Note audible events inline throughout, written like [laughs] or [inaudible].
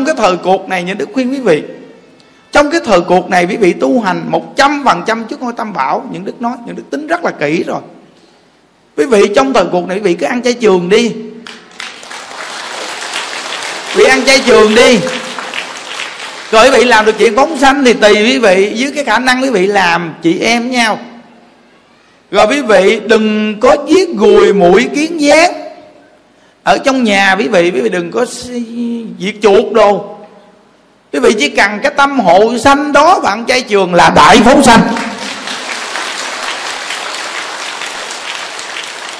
trong cái thời cuộc này những đức khuyên quý vị, trong cái thời cuộc này quý vị tu hành một trăm phần trăm trước ngôi tam bảo, những đức nói, những đức tính rất là kỹ rồi. Quý vị, trong thời cuộc này quý vị cứ ăn chay trường đi. Quý vị ăn chay trường đi. Rồi quý vị làm được chuyện phóng sanh thì tùy quý vị với cái khả năng quý vị làm, chị em nhau. Rồi quý vị đừng có giết gùi mũi kiến giác ở trong nhà, quý vị quý vị đừng có diệt chuột đồ quý vị chỉ cần cái tâm hộ sanh đó, bạn trai trường là đại phóng sanh.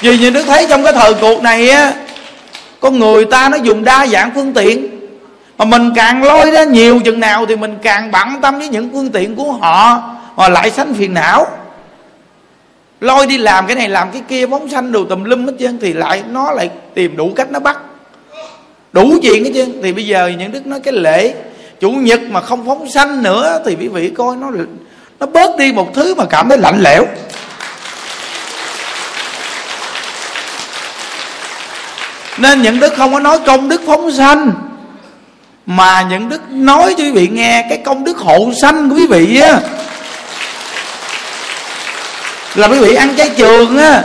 Vì như đức thấy trong cái thời cuộc này á, con người ta nó dùng đa dạng phương tiện. Mà mình càng lôi ra nhiều chừng nào thì mình càng bận tâm với những phương tiện của họ, mà lại sanh phiền não lôi đi làm cái này, làm cái kia phóng sanh đồ tùm lum hết trơn, thì lại nó lại tìm đủ cách nó bắt. Đủ chuyện hết trơn. Thì bây giờ những đức nói cái lễ, chủ nhật mà không phóng sanh nữa, thì quý vị coi nó nó bớt đi một thứ mà cảm thấy lạnh lẽo. Nên những đức không có nói công đức phóng sanh mà những đức nói cho quý vị nghe cái công đức hộ sanh của quý vị á là quý vị ăn trái trường á.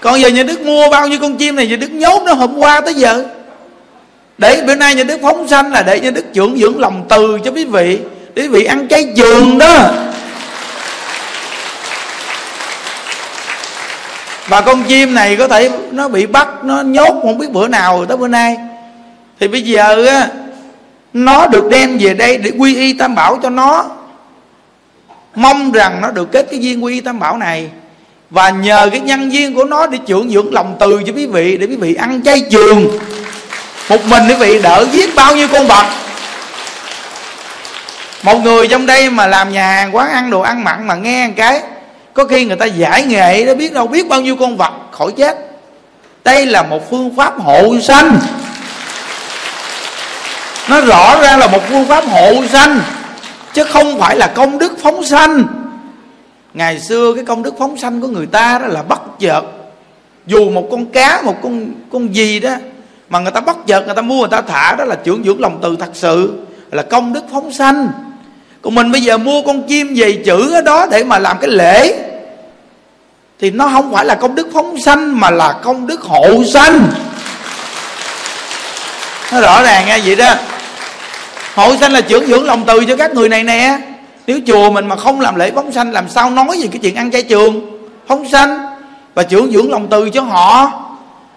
Còn giờ nhà đức mua bao nhiêu con chim này, nhà đức nhốt nó hôm qua tới giờ. Để bữa nay nhà đức phóng sanh là để nhà đức dưỡng dưỡng lòng từ cho quý vị. Để quý vị ăn trái trường đó. Và con chim này có thể nó bị bắt, nó nhốt không biết bữa nào tới bữa nay. Thì bây giờ á, nó được đem về đây để quy y tam bảo cho nó mong rằng nó được kết cái duyên quy tam bảo này. Và nhờ cái nhân duyên của nó để trưởng dưỡng lòng từ cho quý vị, để quý vị ăn chay trường. Một mình quý vị đỡ giết bao nhiêu con vật. Một người trong đây mà làm nhà hàng, quán ăn, đồ ăn mặn mà nghe một cái, có khi người ta giải nghệ nó biết đâu biết bao nhiêu con vật khỏi chết. Đây là một phương pháp hộ sanh. Nó rõ ra là một phương pháp hộ sanh chứ không phải là công đức phóng sanh. Ngày xưa cái công đức phóng sanh của người ta đó là bắt chợt. Dù một con cá, một con con gì đó, mà người ta bắt chợt, người ta mua, người ta thả, đó là trưởng dưỡng lòng từ thật sự, là công đức phóng sanh. Còn mình bây giờ mua con chim về chữ ở đó để mà làm cái lễ, thì nó không phải là công đức phóng sanh, mà là công đức hộ sanh. Nó rõ ràng nghe vậy đó hội sanh là trưởng dưỡng lòng từ cho các người này nè. Nếu chùa mình mà không làm lễ phóng sanh, làm sao nói về cái chuyện ăn chay trường? Phóng sanh. Và trưởng dưỡng lòng từ cho họ.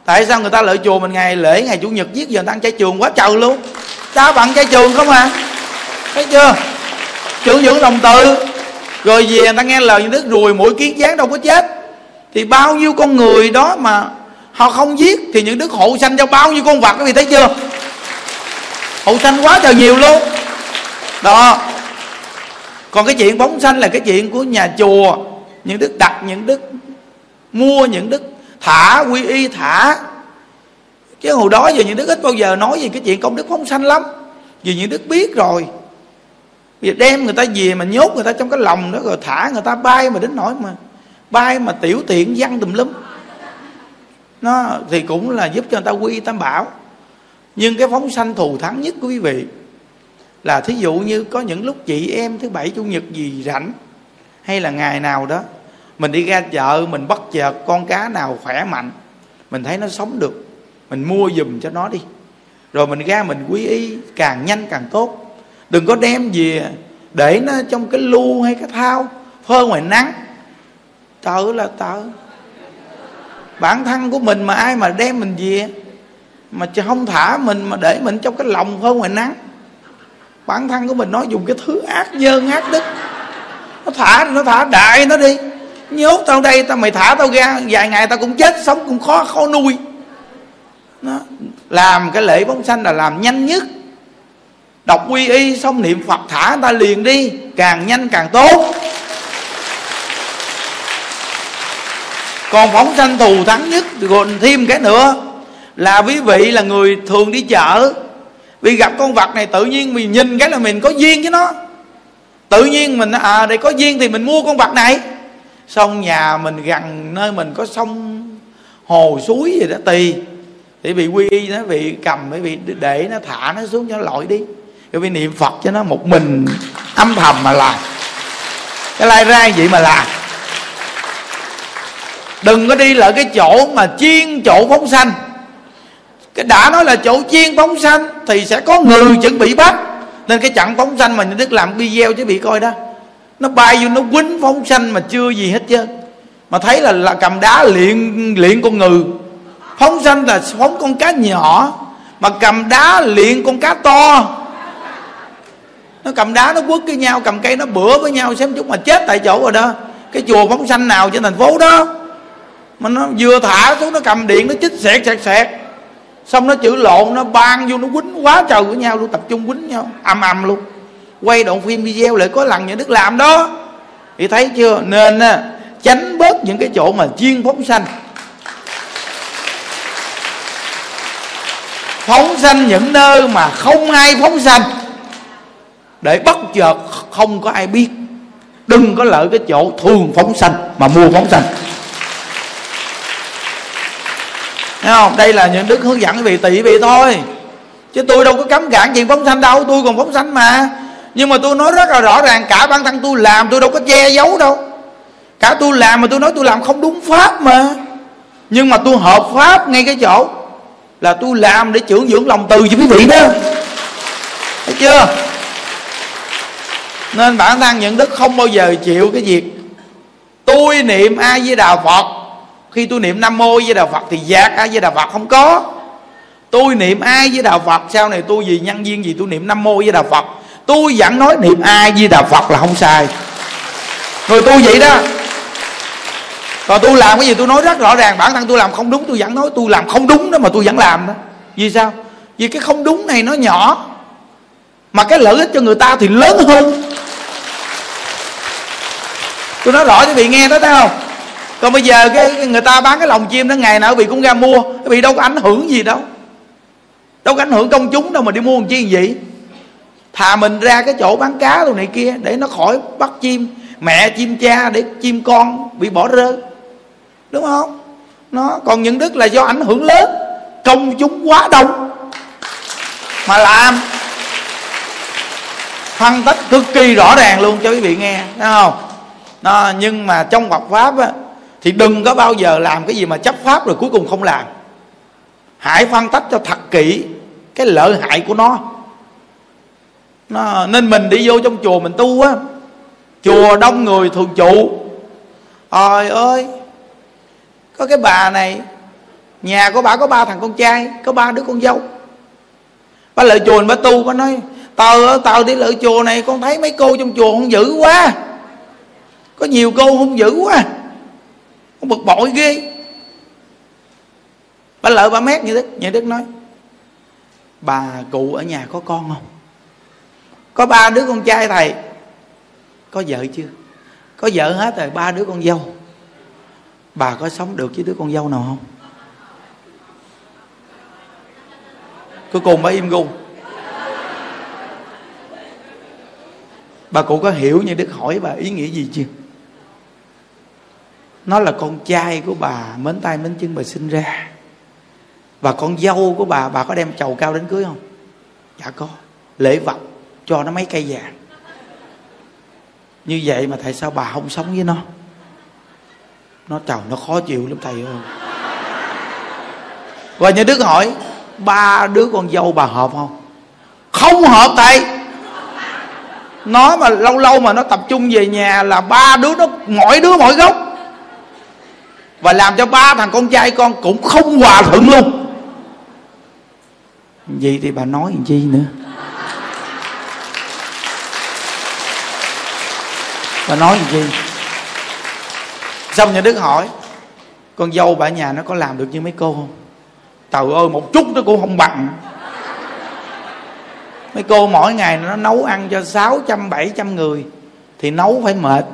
Tại sao người ta lợi chùa mình ngày lễ, ngày chủ nhật giết giờ người ta ăn chay trường quá trời luôn? Ta bằng chay trường không à? Thấy chưa? Trưởng dưỡng lòng từ. Rồi về người ta nghe lời như đức rùi mũi kiến gián đâu có chết. Thì bao nhiêu con người đó mà họ không giết, thì những đức hộ sanh cho bao nhiêu con vật quý vị thấy chưa? Hộ sanh quá trời nhiều luôn. Đó. Còn cái chuyện phóng sanh là cái chuyện của nhà chùa. Những đức đặt, những đức mua, những đức thả, quy y thả. Chứ hồi đó giờ những đức ít bao giờ nói gì cái chuyện công đức phóng sanh lắm. Vì những đức biết rồi. Vì đem người ta về mà nhốt người ta trong cái lòng đó, rồi thả người ta bay mà đến nỗi mà bay mà tiểu tiện văng tùm lum. Nó thì cũng là giúp cho người ta quy tam bảo nhưng cái phóng sanh thù thắng nhất quý vị là thí dụ như có những lúc chị em thứ bảy, chủ nhật gì rảnh, hay là ngày nào đó, mình đi ra chợ, mình bắt chợt con cá nào khỏe mạnh, mình thấy nó sống được, mình mua giùm cho nó đi. Rồi mình ra mình quý y càng nhanh càng tốt. Đừng có đem về để nó trong cái lu hay cái thao phơi ngoài nắng. Tớ là tớ. Bản thân của mình mà ai mà đem mình về? Mà không thả mình mà để mình trong cái lòng hơn ngoài nắng. Bản thân của mình nói dùng cái thứ ác dơ ác đức. Nó thả nó thả đại nó đi. Nhốt tao đây, tao mày thả tao ra. Vài ngày tao cũng chết, sống cũng khó khó nuôi. Nó làm cái lễ bóng xanh là làm nhanh nhất. Đọc quy y, xong niệm phật thả người ta liền đi. Càng nhanh càng tốt. Còn phóng sanh thù thắng nhất rồi thêm cái nữa là quý vị là người thường đi chợ. Vì gặp con vật này tự nhiên mình nhìn cái là mình có duyên với nó. Tự nhiên mình à đây có duyên thì mình mua con vật này. Xong nhà mình gần nơi mình có sông, hồ, suối gì đó tùy thì bị quy y nó, bị cầm bởi vì để nó thả nó xuống cho nó lội đi. Rồi bị niệm phật cho nó một mình âm thầm mà làm. Cái lai ra vậy mà làm. Đừng có đi lại cái chỗ mà chiên chỗ phóng sanh cái đã nói là chỗ chiên phóng sanh thì sẽ có người chuẩn bị bắt. Nên cái chặng phóng sanh mà những đức làm video chứ bị coi đó. Nó bay vô nó quýnh phóng sanh mà chưa gì hết trơn. Mà thấy là là cầm đá luyện luyện con ngừ. Phóng sanh là phóng con cá nhỏ. Mà cầm đá luyện con cá to. Nó cầm đá nó quất với nhau cầm cây nó bữa với nhau xem chút mà chết tại chỗ rồi đó. Cái chùa phóng sanh nào trên thành phố đó. Mà nó vừa thả xuống nó cầm điện nó chích xẹt xẹt xẹt xong nó chữ lộn, nó ban vô, nó quýnh quá trời với nhau luôn, tập trung quýnh nhau ầm ầm luôn. Quay đoạn phim video lại có lần những đức làm đó. Thì thấy chưa? Nên á tránh bớt những cái chỗ mà chuyên phóng sanh. Phóng sanh những nơi mà không ai phóng sanh. Để bất chợt không có ai biết. Đừng có lợi cái chỗ thường phóng sanh mà mua phóng sanh. Thấy không? Đây là những đức hướng dẫn vị tỷ vị thôi. Chứ tôi đâu có cấm cản chuyện phóng sanh đâu, Tôi còn phóng sanh mà. Nhưng mà tôi nói rất là rõ ràng, Cả bản thân tôi làm, tôi đâu có che giấu đâu. Cả tôi làm mà tôi nói tôi làm không đúng pháp mà. Nhưng mà tôi hợp pháp ngay cái chỗ Là tôi làm để trưởng dưỡng lòng từ cho quý vị đó. Thấy chưa? Nên bản thân những đức không bao giờ chịu cái việc Tôi niệm A Di Đà Phật khi tôi niệm nam mô với đạo phật thì giác ai với đạo phật không có. Tôi niệm ai với đạo phật, sau này tôi vì nhân viên gì tôi niệm nam mô với đạo phật, tôi vẫn nói niệm ai với đạo phật là không sai. Rồi tôi vậy đó. Còn tôi làm cái gì tôi nói rất rõ ràng, bản thân tôi làm không đúng, tôi vẫn nói tôi làm không đúng đó mà tôi vẫn làm đó. Vì sao? Vì cái không đúng này nó nhỏ, mà cái lợi ích cho người ta thì lớn hơn. Tôi nói rõ cho vị nghe đó thấy không? Còn bây giờ cái người ta bán cái lòng chim đó ngày nào bị cũng ra mua bị đâu có ảnh hưởng gì đâu. Đâu có ảnh hưởng công chúng đâu mà đi mua làm chi vậy. Thà mình ra cái chỗ bán cá đồ này kia để nó khỏi bắt chim mẹ chim cha để chim con bị bỏ rơi. Đúng không? Nó còn những đức là do ảnh hưởng lớn. Công chúng quá đông. Mà làm phân tích cực kỳ rõ ràng luôn cho quý vị nghe thấy không? Đó, nhưng mà trong Phật pháp á, thì đừng có bao giờ làm cái gì mà chấp pháp rồi cuối cùng không làm. Hãy phân tích cho thật kỹ cái lợi hại của nó, nó nên mình đi vô trong chùa mình tu á. Chùa đông người thường trụ. Trời ơi có cái bà này nhà của bà có ba thằng con trai có ba đứa con dâu. Bà lợi chùa bà tu bà nói tao tao đi lợi chùa này con thấy mấy cô trong chùa hung dữ quá. Có nhiều cô hung dữ quá con bực bội ghê. Bà lợi bà mét như đức như đức nói. Bà cụ ở nhà có con không? Có ba đứa con trai thầy. Có vợ chưa? Có vợ hết rồi, ba đứa con dâu. Bà có sống được với đứa con dâu nào không? Cuối cùng bà im gu. Bà cụ có hiểu như đức hỏi bà ý nghĩa gì chưa? Nó là con trai của bà, mến tay, mến chân bà sinh ra. Và con dâu của bà bà có đem chầu cao đến cưới không? Dạ có. Lễ vật cho nó mấy cây vàng. Như vậy mà tại sao bà không sống với nó? Nó chầu, nó khó chịu lắm thầy ơi. Và như đức hỏi, ba đứa con dâu bà hợp không? Không hợp thầy. Nó mà lâu lâu mà nó tập trung về nhà là ba đứa nó, mỗi đứa mỗi góc và làm cho ba thằng con trai con cũng không hòa thuận luôn. Vậy thì bà nói làm chi nữa? Bà nói làm chi? Xong nhà đức hỏi, con dâu bà nhà nó có làm được như mấy cô không? Trời ơi, một chút nó cũng không bằng. Mấy cô mỗi ngày nó nấu ăn cho sáu trăm, bảy trăm người thì nấu phải mệt.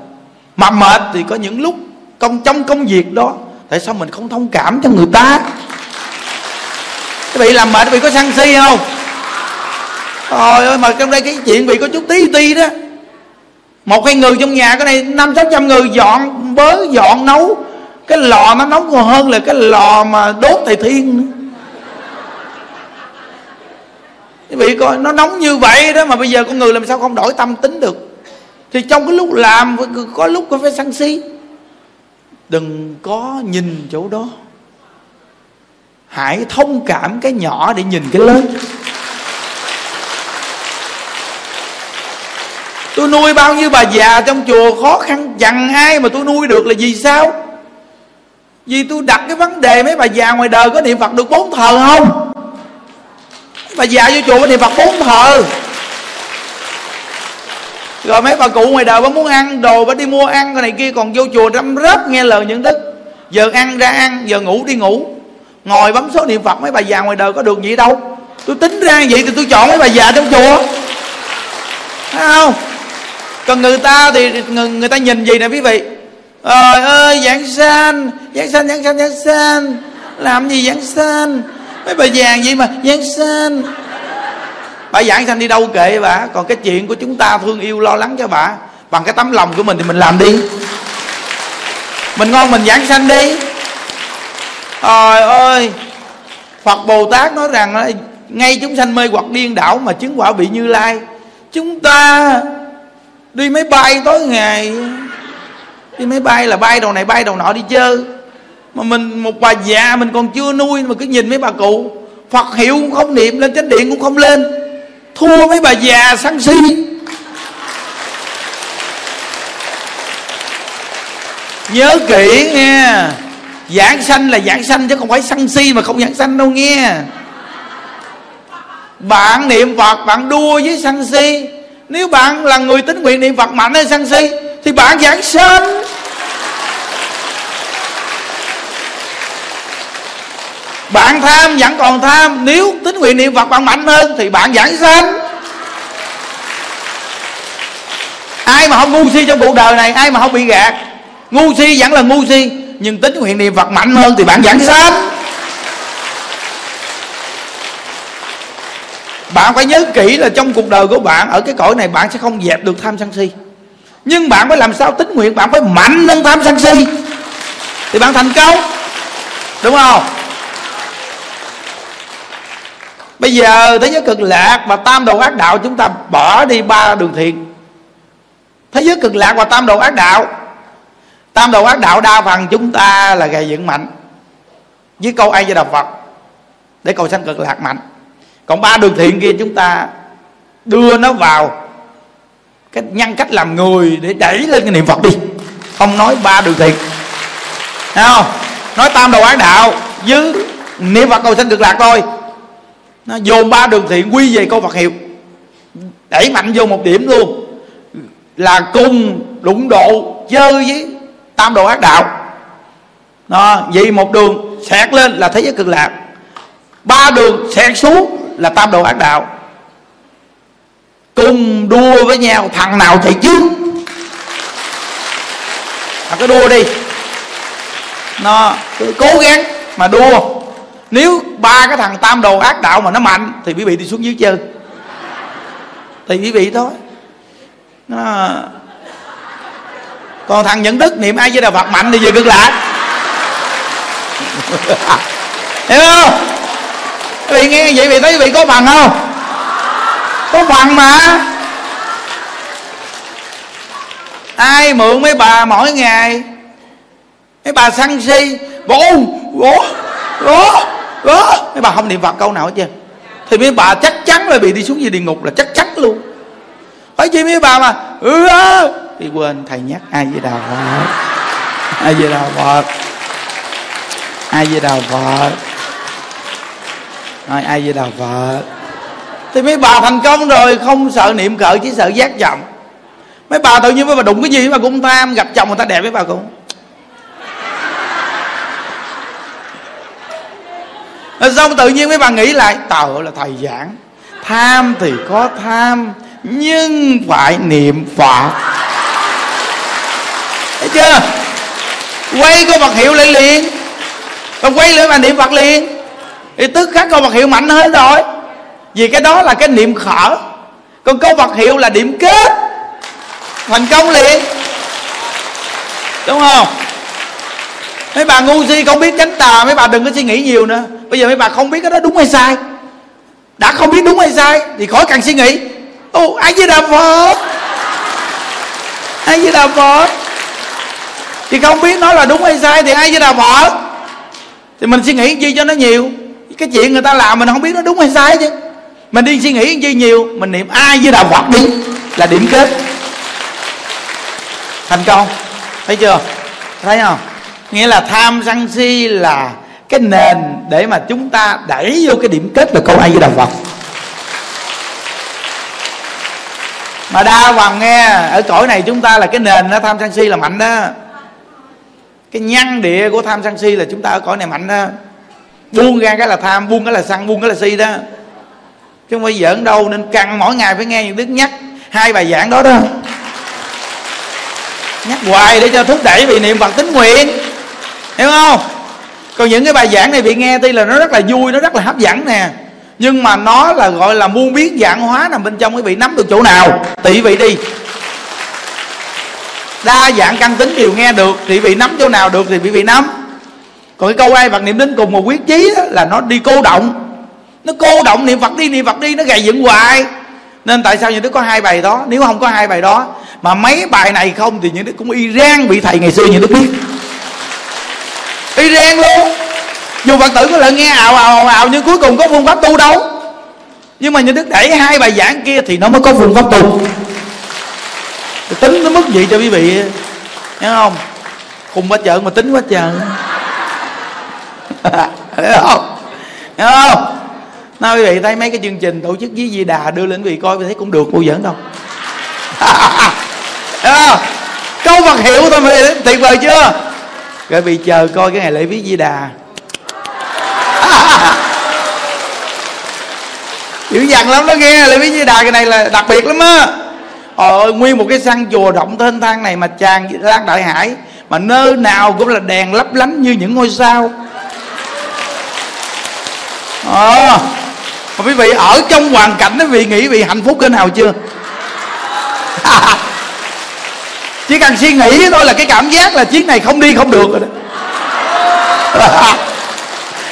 Mà mệt thì có những lúc công trong công việc đó. Tại sao mình không thông cảm cho người ta? Cái bị làm mệt bị có sân si không? Trời ơi, mà trong đây cái chuyện bị có chút tí ti đó. Một hai người trong nhà cái này, năm, sáu trăm người dọn bớ dọn, nấu. Cái lò nó nóng còn hơn là cái lò mà đốt thầy thiên nữa. Quý vị coi, nó nóng như vậy đó, mà bây giờ con người làm sao không đổi tâm tính được? Thì trong cái lúc làm, có lúc có phải sân si đừng có nhìn chỗ đó. Hãy thông cảm cái nhỏ để nhìn cái lớn. Tôi nuôi bao nhiêu bà già trong chùa khó khăn chẳng ai mà tôi nuôi được là vì sao? Vì tôi đặt cái vấn đề mấy bà già ngoài đời có niệm phật được bốn thờ không? Bà già vô chùa có niệm phật bốn thờ rồi mấy bà cụ ngoài đời bà muốn ăn đồ bà đi mua ăn cái này kia còn vô chùa răm rớp nghe lời những đức giờ ăn ra ăn giờ ngủ đi ngủ. Ngồi bấm số niệm phật mấy bà già ngoài đời có được gì đâu. Tôi tính ra vậy thì tôi chọn mấy bà già trong chùa. Thấy không? Còn người ta thì người, người ta nhìn gì nè quý vị? Trời ơi giảng sanh giảng sanh giảng sanh giảng sanh. Làm gì giảng sanh? Mấy bà già gì mà giảng sanh bà giảng sanh đi đâu kệ bà? Còn cái chuyện của chúng ta thương yêu lo lắng cho bà. Bằng cái tấm lòng của mình thì mình làm đi. Mình ngon mình giảng sanh đi. Trời ơi. Phật bồ tát nói rằng ngay chúng sanh mê hoặc điên đảo mà chứng quả bị như lai. Chúng ta đi máy bay tối ngày. Đi máy bay là bay đầu này bay đầu nọ đi chơi mà mình, một bà già mình còn chưa nuôi mà cứ nhìn mấy bà cụ. Phật hiệu cũng không niệm, lên chánh điện cũng không lên thua mấy bà già sân si nhớ kỹ nghe. Giảng sanh là giảng sanh chứ không phải sân si mà không giảng sanh đâu nghe. Bạn niệm phật bạn đua với sân si. Nếu bạn là người tính nguyện niệm phật mạnh hay sân si thì bạn giảng sanh bạn tham vẫn còn tham, nếu tính nguyện niệm phật bạn mạnh hơn thì bạn giảng sanh. Ai mà không ngu si trong cuộc đời này, ai mà không bị gạt. Ngu si vẫn là ngu si, nhưng tính nguyện niệm phật mạnh hơn thì bạn giảng sanh. Bạn phải nhớ kỹ là trong cuộc đời của bạn, ở cái cõi này bạn sẽ không dẹp được tham sân si. Nhưng bạn phải làm sao tính nguyện bạn phải mạnh hơn tham sân si thì bạn thành công. Đúng không? Bây giờ thế giới cực lạc và tam đồ ác đạo chúng ta bỏ đi ba đường thiện. Thế giới cực lạc và tam đồ ác đạo. Tam đồ ác đạo đa phần chúng ta là gầy dựng mạnh. Với câu ai với đạo phật, để cầu sanh cực lạc mạnh. Còn ba đường thiện kia chúng ta đưa nó vào cái nhân cách làm người để đẩy lên cái niệm phật đi. Không nói ba đường thiện. Thấy không? Nói tam đầu ác đạo với niệm phật cầu sanh cực lạc thôi nó dồn ba đường thiện, quy về câu phật hiệu. Đẩy mạnh vô một điểm luôn. Là cùng đụng độ, chơi với tam đồ ác đạo. Nó vì một đường xẹt lên là thế giới cực lạc. Ba đường xẹt xuống là tam đồ ác đạo. Cùng đua với nhau, thằng nào chạy trước thằng cứ đua đi. Nó cứ cố gắng mà đua nếu ba cái thằng tam đồ ác đạo mà nó mạnh, thì quý vị đi xuống dưới chơi thì quý vị thôi. Nó... còn thằng nhận đức niệm ai với đạo phật mạnh thì về cực lạc [laughs] hiểu không? Quý vị nghe vậy vị thấy quý vị có bằng không? Có bằng mà. Ai mượn mấy bà mỗi ngày? Mấy bà săn si. Bố bố bố có. Mấy bà không niệm phật câu nào hết chưa thì mấy bà chắc chắn là bị đi xuống dưới địa ngục là chắc chắn luôn. Phải chi mấy bà mà ừ, ừ. thì quên, thầy nhắc ai với đào phật? Ai với đào phật? Ai với đào phật? Nói ai với đào phật? Thì mấy bà thành công rồi, không sợ niệm cỡ, chỉ sợ giác chậm. mấy bà tự nhiên mấy bà đụng cái gì mà cũng tham, gặp chồng người ta đẹp, mấy bà cũng Ờ, xong tự nhiên mấy bà nghĩ lại tờ là thầy giảng. Tham thì có tham, nhưng phải niệm phật. Thấy chưa? Quay câu vật hiệu lại liền. Còn quay lại mà niệm Phật liền. Thì tức khắc câu vật hiệu mạnh hơn rồi. Vì cái đó là cái niệm khở. Còn câu vật hiệu là điểm kết. Thành công liền. Đúng không? Mấy bà ngu si không biết chánh tà, mấy bà đừng có suy nghĩ nhiều nữa. Bây giờ mấy bà không biết cái đó đúng hay sai. Đã không biết đúng hay sai, thì khỏi cần suy nghĩ. Ô, ai với đà phật? Ai với đà phật? Thì không biết nói là đúng hay sai thì ai với đà phật? Thì mình suy nghĩ gì cho nó nhiều. Cái chuyện người ta làm mình không biết nó đúng hay sai chứ. Mình đi suy nghĩ gì nhiều, mình niệm ai với đà phật đi là điểm kết. Thành công. Thấy chưa? Thấy không? Nghĩa là tham sân si là cái nền để mà chúng ta đẩy vô cái điểm kết là câu ai với đạo phật. Mà đa phần nghe, ở cõi này chúng ta là cái nền nó tham sân si là mạnh đó. Cái nhân địa của tham sân si là chúng ta ở cõi này mạnh đó. Buông ra cái là tham, buông cái là sân, buông cái là si đó. Chứ không phải giỡn đâu, nên căng mỗi ngày phải nghe những đức nhắc hai bài giảng đó đó. Nhắc hoài để cho thúc đẩy vì niệm phật tính nguyện hiểu không? Còn những cái bài giảng này bị nghe tuy là nó rất là vui nó rất là hấp dẫn nè. Nhưng mà nó là gọi là muôn biến dạng hóa nằm bên trong cái vị. Nắm được chỗ nào? Tỷ vị đi. Đa dạng căn tính đều nghe được thì vị nắm chỗ nào được thì vị vị nắm. Còn cái câu ai phật niệm đến cùng một quyết chí đó, là nó đi cô động. Nó cô động niệm phật đi niệm phật đi nó gầy dựng hoài. Nên tại sao những đứa có hai bài đó? Nếu không có hai bài đó mà mấy bài này không thì những đứa cũng y rang bị thầy ngày xưa những đứa biết y ren luôn. Dù phật tử có lần nghe ào ào ào nhưng cuối cùng có phương pháp tu đâu. Nhưng mà những đức đẩy hai bài giảng kia thì nó mới có phương pháp tu. Tính nó mức gì cho quý vị nghe không? Khùng quá chợ mà tính quá trời hiểu [laughs] không? Nghe không? Nói quý vị thấy mấy cái chương trình tổ chức với Di Đà đưa lên quý vị coi thấy cũng được cô giỡn đâu. [laughs] Câu Phật hiệu thôi mà tuyệt vời chưa? Rồi bị chờ coi cái ngày lễ viết Di Đà. [laughs] Dữ dằn lắm đó nghe, lễ viết Di Đà cái này là đặc biệt lắm á. Ờ nguyên một cái săn chùa rộng thênh thang này mà tràn lan đại hải mà nơi nào cũng là đèn lấp lánh như những ngôi sao. Ờ. Mà quý vị ở trong hoàn cảnh đó, vị nghĩ vị hạnh phúc thế nào chưa? [laughs] chỉ cần suy nghĩ thôi là cái cảm giác là chiếc này không đi không được rồi đó. [laughs]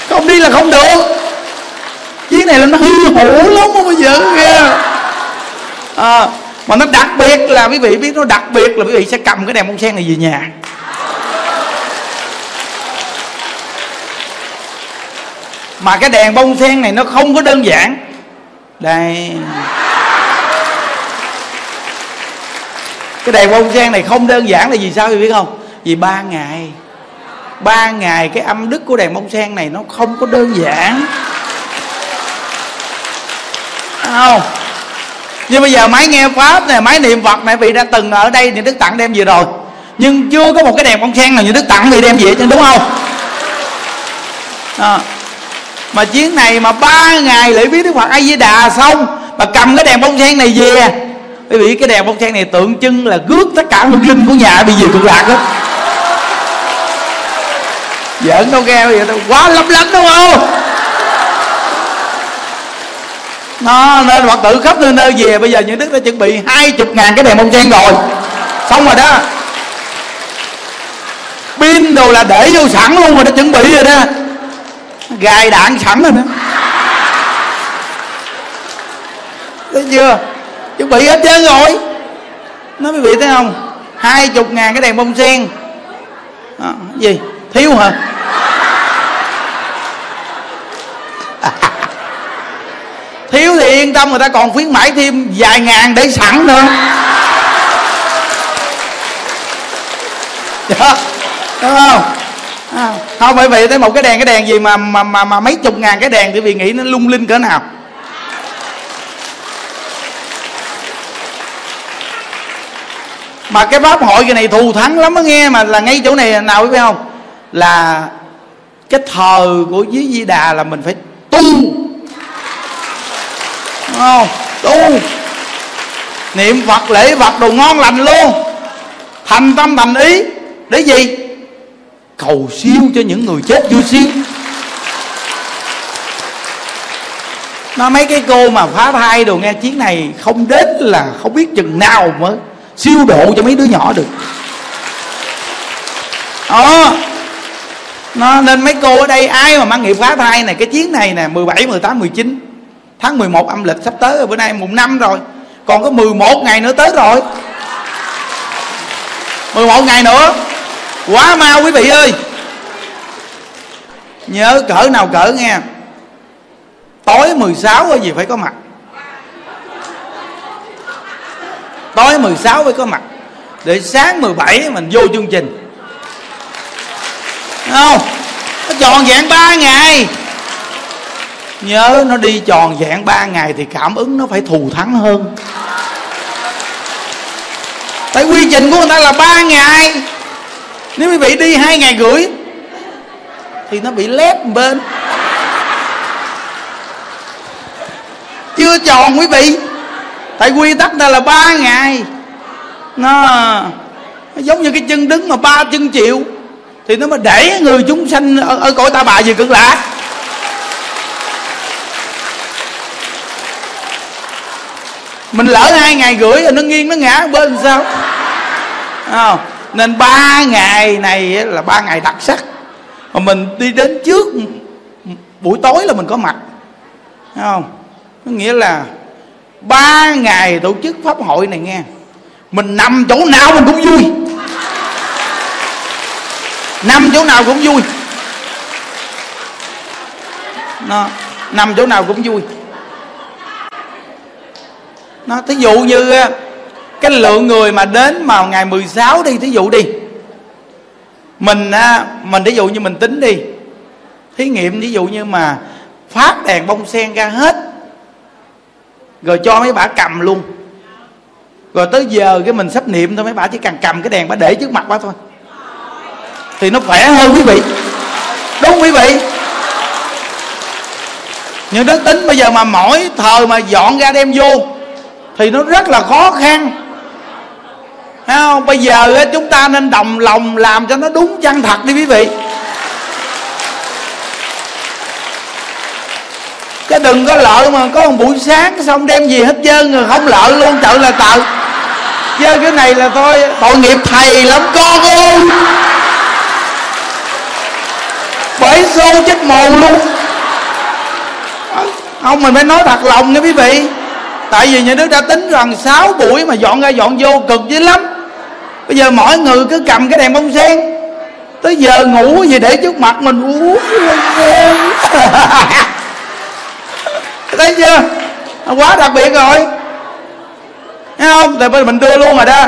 Không đi là không được. Chiếc này là nó hư hủ lắm không bây giờ kia à, mà nó đặc biệt là quý vị biết nó đặc biệt là quý vị sẽ cầm cái đèn bông sen này về nhà. Mà cái đèn bông sen này nó không có đơn giản. Đây. Cái đèn bông sen này không đơn giản là vì sao quý biết không? Vì ba ngày. Ba ngày cái âm đức của đèn bông sen này nó không có đơn giản. Không? Nhưng bây giờ máy nghe pháp này máy niệm phật này vị đã từng ở đây những đức tặng đem về rồi. Nhưng chưa có một cái đèn bông sen nào những đức tặng vị đem về chứ đúng không? À. mà chuyến này mà ba ngày lễ viết đức phật a di đà xong, mà cầm cái đèn bông sen này về bởi vị cái đèn bông sen này tượng trưng là rước tất cả hương linh của nhà bị về cực lạc hết giỡn đâu nghe vậy đâu, quá lấp lánh đúng không? Nó nên phật tử khắp nơi nơi về, bây giờ những đức đã chuẩn bị hai chục ngàn cái đèn bông sen rồi. Xong rồi đó. Pin đồ là để vô sẵn luôn rồi đã chuẩn bị rồi đó. Gài đạn sẵn rồi đó. Thấy chưa? Chuẩn bị hết trơn rồi. Nói quý vị thấy không? Hai chục ngàn cái đèn bông sen. À, gì? Thiếu hả? [laughs] Thiếu thì yên tâm người ta còn khuyến mãi thêm vài ngàn để sẵn nữa. Dạ, đúng không? À, không bởi vì thấy một cái đèn cái đèn gì mà mà mà, mà mấy chục ngàn cái đèn thì vì nghĩ nó lung linh cỡ nào? Mà cái pháp hội cái này thù thắng lắm mới nghe mà là ngay chỗ này nào biết không? Là cái thờ của dưới di đà là mình phải tu. Không? Tu. Niệm phật lễ, phật đồ ngon lành luôn. Thành tâm thành ý. Để gì? Cầu siêu cho những người chết chưa siêu. Nó mấy cái cô mà phá thai đồ nghe chiến này không đến là không biết chừng nào mới siêu độ cho mấy đứa nhỏ được. Đó nó nên mấy cô ở đây ai mà mang nghiệp phá thai này cái chiến này nè 17, 18, 19 tháng 11 âm lịch sắp tới rồi bữa nay mùng năm rồi. Còn có 11 ngày nữa tới rồi. 11 ngày nữa. Quá mau quý vị ơi. Nhớ cỡ nào cỡ nghe. Tối 16 có gì phải có mặt. Tối 16 mới có mặt. Để sáng 17 mình vô chương trình. Không? Nó tròn vẹn 3 ngày. Nhớ nó đi tròn vẹn 3 ngày thì cảm ứng nó phải thù thắng hơn. Tại quy trình của người ta là 3 ngày. Nếu quý vị đi hai ngày rưỡi thì nó bị lép bên. Chưa tròn quý vị tại quy tắc ta là ba ngày. Nó, nó giống như cái chân đứng mà ba chân chịu. Thì nó mới đẩy người chúng sanh ở, ở cõi ta bà về cực lạc. Mình lỡ hai ngày rưỡi rồi nó nghiêng nó ngã bên sao? Không? nên ba ngày này là ba ngày đặc sắc. Mà mình đi đến trước buổi tối là mình có mặt. Thấy không có nghĩa là ba ngày tổ chức pháp hội này nghe. Mình nằm chỗ nào mình cũng vui. Nằm chỗ nào cũng vui. Nó, nằm chỗ nào cũng vui. Nó, thí dụ như ờ, cái lượng người mà đến mà ngày 16 đi, thí dụ đi. Mình ờ, mình thí dụ như mình tính đi. Thí nghiệm thí dụ như mà phát đèn bông sen ra hết rồi cho mấy bà cầm luôn. Rồi tới giờ cái mình sắp niệm thôi, mấy bà chỉ cần cầm cái đèn bà để trước mặt bà thôi. Thì nó khỏe hơn quý vị. Đúng quý vị. Nhưng đức tính bây giờ mà mỗi thời mà dọn ra đem vô, thì nó rất là khó khăn. Thấy không? bây giờ chúng ta nên đồng lòng làm cho nó đúng chân thật đi quý vị. Đừng có lợi mà có một buổi sáng xong đem gì hết trơn rồi không lợi luôn tự là tự chơi cái này là thôi, tội nghiệp thầy lắm, con ơi. Bởi xô chết mồ luôn. Không, mình phải nói thật lòng nha quý vị. Tại vì nhà nước đã tính rằng 6 buổi mà dọn ra dọn vô cực dữ lắm. Bây giờ mỗi người cứ cầm cái đèn bông sen. Tới giờ ngủ gì để trước mặt mình, uống [laughs] thấy chưa? Quá đặc biệt rồi. Thấy không? Thì mình đưa luôn rồi đó.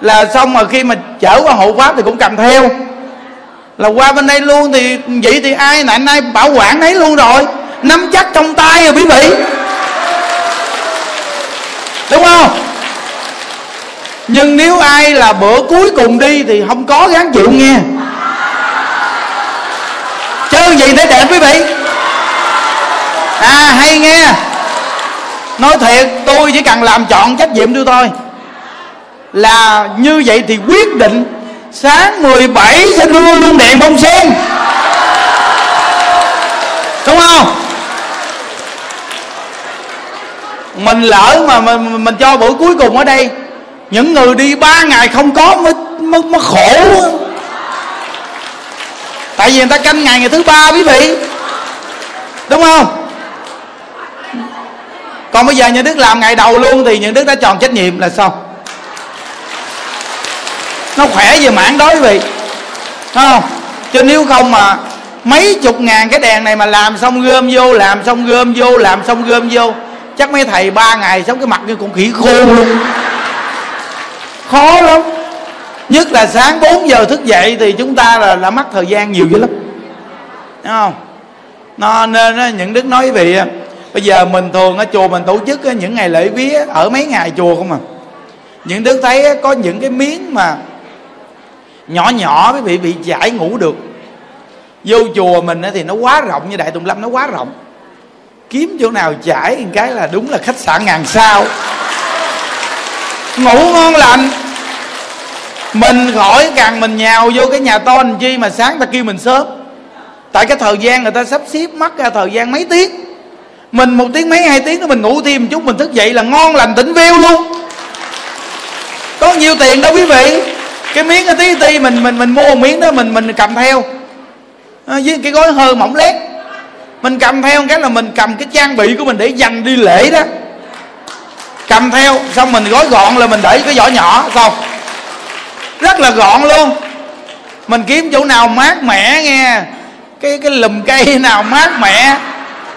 Là xong mà khi mà chở qua hộ pháp thì cũng cầm theo. Là qua bên đây luôn thì vậy thì ai nãy nay bảo quản ấy luôn rồi. Nắm chắc trong tay rồi quý vị. Đúng không? Nhưng nếu ai là bữa cuối cùng đi thì không có gán chịu nghe. Chơi gì để đẹp quý vị à hay nghe. Nói thiệt tôi chỉ cần làm chọn trách nhiệm tôi tôi là như vậy thì quyết định sáng 17 sẽ đưa luôn đèn bông sen. Đúng không? Mình lỡ mà mình, mình cho buổi cuối cùng ở đây những người đi ba ngày không có mới mới, mới khổ tại vì người ta canh ngày ngày thứ ba quý vị. Đúng không? Còn bây giờ nhà đức làm ngày đầu luôn thì nhà đức đã tròn trách nhiệm là xong nó khỏe về mảng đó quý vị. Thấy không? Chứ nếu không mà mấy chục ngàn cái đèn này mà làm xong gom vô, làm xong gom vô, làm xong gom vô, chắc mấy thầy ba ngày sống cái mặt như con khỉ khô luôn. Khó lắm. Nhất là sáng 4 giờ thức dậy thì chúng ta là là mất thời gian nhiều dữ lắm. Thấy không? Nó nên những đức nói với vị bây giờ mình thường ở chùa mình tổ chức những ngày lễ vía ở mấy ngày chùa không à? Những đức thấy có những cái miếng mà nhỏ nhỏ quý vị bị giải ngủ được. Vô chùa mình thì nó quá rộng như đại tùng lâm, nó quá rộng. Kiếm chỗ nào chải cái là đúng là khách sạn ngàn sao. Ngủ ngon lành. Mình khỏi càng mình nhào vô cái nhà to làm chi mà sáng ta kêu mình sớm. Tại cái thời gian người ta sắp xếp mất ra thời gian mấy tiếng mình một tiếng mấy hai tiếng nữa mình ngủ thêm một chút mình thức dậy là ngon lành tỉnh view luôn. Có nhiều tiền đâu quý vị? Cái miếng cái tí ti mình mình mình mua một miếng đó mình mình cầm theo. À, với cái gói hơi mỏng lét. Mình cầm theo cái là mình cầm cái trang bị của mình để dành đi lễ đó. Cầm theo xong mình gói gọn là mình để cái vỏ nhỏ xong. Rất là gọn luôn. Mình kiếm chỗ nào mát mẻ nghe. Cái cái lùm cây nào mát mẻ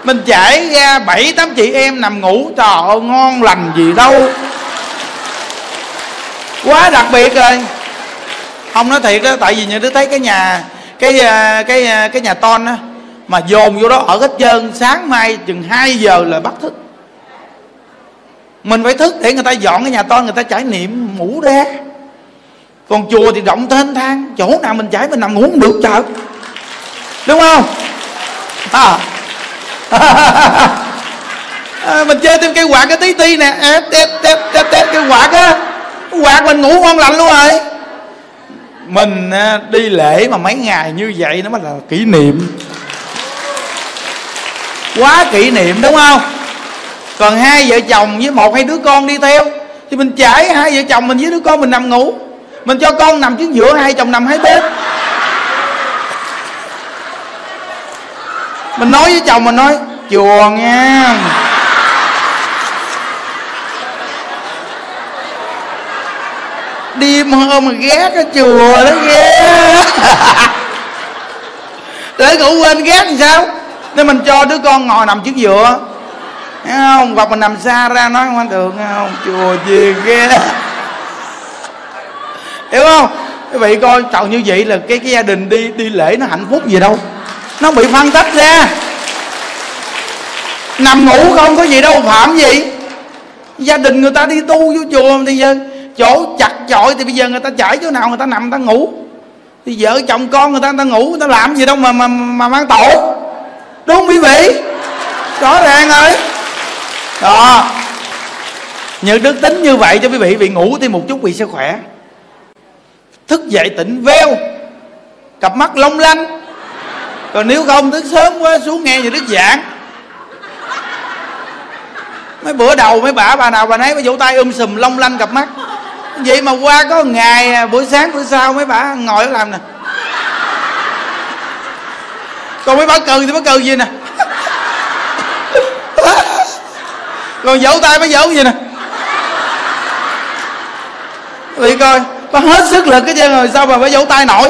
mình chảy ra bảy, tám chị em nằm ngủ, trời ơi, ngon lành gì đâu. Quá đặc biệt rồi. Không nói thiệt á, tại vì như đứa thấy cái nhà, cái ờ, cái ờ, cái nhà ton á, mà dồn vô đó ở hết trơn, sáng mai chừng 2 giờ là bắt thức. Mình phải thức để người ta dọn cái nhà ton, người ta trải niệm ngủ ra. Còn chùa thì rộng thênh thang, chỗ nào mình trải mình nằm ngủ không được chợ đúng không? À à, mình chơi thêm cây quạt cái tí ti nè. À, tép tép tép tép cây quạt á. Quạt mình ngủ ngon lành luôn rồi. Mình à, đi lễ mà mấy ngày như vậy nó mới là kỷ niệm. Quá kỷ niệm đúng không? Còn hai vợ chồng với một hai đứa con đi theo thì mình chảy hai vợ chồng mình với đứa con mình nằm ngủ. Mình cho con nằm trước giữa hai chồng nằm hai bên. Mình nói với chồng mình nói, chùa nha. Đi hôm mà ghét cái chùa đó ghê. [laughs] Để ngủ quên ghét thì sao? Nên mình cho đứa con ngồi nằm trước dựa Thấy không? Hoặc mình nằm xa ra nói không anh thường không? Chùa gì ghê. Hiểu không? Quý vị coi chồng như vậy là cái cái gia đình đi đi lễ nó hạnh phúc gì đâu nó bị phân tách ra. Nằm ngủ không có gì đâu phạm gì. Gia đình người ta đi tu vô chùa thì giờ chỗ chặt chội thì bây giờ người ta chảy chỗ nào người ta nằm, người ta ngủ. Thì vợ chồng con người ta người ta ngủ, người ta làm gì đâu mà mà mà mang tội. Đúng không quý vị? Rõ ràng rồi. Đó. Những đức tính như vậy cho quý vị bị ngủ thì một chút vì sẽ khỏe. Thức dậy tỉnh veo. Cặp mắt long lanh còn nếu không, thức sớm quá, xuống nghe như đức giảng. Mấy bữa đầu mấy bà bà nào bà nấy bà vỗ tay um sùm, long lanh cặp mắt. Vậy mà qua có ngày à, buổi sáng, buổi sau mấy bà ngồi làm nè. Còn mấy bà cười thì bà cười gì nè? Còn vỗ tay mới vỗ gì nè? Vì coi bà hết sức lực cái chân rồi, sao mà phải vỗ tay nổi?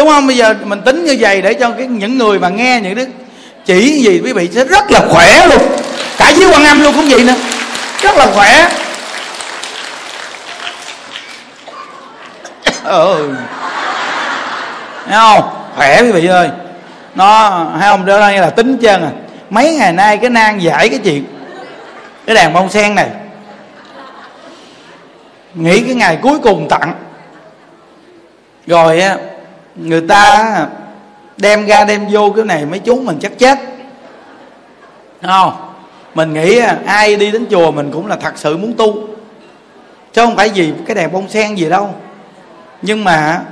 Đúng không? Bây giờ mình tính như vậy để cho cái, những người mà nghe những đức chỉ gì quý vị sẽ rất là khỏe luôn. Cả dưới quan âm luôn cũng vậy nữa. Rất là khỏe. [coughs] Ừ thấy không? Khỏe quý vị ơi. Nó hay không? Đó đây là tính chân à. Mấy ngày nay cái nan giải cái chuyện, cái đàn bông sen này. Nghĩ cái ngày cuối cùng tặng. Rồi á người ta đem ra đem vô cái này mấy chú mình chắc chết. Đúng không? Mình nghĩ à, ai đi đến chùa mình cũng là thật sự muốn tu. Chứ không phải gì cái đèn bông sen gì đâu. Nhưng mà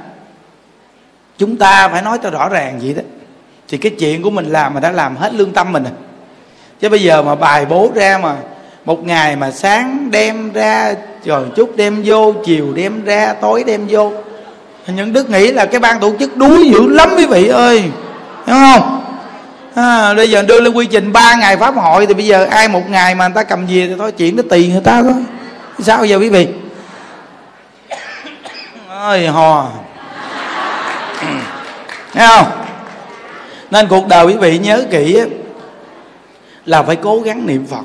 chúng ta phải nói cho rõ ràng vậy đó. Thì cái chuyện của mình làm mà đã làm hết lương tâm mình rồi. Chứ bây giờ mà bài bố ra mà một ngày mà sáng đem ra, rồi chút đem vô, chiều đem ra, tối đem vô những đức nghĩ là cái ban tổ chức đuối dữ lắm quý vị ơi. Đúng không? À, bây giờ đưa lên quy trình 3 ngày pháp hội thì bây giờ ai một ngày mà người ta cầm về thì thôi chuyện nó tiền người ta thôi. Sao giờ quý vị? Ơi hò. Thấy không? Nên cuộc đời quý vị nhớ kỹ là phải cố gắng niệm phật.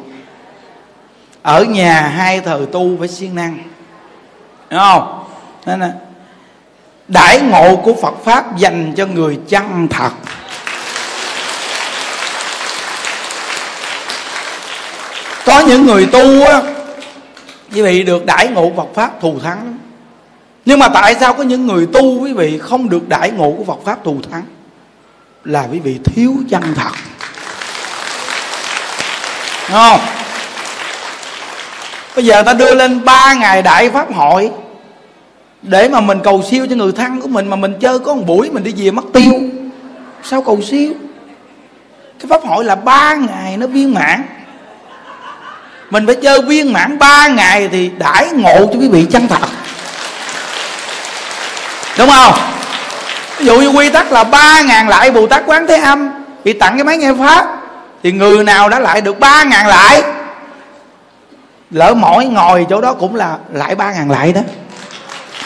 Ở nhà hai thờ tu phải siêng năng. Đúng không? Nên là đại ngộ của phật pháp dành cho người chân thật. Có những người tu á, quý vị được đại ngộ phật pháp thù thắng. Nhưng mà tại sao có những người tu, quý vị không được đại ngộ của phật pháp thù thắng? Là quý vị thiếu chân thật. Đúng không? Bây giờ ta đưa lên ba ngày đại pháp hội để mà mình cầu siêu cho người thân của mình mà mình chơi có một buổi mình đi về mất tiêu. Sao cầu siêu? Cái pháp hội là ba ngày nó viên mãn. Mình phải chơi viên mãn ba ngày thì đãi ngộ cho quý vị chân thật. Đúng không? Ví dụ như quy tắc là ba ngàn lại bồ tát quán thế âm bị tặng cái máy nghe pháp, thì người nào đã lại được ba ngàn lại? Lỡ mỗi ngồi chỗ đó cũng là lại ba ngàn lại đó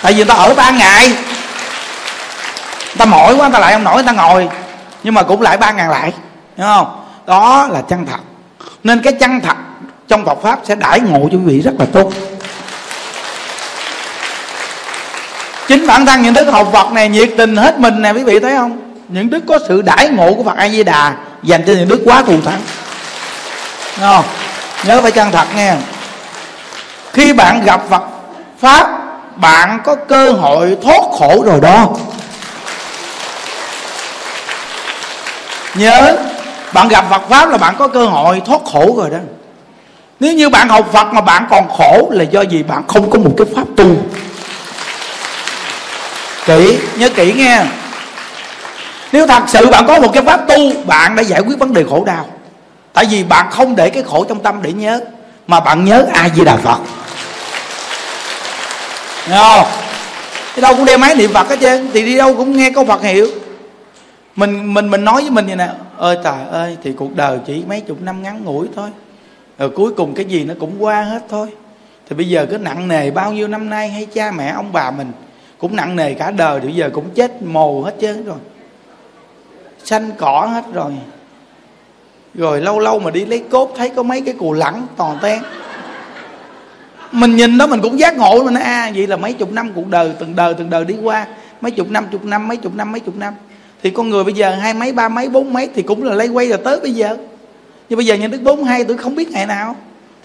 tại vì người ta ở ba ngày. Người ta mỏi quá, người ta lại không nổi, người ta ngồi. Nhưng mà cũng lại ba ngàn lại, hiểu không? Đó là chân thật. Nên cái chân thật trong Phật pháp sẽ đãi ngộ cho quý vị rất là tốt. Chính bản thân những đức học Phật này, nhiệt tình hết mình nè, quý vị thấy không? Những đức có sự đãi ngộ của Phật A Di Đà dành cho những đức quá thù thắng. Không? nhớ phải chân thật nghe. Khi bạn gặp Phật pháp bạn có cơ hội thoát khổ rồi đó. Nhớ, bạn gặp Phật pháp là bạn có cơ hội thoát khổ rồi đó. Nếu như bạn học Phật mà bạn còn khổ là do gì bạn không có một cái pháp tu. Kỹ, nhớ kỹ nghe. Nếu thật sự bạn có một cái pháp tu, bạn đã giải quyết vấn đề khổ đau. Tại vì bạn không để cái khổ trong tâm để nhớ, mà bạn nhớ ai di đà phật. Nghe không? Đi đâu cũng đeo máy niệm phật hết trơn. Thì đi đâu cũng nghe câu phật hiệu mình mình mình nói với mình vậy nè. Ơi trời ơi, thì cuộc đời chỉ mấy chục năm ngắn ngủi thôi. Rồi cuối cùng cái gì nó cũng qua hết thôi. Thì bây giờ cứ nặng nề bao nhiêu năm nay hay cha mẹ, ông bà mình cũng nặng nề cả đời, thì bây giờ cũng chết mồ hết trơn rồi. Xanh cỏ hết rồi. Rồi lâu lâu mà đi lấy cốt, thấy có mấy cái cù lẳng toàn ten mình nhìn đó mình cũng giác ngộ mình nói à, vậy là mấy chục năm cuộc đời từng đời từng đời đi qua. Mấy chục năm chục năm mấy chục năm mấy chục năm. Thì con người bây giờ hai mấy ba mấy bốn mấy thì cũng là lấy quay rồi tới bây giờ. Nhưng bây giờ nhân đức bốn hai tôi không biết ngày nào.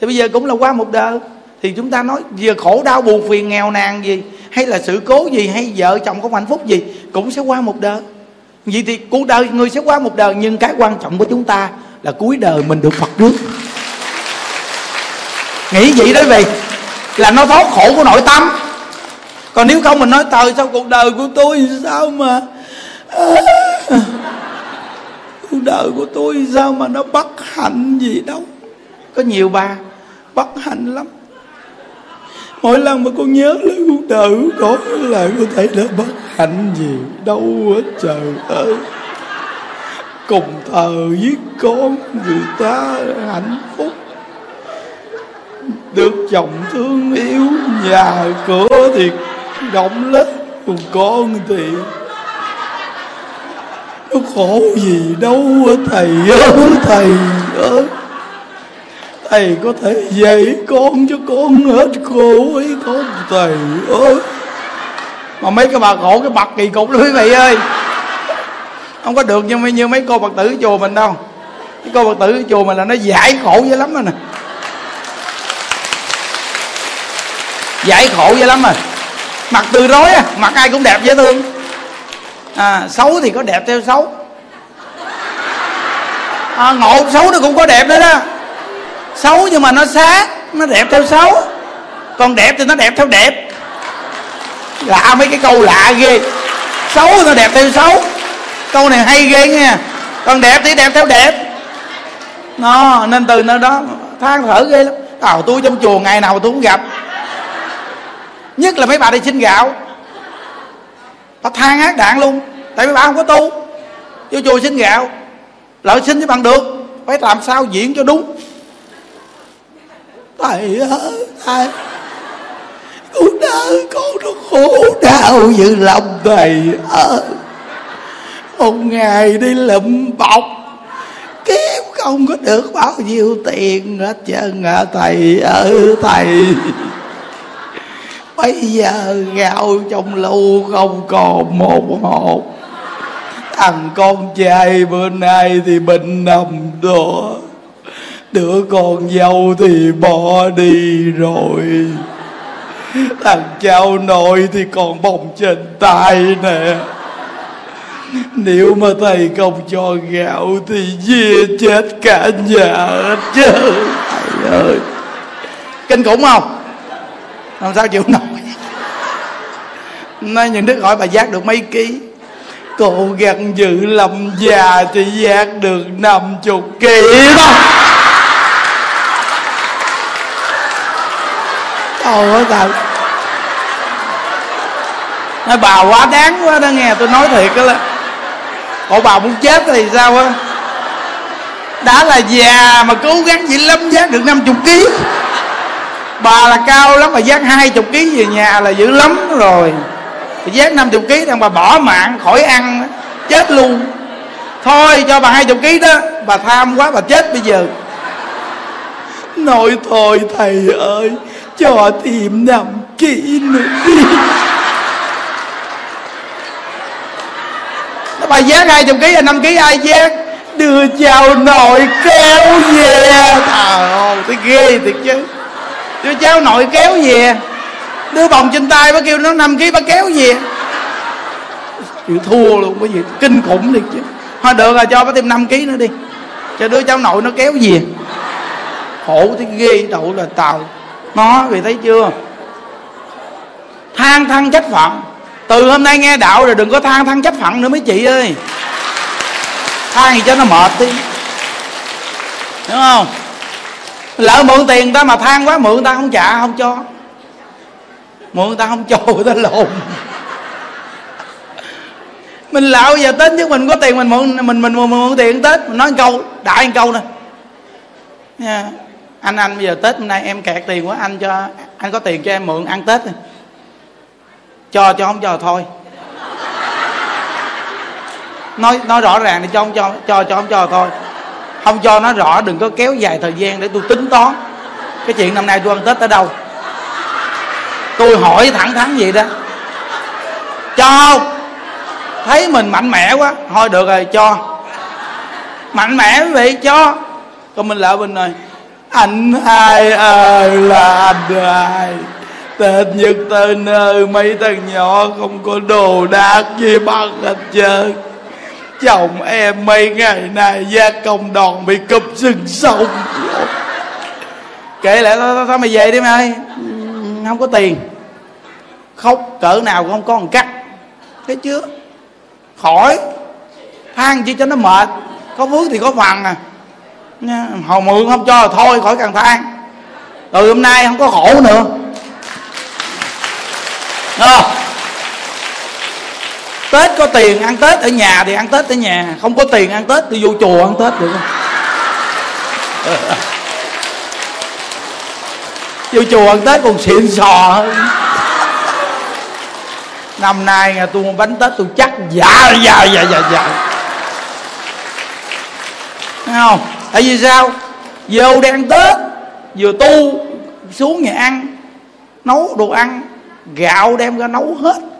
Thì bây giờ cũng là qua một đời. Thì chúng ta nói giờ khổ đau buồn phiền nghèo nàn gì hay là sự cố gì hay vợ chồng không hạnh phúc gì cũng sẽ qua một đời. Vậy thì cuộc đời người sẽ qua một đời nhưng cái quan trọng của chúng ta là cuối đời mình được phật trước. Nghĩ vậy đó vậy là nó thoát khổ của nội tâm. Còn nếu không mình nói trời sao cuộc đời của tôi sao mà à, cuộc đời của tôi sao mà nó bất hạnh gì đâu? Có nhiều bà bất hạnh lắm. Mỗi lần mà con nhớ lại cuộc đời của con là có thể nó bất hạnh gì đâu hết trời ơi. Cùng thờ với con người ta hạnh phúc được chồng thương yêu, nhà cửa thì rộng lớn còn con thì nó khổ gì đâu thầy ơi thầy ơi. Thầy có thể dạy con cho con hết khổ ấy không, thầy ơi? Mà mấy cái bà khổ, cái bậc kỳ cục lắm quý vị ơi. Không có được như mấy như mấy cô phật tử chùa mình đâu. Cái cô phật tử chùa mình là nó giải khổ dữ lắm rồi nè. Giải khổ dữ lắm rồi. Mặt từ rối à mặt ai cũng đẹp dễ thương. À, xấu thì có đẹp theo xấu. À, ngộ xấu nó cũng có đẹp nữa đó. Xấu nhưng mà nó sáng nó đẹp theo xấu. Còn đẹp thì nó đẹp theo đẹp. Lạ mấy cái câu lạ ghê. Xấu nó đẹp theo xấu. Câu này hay ghê nha còn đẹp thì đẹp theo đẹp. Nó nên từ nơi đó than thở ghê lắm. Tào tôi trong chùa ngày nào tôi cũng gặp nhất là mấy bà đi xin gạo. Bà than ác đạn luôn. Tại mấy bà không có tu. Vô chùa xin gạo. Lợi xin với bằng được. Phải làm sao diễn cho đúng. Thầy ơi, thầy. Con đời con nó khổ đau như lòng thầy ơi. Một ngày đi lụm bọc. Kiếm không có được bao nhiêu tiền hết trơn à thầy ơi, thầy bây giờ gạo trong lưu không còn một hột thằng con trai bữa nay thì bệnh nằm đó. Đứa con dâu thì bỏ đi rồi. Thằng cháu nội thì còn bồng trên tay nè. Nếu mà thầy không cho gạo thì dìa chết cả nhà hết chứ. Thầy ơi. Kinh khủng không? Làm sao, chịu nổi. Nay những đứa hỏi bà giác được mấy ký. Cô gần dự lầm già thì giác được năm chục ký đó. Trời ơi thật Nói, bà quá đáng quá đó nghe, Tôi nói thiệt đó là. Ủa, bà muốn chết thì sao á? Đã là già mà cố gắng dữ lâm giác được năm chục ký? Bà là cao lắm mà giác 20 kg về nhà là dữ lắm rồi. Giác 50 kg đang bà bỏ mạng khỏi ăn, chết luôn. Thôi, cho bà 20 kg đó, bà tham quá, bà chết bây giờ. Nói thôi, thầy ơi, cho tìm năm kỹ nữa đi. Bà giác hai chục ký năm ký ai giác đưa chào nội kéo về. Trời ơi tôi ghê thiệt chứ đưa cháu nội kéo về. Đưa vòng trên tay bác kêu nó năm ký bác kéo về. Chịu thua luôn cái gì kinh khủng thiệt chứ. Thôi được rồi cho bác thêm 5 ký nữa đi. Cho đứa cháu nội nó kéo về. Khổ thấy ghê đậu là tàu. Nó vì thấy chưa? Than thân trách phận. Từ hôm nay nghe đạo rồi đừng có than thân trách phận nữa mấy chị ơi. Than gì cho nó mệt đi. Đúng không lỡ mượn tiền ta mà than quá mượn ta không trả không cho. Mượn ta không cho người ta lộn. Mình lạo giờ tết chứ mình có tiền mình mượn mình mình mượn, mượn tiền tết mình nói một câu đại một câu nè. Nha anh anh bây giờ tết hôm nay em kẹt tiền quá anh cho anh có tiền cho em mượn ăn tết này. cho cho không cho thôi. Nói nói rõ ràng thì cho không cho cho cho không cho thôi không, cho nó rõ, đừng có kéo dài thời gian để tôi tính toán. Cái chuyện năm nay tôi ăn tết ở đâu? Tôi hỏi thẳng thắn vậy đó. Cho. Không thấy mình mạnh mẽ quá. Thôi, được rồi, cho. Mạnh mẽ quý vị, cho. Còn mình lại mình rồi. Anh hai ơi, là anh hai. Tết nhất tới nơi, mấy thằng nhỏ không có đồ đạc gì bằng hết trơn. Chồng em mấy ngày nay gia công đòn bị cụp sừng sông Kể lại tao tao mày về đi mày. Không có tiền. Khóc cỡ nào cũng không có một cắt. Thấy chưa? Khỏi. Than chi cho nó mệt. Có vướng thì có phần à. Nha hồi mượn không cho là thôi, khỏi cần than. Từ hôm nay không có khổ nữa. À tết có tiền ăn tết ở nhà thì ăn tết ở nhà. Không có tiền ăn tết, đi vô chùa ăn tết được không? [laughs] Vô chùa ăn tết còn xịn sò hơn. Năm nay nhà tôi mua bánh tết tôi chắc dạ dạ dạ dạ dạ. Thấy không? Tại vì sao? Vô đi ăn tết, vừa tu xuống nhà ăn, nấu đồ ăn, gạo đem ra nấu hết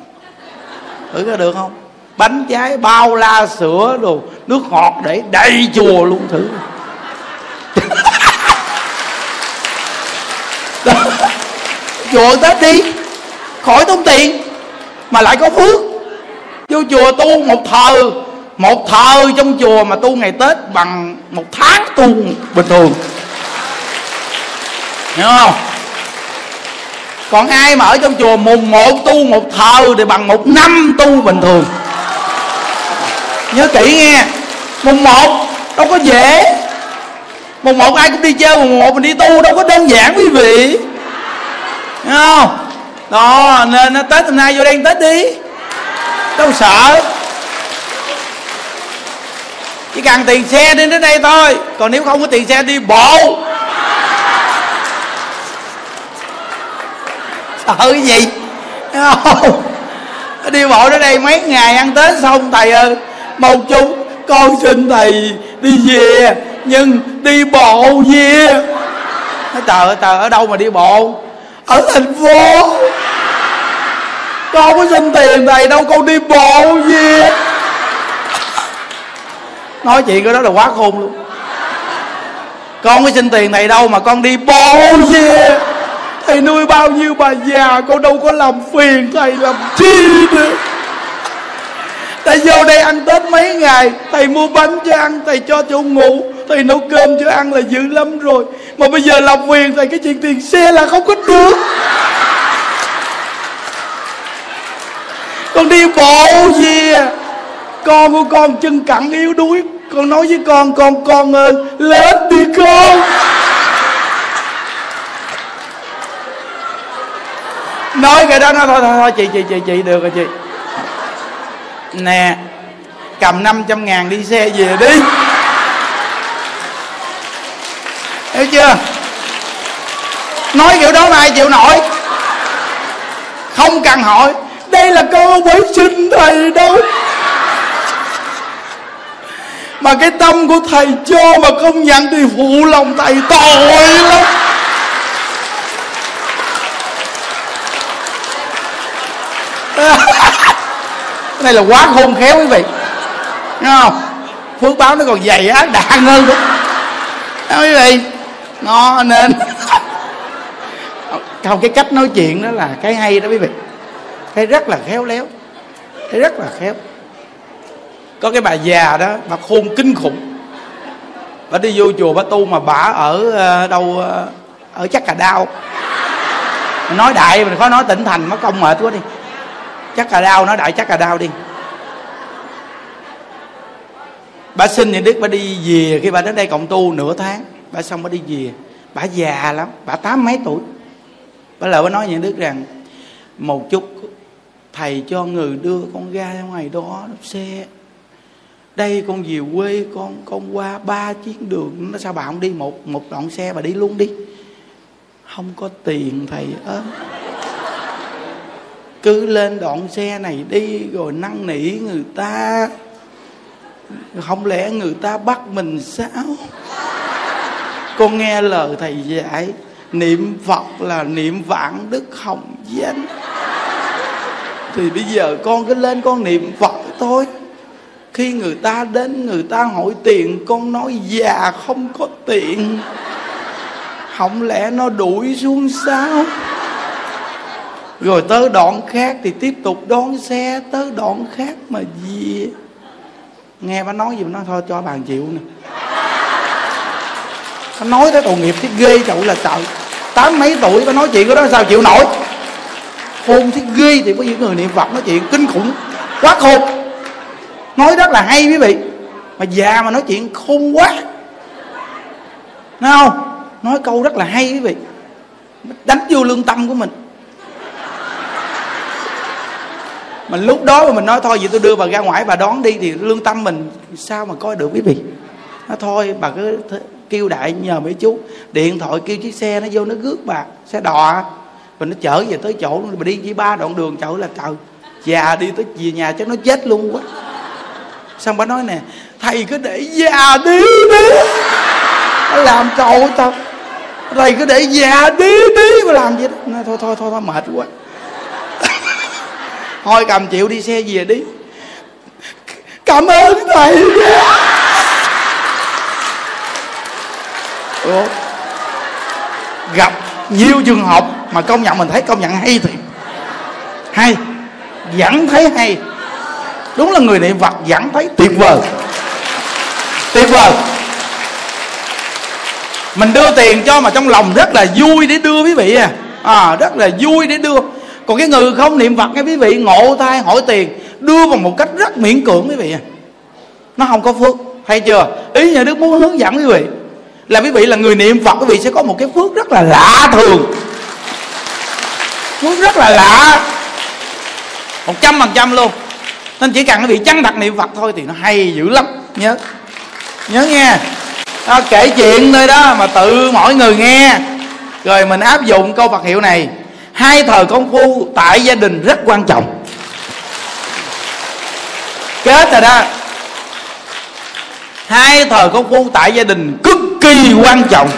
thử có được không? Bánh trái bao la sữa đồ, nước ngọt để đầy chùa luôn thử. [laughs] Chùa tết đi, khỏi tốn tiền, mà lại có phước. Vô chùa tu một thờ một thờ trong chùa mà tu ngày tết bằng một tháng tu bình thường. Hiểu không? Còn ai mà ở trong chùa mùng một tu một thờ thì bằng một năm tu bình thường? Nhớ kỹ nghe. Mùng một, đâu có dễ. Mùng một ai cũng đi chơi, mùng một mình đi tu, đâu có đơn giản quý vị. Hiểu không? Đó, nên tết hôm nay vô đây tết đi. Đâu sợ. Chỉ cần tiền xe đi đến đây thôi. Còn nếu không có tiền xe đi bộ. Sợ cái gì? Không? Đi bộ đến đây mấy ngày ăn tết xong, thầy ơi một chút con xin thầy đi về, nhưng đi bộ về. Nói, trời ơi, trời ở đâu mà đi bộ? Ở thành phố. Con có xin tiền thầy, đâu con đi bộ về. Nói chuyện cái đó là quá khôn luôn. Con có xin tiền thầy đâu mà con đi bộ về thầy nuôi bao nhiêu bà già con đâu có làm phiền thầy làm chi nữa. Thầy vô đây ăn tết mấy ngày, thầy mua bánh cho ăn, thầy cho chỗ ngủ, thầy nấu cơm cho ăn là dữ lắm rồi. Mà bây giờ làm phiền thầy, cái chuyện tiền xe là không có được. Con đi bộ về, con của con chân cẳng yếu đuối. Con nói với con con con ơi, lên đi con. Nói cái đó nó thôi thôi thôi, chị chị chị chị, được rồi, chị. Nè, cầm 500 ngàn đi xe về đi. Hiểu chưa? Nói kiểu đó mà ai chịu nổi. Không cần hỏi. Đây là con phải xin thầy đâu. Mà cái tâm của thầy cho mà không nhận thì phụ lòng thầy tội lắm. Cái này là quá khôn khéo quý vị. Nghe không? Phước báo nó còn dày á đạn hơn đó quý vị? Nó nên. Không, cái cách nói chuyện đó là cái hay đó quý vị. Cái rất là khéo léo. Cái rất là khéo. Có cái bà già đó, bà khôn kinh khủng. Bà đi vô chùa bà tu mà bà ở ờ, đâu ờ, ở chắc cà đau nói đại mình khó nói tỉnh thành, mất công mệt quá đi chắc cà đau nó đại chắc cà đau đi. Bà xin những đức bà đi về, khi bà đến đây cộng tu nửa tháng, bà xong bà đi về. Bà già lắm, bà tám mấy tuổi. Bà lời bà nói những đức rằng, một chút, thầy cho người đưa con ra ngoài đó xe. Đây con về quê con con qua ba chuyến đường, nó sao bà không đi? Một một đoạn xe bà đi luôn đi. Không có tiền, thầy ơi cứ lên đoạn xe này đi, rồi năn nỉ người ta. Không lẽ người ta bắt mình sao? Con nghe lời thầy dạy, niệm phật là niệm vạn đức hồng danh. Thì bây giờ con cứ lên con niệm phật thôi. Khi người ta đến, người ta hỏi tiền, con nói già không có tiền. Không lẽ nó đuổi xuống sao? Rồi tới đoạn khác thì tiếp tục đón xe, tới đoạn khác mà về. Nghe bà nói gì mà nói, thôi cho bà chịu nè. [laughs] Bà nói tới tội nghiệp thấy ghê chậu là trời. Tám mấy tuổi bà nói chuyện của đó sao chịu nổi? Khôn thấy ghê thì có những người niệm phật nói chuyện kinh khủng, quá khôn. Nói rất là hay quý vị, mà già mà nói chuyện khôn quá. Thấy không? Nói câu rất là hay quý vị. Đánh vô lương tâm của mình. Mà lúc đó mà mình nói thôi vậy tôi đưa bà ra ngoài bà đón đi thì lương tâm mình sao mà coi được quý vị? Nó thôi bà cứ th- kêu đại nhờ mấy chú. Điện thoại kêu chiếc xe nó vô nó rước bà xe đò. Và nó chở về tới chỗ mà đi chỉ ba đoạn đường chở là trời. Già đi tới về nhà chắc nó chết luôn quá. Xong bà nói nè thầy cứ để già đi đi. Nó làm cầu tao. Thầy cứ để già đi đi. Mà làm gì đó. Nói, thôi thôi thôi thôi mệt quá thôi cầm triệu đi xe về đi. Cảm ơn thầy. Ủa? gặp nhiều trường hợp mà công nhận mình thấy công nhận hay thì hay vẫn thấy hay. Đúng là người niệm phật vẫn thấy tuyệt vời. Tuyệt vời. Mình đưa tiền cho mà trong lòng rất là vui để đưa quý vị à, à rất là vui để đưa còn cái người không niệm phật nghe quý vị ngộ tai hỏi tiền đưa bằng một cách rất miễn cưỡng quý vị nó không có phước hay chưa? Ý nhà đức muốn hướng dẫn quý vị là quý vị là người niệm phật quý vị sẽ có một cái phước rất là lạ thường. Phước rất là lạ. Một trăm phần trăm luôn. Nên chỉ cần quý vị chăng thật niệm phật thôi thì nó hay dữ lắm. Nhớ. Nhớ nghe. Đó, kể chuyện thôi đó mà tự mỗi người nghe. Rồi mình áp dụng câu phật hiệu này hai thời công phu tại gia đình rất quan trọng. Kết rồi đó. Hai thời công phu tại gia đình cực kỳ quan trọng.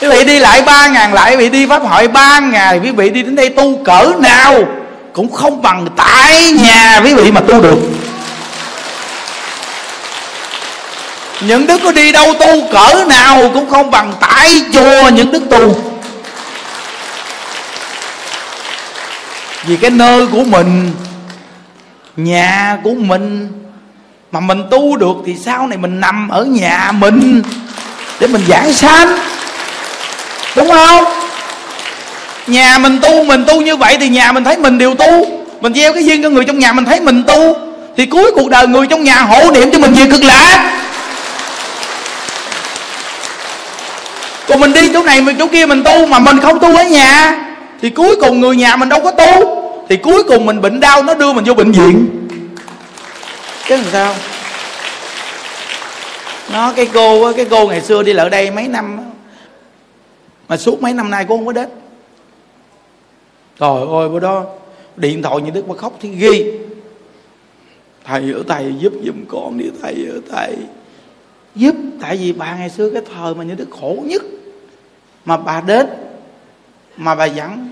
Quý vị đi lại ba ngàn lại, quý vị đi pháp hội ba ngày quý vị đi đến đây tu cỡ nào cũng không bằng tại nhà quý vị mà tu được. Những đức có đi đâu tu cỡ nào cũng không bằng tại chùa những đức tu. Vì cái nơi của mình, nhà của mình, mà mình tu được thì sau này mình nằm ở nhà mình để mình giảng sanh. Đúng không? Nhà mình tu mình tu như vậy thì nhà mình thấy mình đều tu. Mình gieo cái duyên cho người trong nhà mình thấy mình tu, thì cuối cuộc đời người trong nhà hộ niệm cho mình về cực lạc. Còn mình đi chỗ này, mình chỗ kia mình tu mà mình không tu ở nhà thì cuối cùng người nhà mình đâu có tu. Thì cuối cùng mình bệnh đau, nó đưa mình vô bệnh viện. Chứ làm sao? Nó, cái cô á, cái cô ngày xưa đi lại đây mấy năm mà suốt mấy năm nay cô không có đến. Trời ơi, bữa đó điện thoại như đức mà khóc thì ghi. Thầy ở thầy giúp giùm con đi, thầy ở thầy giúp, tại vì bà ngày xưa cái thời mà như đức khổ nhất. Mà bà đến, mà bà dẫn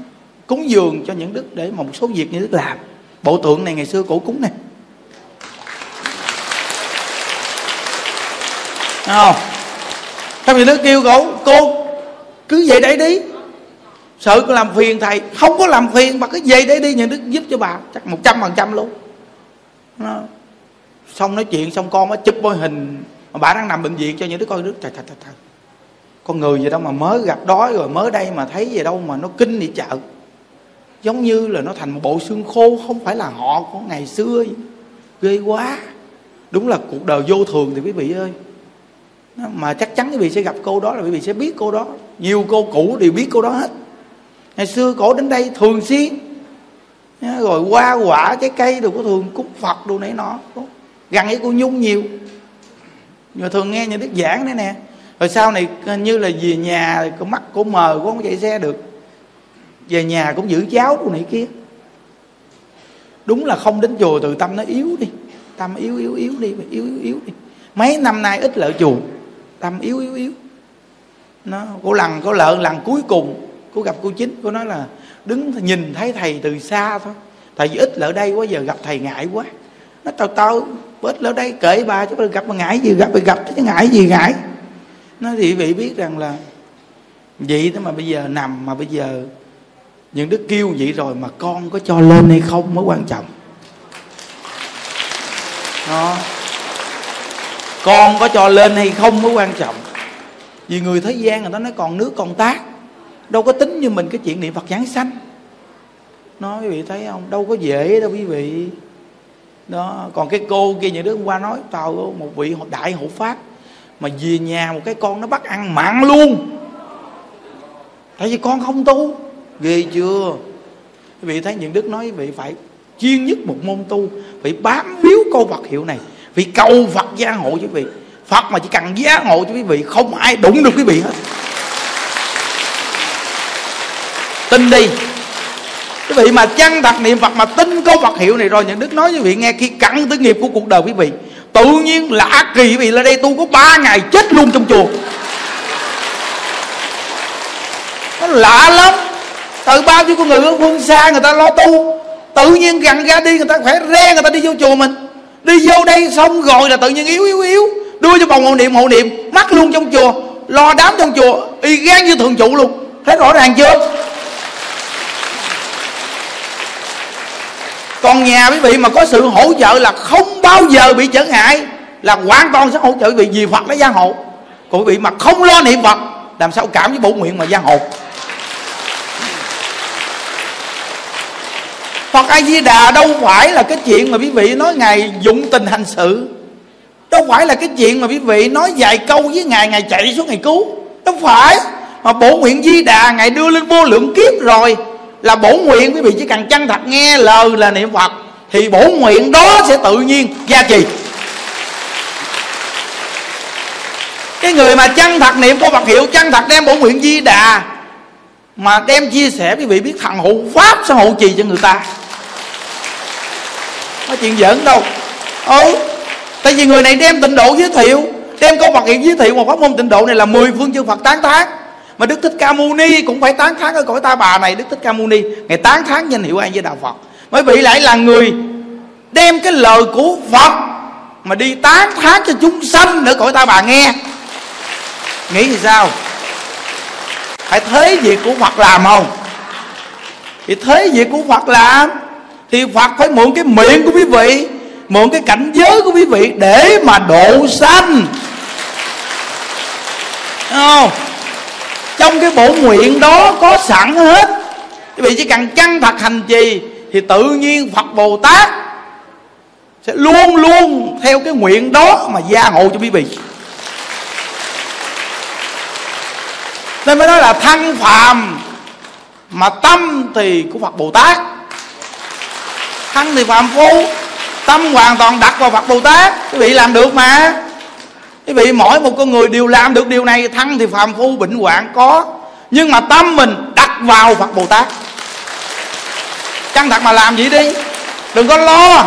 cúng dường cho những đức để mà một số việc như đức làm. Bộ tượng này ngày xưa cổ cúng này Thấy không? Trong những đức kêu cổ cô cứ về đấy đi. Sợ cô làm phiền thầy, không có làm phiền mà cứ về đấy đi những đức giúp cho bà, chắc một trăm phần trăm luôn. Nó xong nói chuyện xong con mới chụp bôi hình, mà bà đang nằm bệnh viện cho những đứa coi đứa trời trời trời con người gì đâu mà mới gặp đói rồi mới đây mà thấy gì đâu mà nó kinh đi chợ giống như là nó thành một bộ xương khô, không phải là họ của ngày xưa ghê quá. Đúng là cuộc đời vô thường thì quý vị ơi. Mà chắc chắn quý vị sẽ gặp cô đó là quý vị sẽ biết cô đó. Nhiều cô cũ đều biết cô đó hết. Ngày xưa cổ đến đây thường xuyên. Rồi hoa quả, trái cây đều có thường, cúng phật đồ nãy nọ. Gần với cô nhung nhiều. Nhưng mà thường nghe những đức giảng đấy nè. Rồi sau này, như là về nhà có mắt cổ mờ cô không chạy xe được về nhà cũng giữ cháu đồ này kia. Đúng là không đến chùa từ tâm nó yếu đi, tâm yếu yếu yếu đi yếu yếu yếu đi. Mấy năm nay ít lợi chùa, tâm yếu yếu yếu. Nó, cô lần, cô lợn, lần cuối cùng cô gặp cô chính, cô nói là đứng nhìn thấy thầy từ xa thôi. Tại vì ít ở đây quá, giờ gặp thầy ngại quá. Nó tao tao, bớt lỡ đây, kể bà chứ gặp mà ngại gì, gặp thì gặp chứ ngại gì ngại. Nó thì vị biết rằng là vậy đó mà bây giờ nằm, mà bây giờ những đức kêu vậy rồi mà con có cho lên hay không mới quan trọng. Đó. Con có cho lên hay không mới quan trọng. Vì người thế gian người ta nói còn nước, còn tác. Đâu có tính như mình cái chuyện niệm phật giáng sanh. Nói quý vị thấy không? Đâu có dễ đâu, quý vị. Đó. Còn cái cô kia những đứa hôm qua nói, tao một vị đại hộ pháp mà về nhà một cái con nó bắt ăn mặn luôn. Tại vì con không tu ghê chưa? Quý vị thấy những đức nói quý vị phải chuyên nhất một môn tu, phải bám víu câu Phật hiệu này vì cầu Phật gia hộ cho quý vị. Phật mà chỉ cần gia hộ cho quý vị, không ai đụng được quý vị hết. Tin đi. Quý vị mà chăng thật niệm phật mà tin câu phật hiệu này rồi, những đức nói với vị nghe khi cặn tới nghiệp của cuộc đời quý vị, tự nhiên lạ kỳ quý vị là đây tu có ba ngày chết luôn trong chùa. Nó lạ lắm. Tự bao nhiêu con người ở phương xa người ta lo tu. Tự nhiên gần ra đi, người ta khỏe re người ta đi vô chùa mình. Đi vô đây xong rồi là tự nhiên yếu yếu yếu. Đưa cho vòng hộ niệm hộ niệm. Mắc luôn trong chùa. Lo đám trong chùa. Y gan như thường trụ luôn. Thấy rõ ràng chưa? Còn nhà quý vị mà có sự hỗ trợ là không bao giờ bị trở ngại, là hoàn toàn sẽ hỗ trợ quý vị vì phật đã gia hộ. Còn quý vị mà không lo niệm phật, làm sao cảm với bổ nguyện mà gia hộ? Phật A Di Đà đâu phải là cái chuyện mà quý vị nói ngài dụng tình hành sự. Đâu phải là cái chuyện mà quý vị nói vài câu với ngài ngài chạy xuống ngài cứu. Đâu phải. Mà bổ nguyện Di Đà ngài đưa lên vô lượng kiếp rồi. Là bổ nguyện, quý vị chỉ cần chân thật nghe lời là niệm phật, thì bổ nguyện đó sẽ tự nhiên. Gia trì cái người mà chân thật niệm của phật hiệu, chân thật đem bổ nguyện di đà mà đem chia sẻ, quý vị biết thằng hộ pháp sẽ hộ trì cho người ta có chuyện giỡn đâu. Ừ tại vì người này đem tịnh độ giới thiệu, đem câu phật hiện giới thiệu một pháp môn tịnh độ này là mười phương chư phật tán thán. Mà đức thích ca mâu ni cũng phải tán thán ở cõi ta bà này, đức thích ca mâu ni. Ngày tán thán danh hiệu ai với đạo phật. Mới vì lại là người đem cái lời của phật mà đi tán thán cho chúng sanh ở cõi ta bà nghe. Nghĩ thì sao? Phải thế việc của phật làm không? Thì thế việc của phật làm thì phật phải mượn cái miệng của quý vị, mượn cái cảnh giới của quý vị để mà độ sanh. Không? Trong cái bổ nguyện đó có sẵn hết. Quý vị chỉ cần chân thật hành trì thì tự nhiên phật bồ tát sẽ luôn luôn theo cái nguyện đó mà gia hộ cho quý vị. Nên mới nói là thân phàm mà tâm thì của phật bồ tát thân thì phàm phu tâm hoàn toàn đặt vào phật bồ tát. Quý vị làm được mà. Quý vị mỗi một con người đều làm được điều này thăng thì phàm phu bệnh hoạn có. Nhưng mà tâm mình đặt vào phật bồ tát. Căng thẳng mà làm gì đi. Đừng có lo.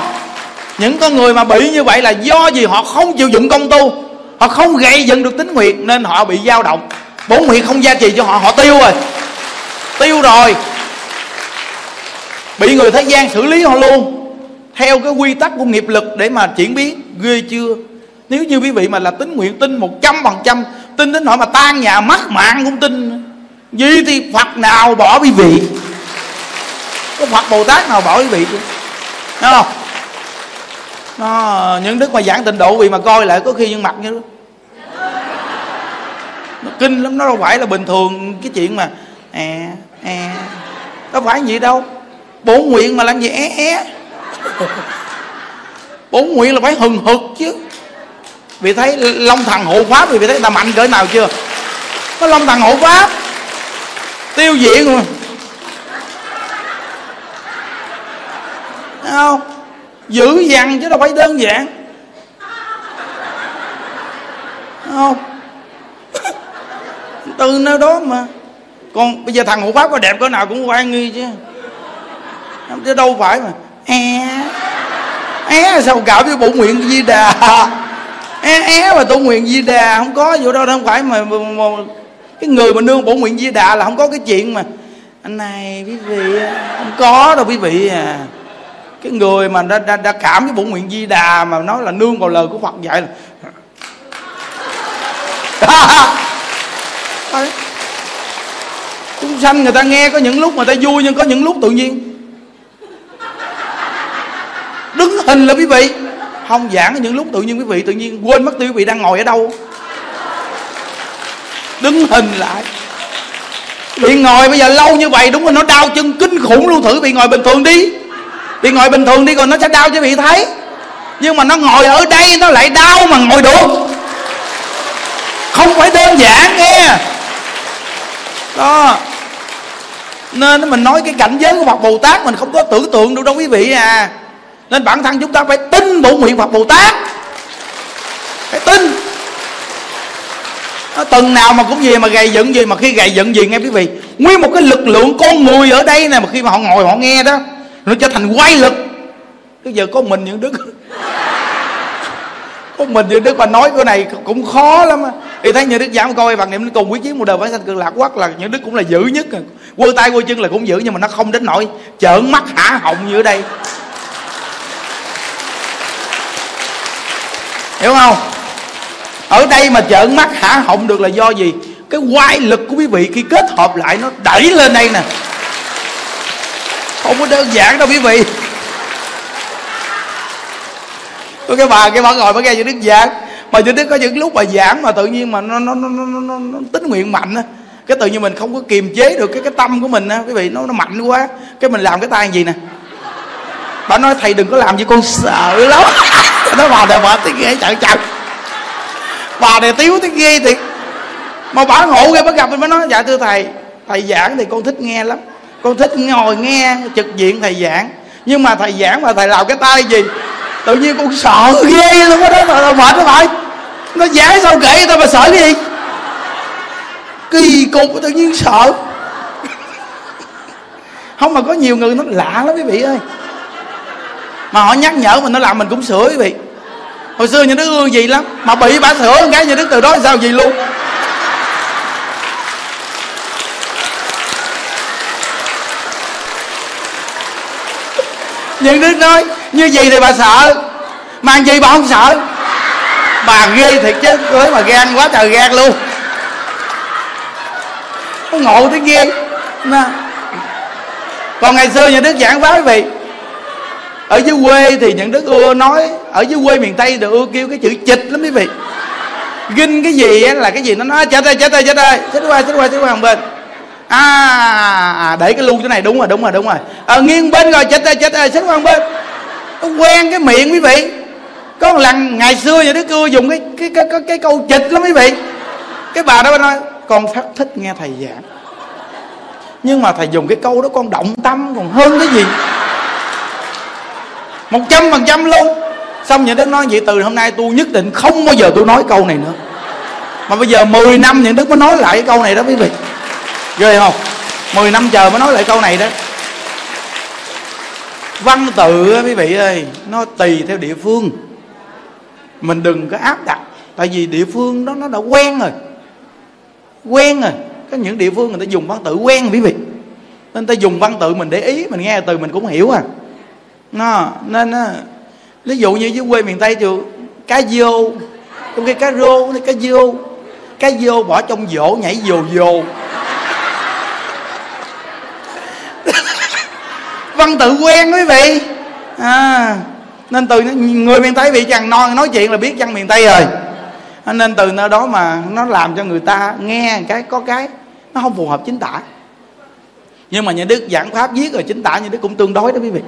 Những con người mà bị như vậy là do gì họ không chịu dụng công tu. Họ không gây dựng được tính nguyện nên họ bị dao động. Bốn nguyện không gia trì cho họ họ tiêu rồi. Tiêu rồi bị người thế gian xử lý họ luôn. Theo cái quy tắc của nghiệp lực để mà chuyển biến, ghê chưa? Nếu như quý vị mà là tính nguyện tin một trăm phần trăm, tin đến nỗi mà tan nhà mất mạng cũng tin gì thì phật nào bỏ quý vị? Có phật bồ tát nào bỏ quý vị chứ? Không? Nó, những đức mà giảng tịnh độ vì mà coi lại có khi nhân mặt như đó. Nó kinh lắm, nó đâu phải là bình thường cái chuyện mà à à đâu phải gì đâu bốn nguyện mà làm gì, é é. Bốn nguyện là phải hừng hực chứ. Vì thấy long thần hộ pháp, vì thấy ta mạnh cỡ nào chưa? Có long thần hộ pháp. Tiêu diệt mà. Thấy không? Dữ dằn chứ đâu phải đơn giản. Thấy không? Từ nơi đó mà. Còn bây giờ thằng hộ pháp có đẹp cỡ nào cũng quan nghi chứ chứ đâu phải mà. É é sao gạo với bộ nguyện di đà? É é mà tụng nguyện di đà không có vụ đâu đâu không phải mà, mà, mà cái người mà nương bổ nguyện di đà là không có cái chuyện mà. Anh này quý vị không có đâu quý vị à. Cái người mà đã, đã, đã cảm với bổ nguyện di đà mà nói là nương vào lời của phật dạy là [laughs] chúng sanh người ta nghe có những lúc mà ta vui nhưng có những lúc tự nhiên đứng hình là quý vị. Không giảng những lúc tự nhiên quý vị, tự nhiên quên mất tiêu quý vị đang ngồi ở đâu. Đứng hình lại. Bị ngồi bây giờ lâu như vậy, đúng là nó đau chân kinh khủng luôn. Thử bị ngồi bình thường đi. Bị ngồi bình thường đi còn nó sẽ đau cho bị thấy. Nhưng mà nó ngồi ở đây, nó lại đau mà ngồi được. Không phải đơn giản nghe. Đó. Nên mình nói cái cảnh giới của Phật Bồ Tát mình không có tưởng tượng được đâu quý vị à nên bản thân chúng ta phải tin bổn nguyện Phật Bồ Tát. Phải tin. Nó từng nào mà cũng gì mà gầy dựng gì, mà khi gầy dựng gì nghe quý vị. Nguyên một cái lực lượng con người ở đây nè, mà khi mà họ ngồi họ nghe đó, nó trở thành quay lực. Bây giờ có mình những đức [laughs] có mình những đức mà nói cái này cũng khó lắm thì thấy như đức giảm coi bằng niệm cùng quý chiến một đời phải sanh cực lạc quắc là những đức cũng là dữ nhất. Quơ tay quơ chân là cũng dữ nhưng mà nó không đến nỗi trợn mắt hả họng như ở đây. Hiểu không? Ở đây mà trợn mắt hả? Họng được là do gì? Cái quay lực của quý vị khi kết hợp lại nó đẩy lên đây nè. Không có đơn giản đâu quý vị. Có cái bà cái bà ngồi bà nghe những đức giảng. Mà những đức có những lúc bà giảng mà tự nhiên mà nó nó nó nó, nó, nó tính nguyện mạnh á. Cái tự nhiên mình không có kiềm chế được cái cái tâm của mình á. Quý vị nó nó mạnh quá. Cái mình làm cái tay gì nè? Bà nói thầy đừng có làm gì con sợ lắm nó bà này bà tiếng ghê trời trời bà này tiếu tiếng ghê thiệt. Mà bà ngộ ghê bắt gặp mình mới nói dạ thưa thầy thầy giảng thì con thích nghe lắm. Con thích ngồi nghe trực diện thầy giảng. Nhưng mà thầy giảng mà thầy làm cái tay gì? Tự nhiên con sợ ghê luôn đó. Nó mệt nó phải. Nó giảng sao kể tao mà sợ cái gì? Kỳ cục tự nhiên sợ? Không mà có nhiều người nó lạ lắm quý vị ơi mà họ nhắc nhở mình nó làm mình cũng sửa quý vị. Hồi xưa như đức ương gì lắm, mà bị bà sửa một cái như đức từ đó sao gì luôn. [laughs] Nhưng đức nói, như gì thì bà sợ, mà gì bà không sợ. Bà ghê thiệt chứ cưới mà gan quá trời gan luôn. Nó ngộ tới ghê. Mà, còn ngày xưa nhà đức giảng báo quý vị ở dưới quê thì những đức ưa nói ở dưới quê miền tây thì ưa kêu cái chữ chịch lắm quý vị. Ginh cái gì á là cái gì? Nó nói chết ơi chết ơi chết ơi chết qua chết qua chết qua hàng bên. À, à để cái luôn chỗ này đúng rồi đúng rồi đúng rồi. Ờ, nghiêng bên rồi chết ơi chết ơi chết qua hàng bên. Nó quen cái miệng quý vị. Có một lần ngày xưa nhà đức ưa dùng cái cái cái cái, cái câu chịch lắm quý vị. Cái bà đó nói con phát thích nghe thầy giảng. Nhưng mà thầy dùng cái câu đó con động tâm còn hơn cái gì? Một trăm phần trăm luôn. Xong những đức nói vậy, từ hôm nay tôi nhất định không bao giờ tôi nói câu này nữa. Mà bây giờ 10 năm những đức mới nói lại cái câu này đó, quý vị. Ghê không? 10 năm chờ mới nói lại câu này đó. Văn tự quý vị ơi, nó tùy theo địa phương. Mình đừng có áp đặt, tại vì địa phương đó nó đã quen rồi. Quen rồi. Có những địa phương người ta dùng văn tự quen, quý vị. Nên ta dùng văn tự mình để ý, mình nghe từ mình cũng hiểu à nó nên nó ví dụ như dưới quê miền tây chịu cá vô trong cái cá rô cá vô cá vô bỏ trong vỗ nhảy dồ dồ [laughs] văn tự quen quý vị. À, nên từ người miền tây bị chàng non nói chuyện là biết dân miền tây rồi. À, nên từ nơi đó mà nó làm cho người ta nghe cái có cái nó không phù hợp chính tả. Nhưng mà nhà đức giảng pháp viết rồi chính tả nhà đức cũng tương đối đó quý vị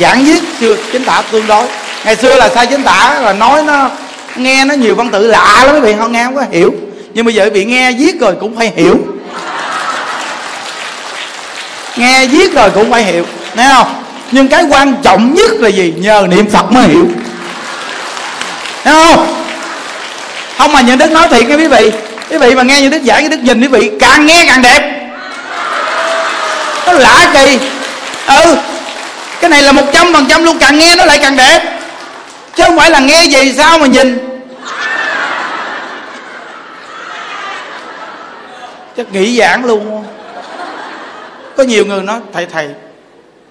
giảng viết chưa? Chính tả tương đối. Ngày xưa là sai chính tả là nói nó, nghe nó nhiều văn tự lạ lắm quý vị, không nghe không có hiểu. Nhưng bây giờ quý vị nghe viết rồi cũng phải hiểu. Nghe viết rồi cũng phải hiểu. Nghe không? Nhưng cái quan trọng nhất là gì? Nhờ niệm phật mới hiểu. Thấy không? Không mà những đức nói thiệt nha quý vị. Quý vị mà nghe những đức giải những đức nhìn quý vị, càng nghe càng đẹp. Nó lạ kỳ. Ừ cái này là một trăm phần trăm luôn, càng nghe nó lại càng đẹp. Chứ không phải là nghe gì, sao mà nhìn? Chắc nghĩ giảng luôn. Có nhiều người nói, thầy thầy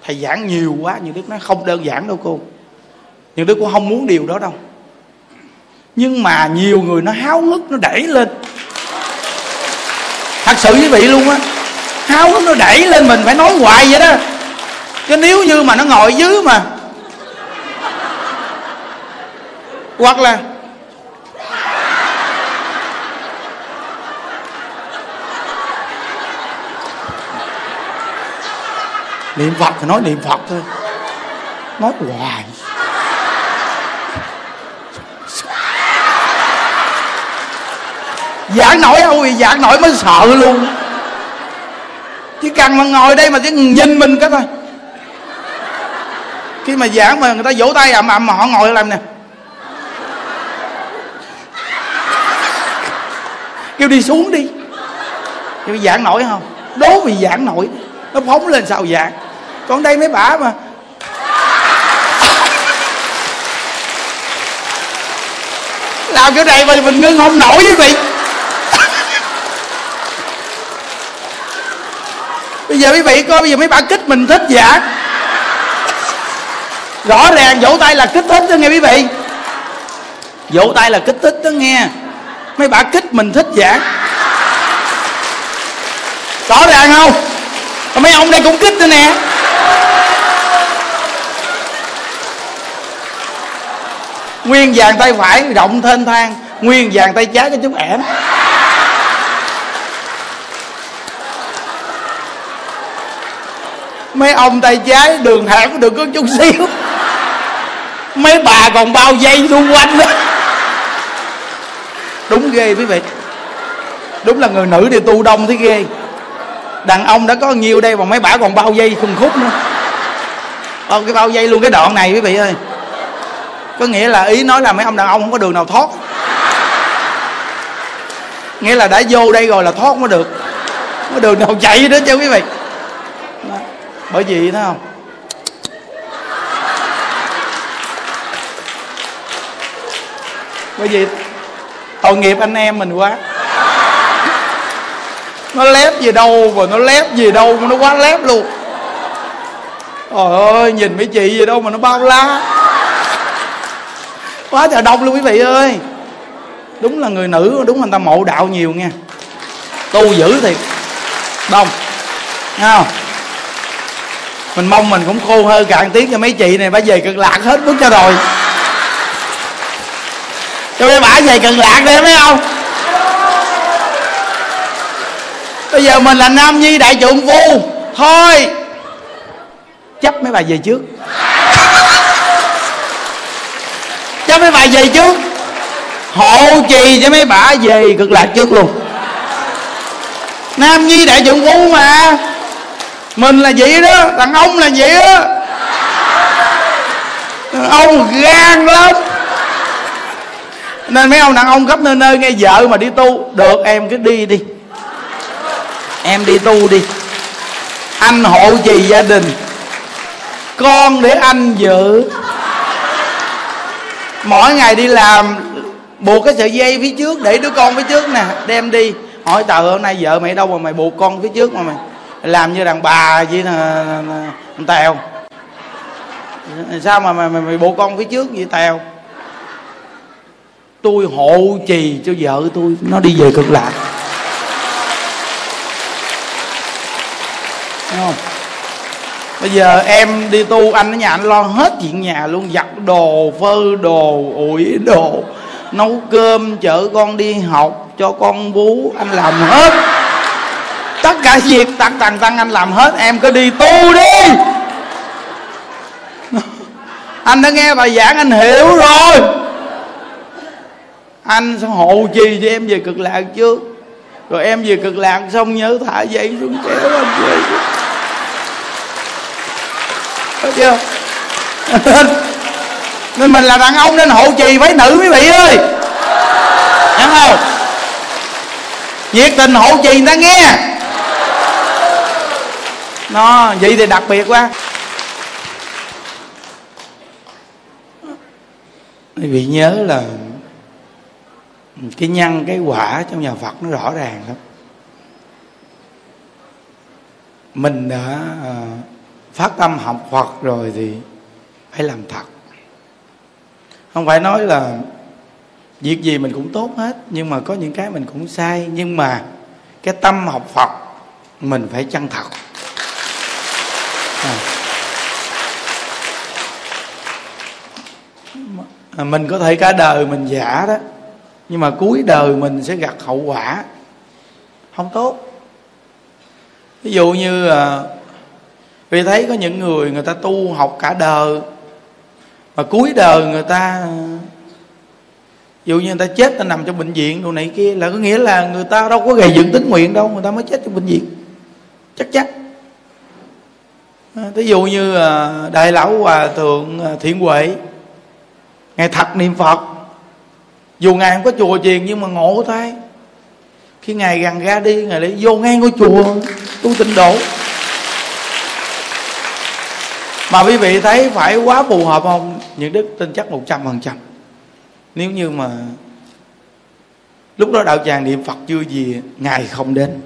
thầy giảng nhiều quá nhiều đức nói không đơn giản đâu cô. Nhưng đức cũng không muốn điều đó đâu. Nhưng mà nhiều người nó háo hức, nó đẩy lên. Thật sự quý vị luôn á. Háo hức nó đẩy lên mình, phải nói hoài vậy đó chứ nếu như mà nó ngồi dưới mà. Hoặc là niệm phật thì nói niệm phật thôi. Nói hoài. Giảng nổi ôi, giảng nổi mới sợ luôn. Chỉ cần mà ngồi đây mà cái nhìn mình cái thôi khi mà giảng mà người ta vỗ tay ầm ầm mà họ ngồi làm nè. Kêu đi xuống đi. Kêu giảng nổi không? Đố vì giảng nổi. Nó phóng lên sao giảng? Còn đây mấy bà mà. Làm chỗ này mà mình ngưng không nổi với vị bây giờ quý vị coi bây giờ mấy bà kích mình thích giả rõ ràng vỗ tay là kích thích đó nghe quý vị. Vỗ tay là kích thích đó nghe. Mấy bà kích mình thích giảng. Rõ ràng không? Còn mấy ông đây cũng kích nữa nè. Nguyên vàng tay phải, rộng thênh thang. Nguyên vàng tay trái cho chút ẻm mấy ông tay trái đường hẻm được có chút xíu. Mấy bà còn bao dây xung quanh đó. Đúng ghê quý vị. Đúng là người nữ thì tu đông thấy ghê. Đàn ông đã có nhiều đây mà mấy bà còn bao dây khùng khúc nữa. Bao cái bao dây luôn cái đoạn này quý vị ơi. Có nghĩa là ý nói là mấy ông đàn ông không có đường nào thoát. Nghĩa là đã vô đây rồi là thoát mới được. Không có đường nào chạy đó chứ quý vị bởi vì thấy không? Bởi vì tội nghiệp anh em mình quá. Nó lép gì đâu mà nó lép gì đâu mà nó quá lép luôn. Trời ơi, nhìn mấy chị gì đâu mà nó bao la. Quá trời đông luôn quý vị ơi. Đúng là người nữ, đúng là người ta mộ đạo nhiều nha. Tu dữ thiệt. Đông. Nghe không? Mình mong mình cũng khô hơi cạn tiếng cho mấy chị này, bà về cực lạc hết bước cho rồi. Cho mấy bả về cực lạc đi mấy không? Bây giờ mình là nam nhi đại trượng phu. Thôi, chấp mấy bà về trước. Chấp mấy bà về trước. Hộ trì cho mấy bà về cực lạc trước luôn. Nam nhi đại trượng phu mà mình là vậy đó đàn ông là vậy đó. Ông gan lắm. Nên mấy ông đàn ông khắp nơi nơi nghe vợ mà đi tu. Được, em cứ đi đi. Em đi tu đi. Anh hộ trì gia đình. Con để anh giữ. Mỗi ngày đi làm, buộc cái sợi dây phía trước, để đứa con phía trước nè, đem đi. Hỏi tờ hôm nay vợ mày đâu mà mày buộc con phía trước mà mày? Làm như đàn bà vậy là tèo. Sao mà mày, mày, mày bộ con phía trước vậy tèo? Tôi hộ trì cho vợ tôi nó đi về cực lạc. Đúng không? Bây giờ em đi tu anh ở nhà anh lo hết chuyện nhà luôn giặt đồ phơ đồ ủi đồ nấu cơm chở con đi học cho con bú anh làm hết tất cả việc tăng tặng tăng anh làm hết, em cứ đi tu đi. [laughs] Anh đã nghe bài giảng, anh hiểu rồi. Anh sẽ hộ trì cho em về cực lạc trước rồi em về cực lạc xong nhớ thả dây xuống kéo anh về Thấy chưa? [laughs] Nên mình là đàn ông nên hộ trì với nữ quý vị ơi. Hiểu không? Nhiệt tình hộ trì người ta nghe nó vậy thì đặc biệt quá. Quý vị nhớ là cái nhân cái quả trong nhà phật nó rõ ràng lắm. Mình đã à, phát tâm học phật rồi thì phải làm thật. Không phải nói là việc gì mình cũng tốt hết, nhưng mà có những cái mình cũng sai. Nhưng mà cái tâm học phật mình phải chân thật. À. à. mình có thể cả đời mình giả đó nhưng mà cuối đời mình sẽ gặt hậu quả. Không tốt. Ví dụ như à, vì thấy có những người người ta tu học cả đời mà cuối đời người ta ví dụ như người ta chết ta nằm trong bệnh viện đồ này kia là có nghĩa là người ta đâu có gầy dựng tính nguyện đâu người ta mới chết trong bệnh viện. Chắc chắn. À, ví dụ như à, đại lão hòa thượng à, thiện huệ, ngài thật niệm phật. Dù ngài không có chùa chiền nhưng mà ngộ thế khi ngài gần ra đi, ngài lại vô ngay ngôi chùa, tu tịnh độ. Mà quý vị thấy phải quá phù hợp không? Những đức tin chắc một trăm phần trăm. Nếu như mà lúc đó đạo tràng niệm phật chưa gì, ngài không đến.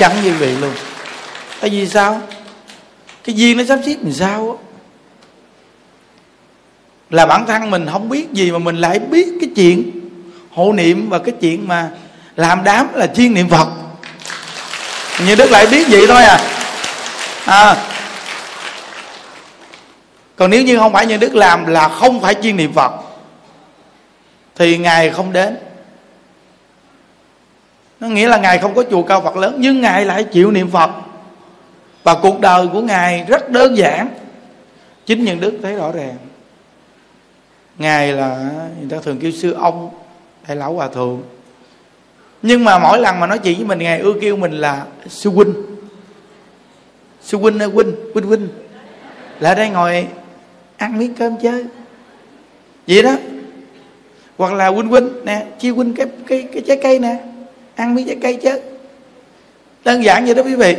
Chẳng như vậy luôn. Tại vì sao? Cái duyên nó sắp xếp làm sao á? Là bản thân mình không biết gì mà mình lại biết cái chuyện hộ niệm và cái chuyện mà làm đám là chuyên niệm phật. Như đức lại biết vậy thôi à. À. Còn nếu như không phải như đức làm là không phải chuyên niệm phật, thì ngài không đến nó nghĩa là ngài không có chùa cao phật lớn, nhưng ngài lại chịu niệm phật. Và cuộc đời của ngài rất đơn giản. Chính nhân đức thấy rõ ràng. Ngài là, người ta thường kêu sư ông, đại lão hòa thượng. Nhưng mà mỗi lần mà nói chuyện với mình, ngài ưa kêu mình là sư huynh. Sư huynh ơi, huynh huynh huynh. Lại đây ngồi ăn miếng cơm chơi vậy đó. Hoặc là huynh huynh, nè chia huynh cái cái cái trái cây nè ăn miếng trái cây chứ. Đơn giản vậy đó quý vị.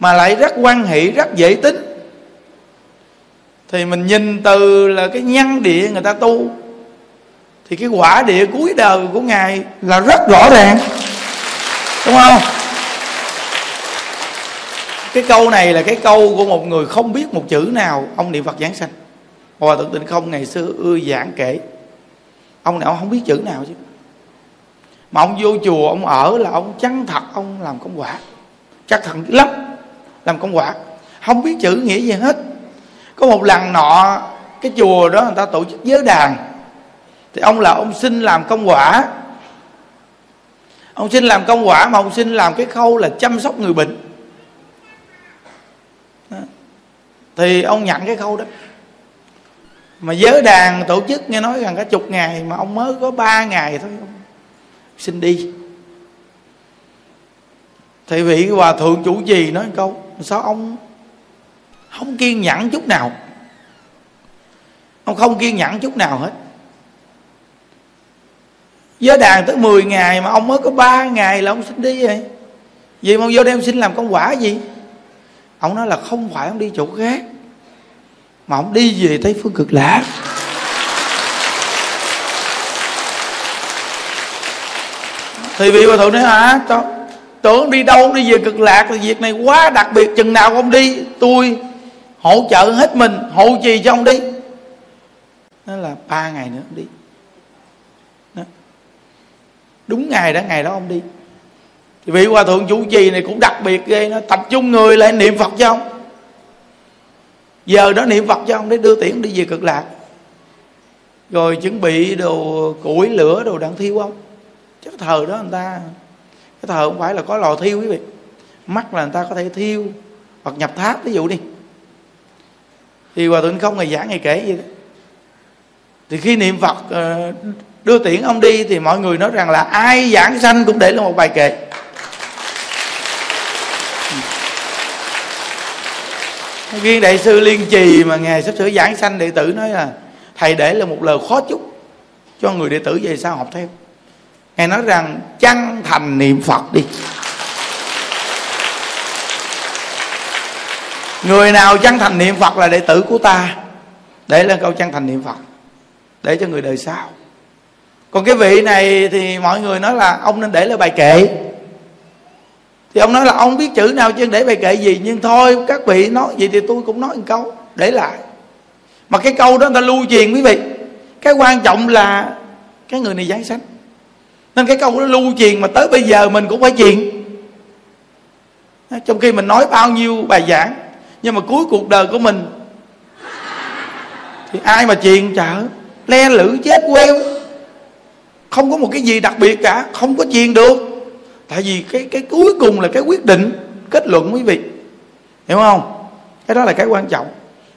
Mà lại rất quan hệ rất dễ tính. Thì mình nhìn từ là cái nhân địa người ta tu, thì cái quả địa cuối đời của ngài là rất rõ ràng. Đúng không? Cái câu này là cái câu của một người không biết một chữ nào, ông niệm phật giảng sanh. Hòa thượng tịnh không, ngày xưa ưa giảng kể. Ông nào ông không biết chữ nào chứ? Mà ông vô chùa, ông ở là ông chắn thật, ông làm công quả. Chắc thật lắm, làm công quả. Không biết chữ nghĩa gì hết. Có một lần nọ, cái chùa đó người ta tổ chức giới đàn. Thì ông là ông xin làm công quả. Ông xin làm công quả mà ông xin làm cái khâu là chăm sóc người bệnh. Đó. thì ông nhận cái khâu đó. Mà giới đàn tổ chức nghe nói rằng cả chục ngày mà ông mới có ba ngày thôi. ông xin đi. Thì vị hòa thượng chủ trì nói câu sao ông không kiên nhẫn chút nào? Ông không kiên nhẫn chút nào hết. Giới đàn tới 10 ngày mà ông mới có 3 ngày là ông xin đi vậy, vì mà ông vô đây ông xin làm công quả gì? Ông nói là không phải ông đi chỗ khác mà ông đi về tây phương cực lạc. Thì vị hòa thượng nói, hả? Tưởng đi đâu đi về cực lạc, thì việc này quá đặc biệt, chừng nào ông đi, tôi hỗ trợ hết mình hộ trì cho ông đi. Đó là ba ngày nữa ông đi. Đó. đúng ngày đó ngày đó ông đi. Thì vị hòa thượng chủ trì này cũng đặc biệt ghê, nó tập trung người lại niệm phật cho ông. Giờ đó niệm phật cho ông để đưa tiễn đi về cực lạc. Rồi chuẩn bị đồ củi lửa đồ đặng thiêu ông chứ thờ đó người ta, cái thờ không phải là có lò thiêu quý vị. Mắt là người ta có thể thiêu hoặc nhập tháp, ví dụ đi. Thì hòa thượng không ngày giảng ngày kể gì đó. Thì khi niệm phật ờ, đưa tiễn ông đi thì mọi người nói rằng là ai giảng sanh cũng để là một bài kệ. Viên đại sư liên trì mà ngài sắp sửa giảng sanh đệ tử nói là, thầy để là một lời khó chúc cho người đệ tử về sau học theo ngài nói rằng chân thành niệm phật đi? Người nào chân thành niệm phật là đệ tử của ta. Để lên câu chân thành niệm phật, để cho người đời sau. Còn cái vị này thì mọi người nói là ông nên để lên bài kệ. Thì ông nói là ông biết chữ nào chứ để bài kệ gì, nhưng thôi, các vị nói gì thì tôi cũng nói một câu, để lại. Mà cái câu đó người ta lưu truyền quý vị. Cái quan trọng là cái người này giáng sanh nên cái câu đó lưu truyền mà tới bây giờ mình cũng phải truyền. Trong khi mình nói bao nhiêu bài giảng, nhưng mà cuối cuộc đời của mình thì ai mà truyền chợ? Le lử chết queo. Không có một cái gì đặc biệt cả, không có truyền được. Tại vì cái cái cuối cùng là cái quyết định, kết luận quý vị. Hiểu không? Cái đó là cái quan trọng.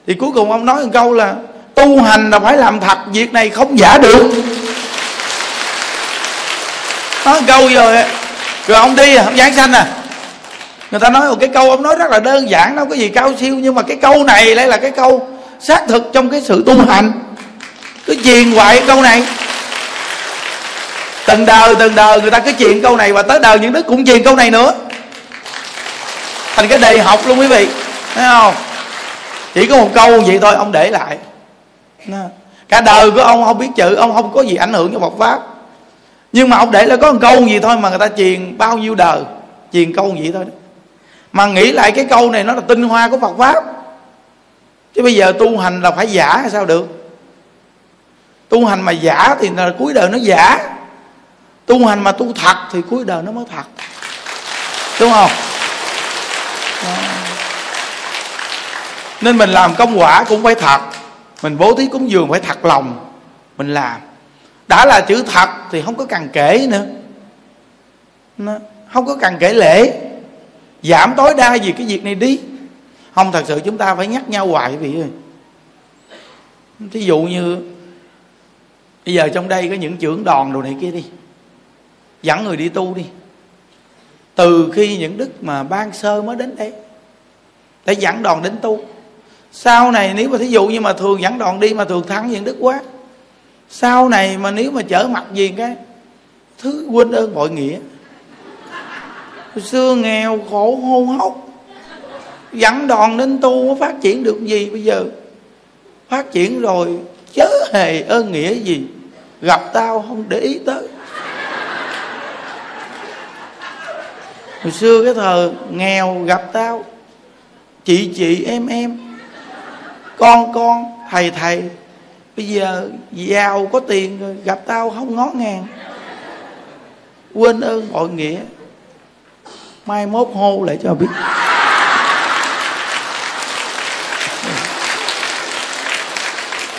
Thì cuối cùng ông nói một câu là, tu hành là phải làm thật, việc này không giả được nói câu rồi? Rồi ông đi, ông giảng sanh à? Người ta nói một cái câu ông nói rất là đơn giản, đâu có gì cao siêu, nhưng mà cái câu này lại là cái câu xác thực trong cái sự tu hành. Cứ truyền hoài câu này. Từng đời từng đời người ta cứ chuyện câu này và tới đời những đức cũng truyền câu này nữa. Thành cái đề học luôn quý vị, thấy không? Chỉ có một câu vậy thôi, ông để lại. Cả đời của ông không biết chữ, ông không có gì ảnh hưởng cho Phật pháp nhưng mà ông để là có một câu gì thôi mà người ta truyền bao nhiêu đời, truyền câu gì thôi mà nghĩ lại cái câu này nó là tinh hoa của Phật pháp. Chứ bây giờ tu hành là phải giả hay sao được? Tu hành mà giả thì là cuối đời nó giả. Tu hành mà tu thật thì cuối đời nó mới thật. Đúng không? Đó. nên mình làm công quả cũng phải thật. Mình bố thí cúng dường phải thật lòng. Mình làm đã là chữ thật thì không có cần kể nữa. Không có cần kể lễ. Giảm tối đa gì cái việc này đi. Không, thật sự chúng ta phải nhắc nhau hoài vị ơi. Thí dụ như, bây giờ trong đây có những trưởng đoàn đồ này kia đi. Dẫn người đi tu đi. Từ khi những đức mà ban sơ mới đến đây để dẫn đoàn đến tu. Sau này, nếu mà thí dụ như mà thường dẫn đoàn đi mà thường thắng những đức quá sau này mà nếu mà chở mặt gì cái, thứ quên ơn bội nghĩa. Hồi xưa nghèo, khổ, hô hốc. Dẫn đoàn đến tu phát triển được gì bây giờ? Phát triển rồi, chớ hề ơn nghĩa gì. Gặp tao không để ý tới. Hồi xưa cái thời nghèo, gặp tao, chị chị, em em. Con con, thầy thầy bây giờ giàu có tiền rồi gặp tao không ngó ngàng. Quên ơn bội nghĩa. Mai mốt hô lại cho biết.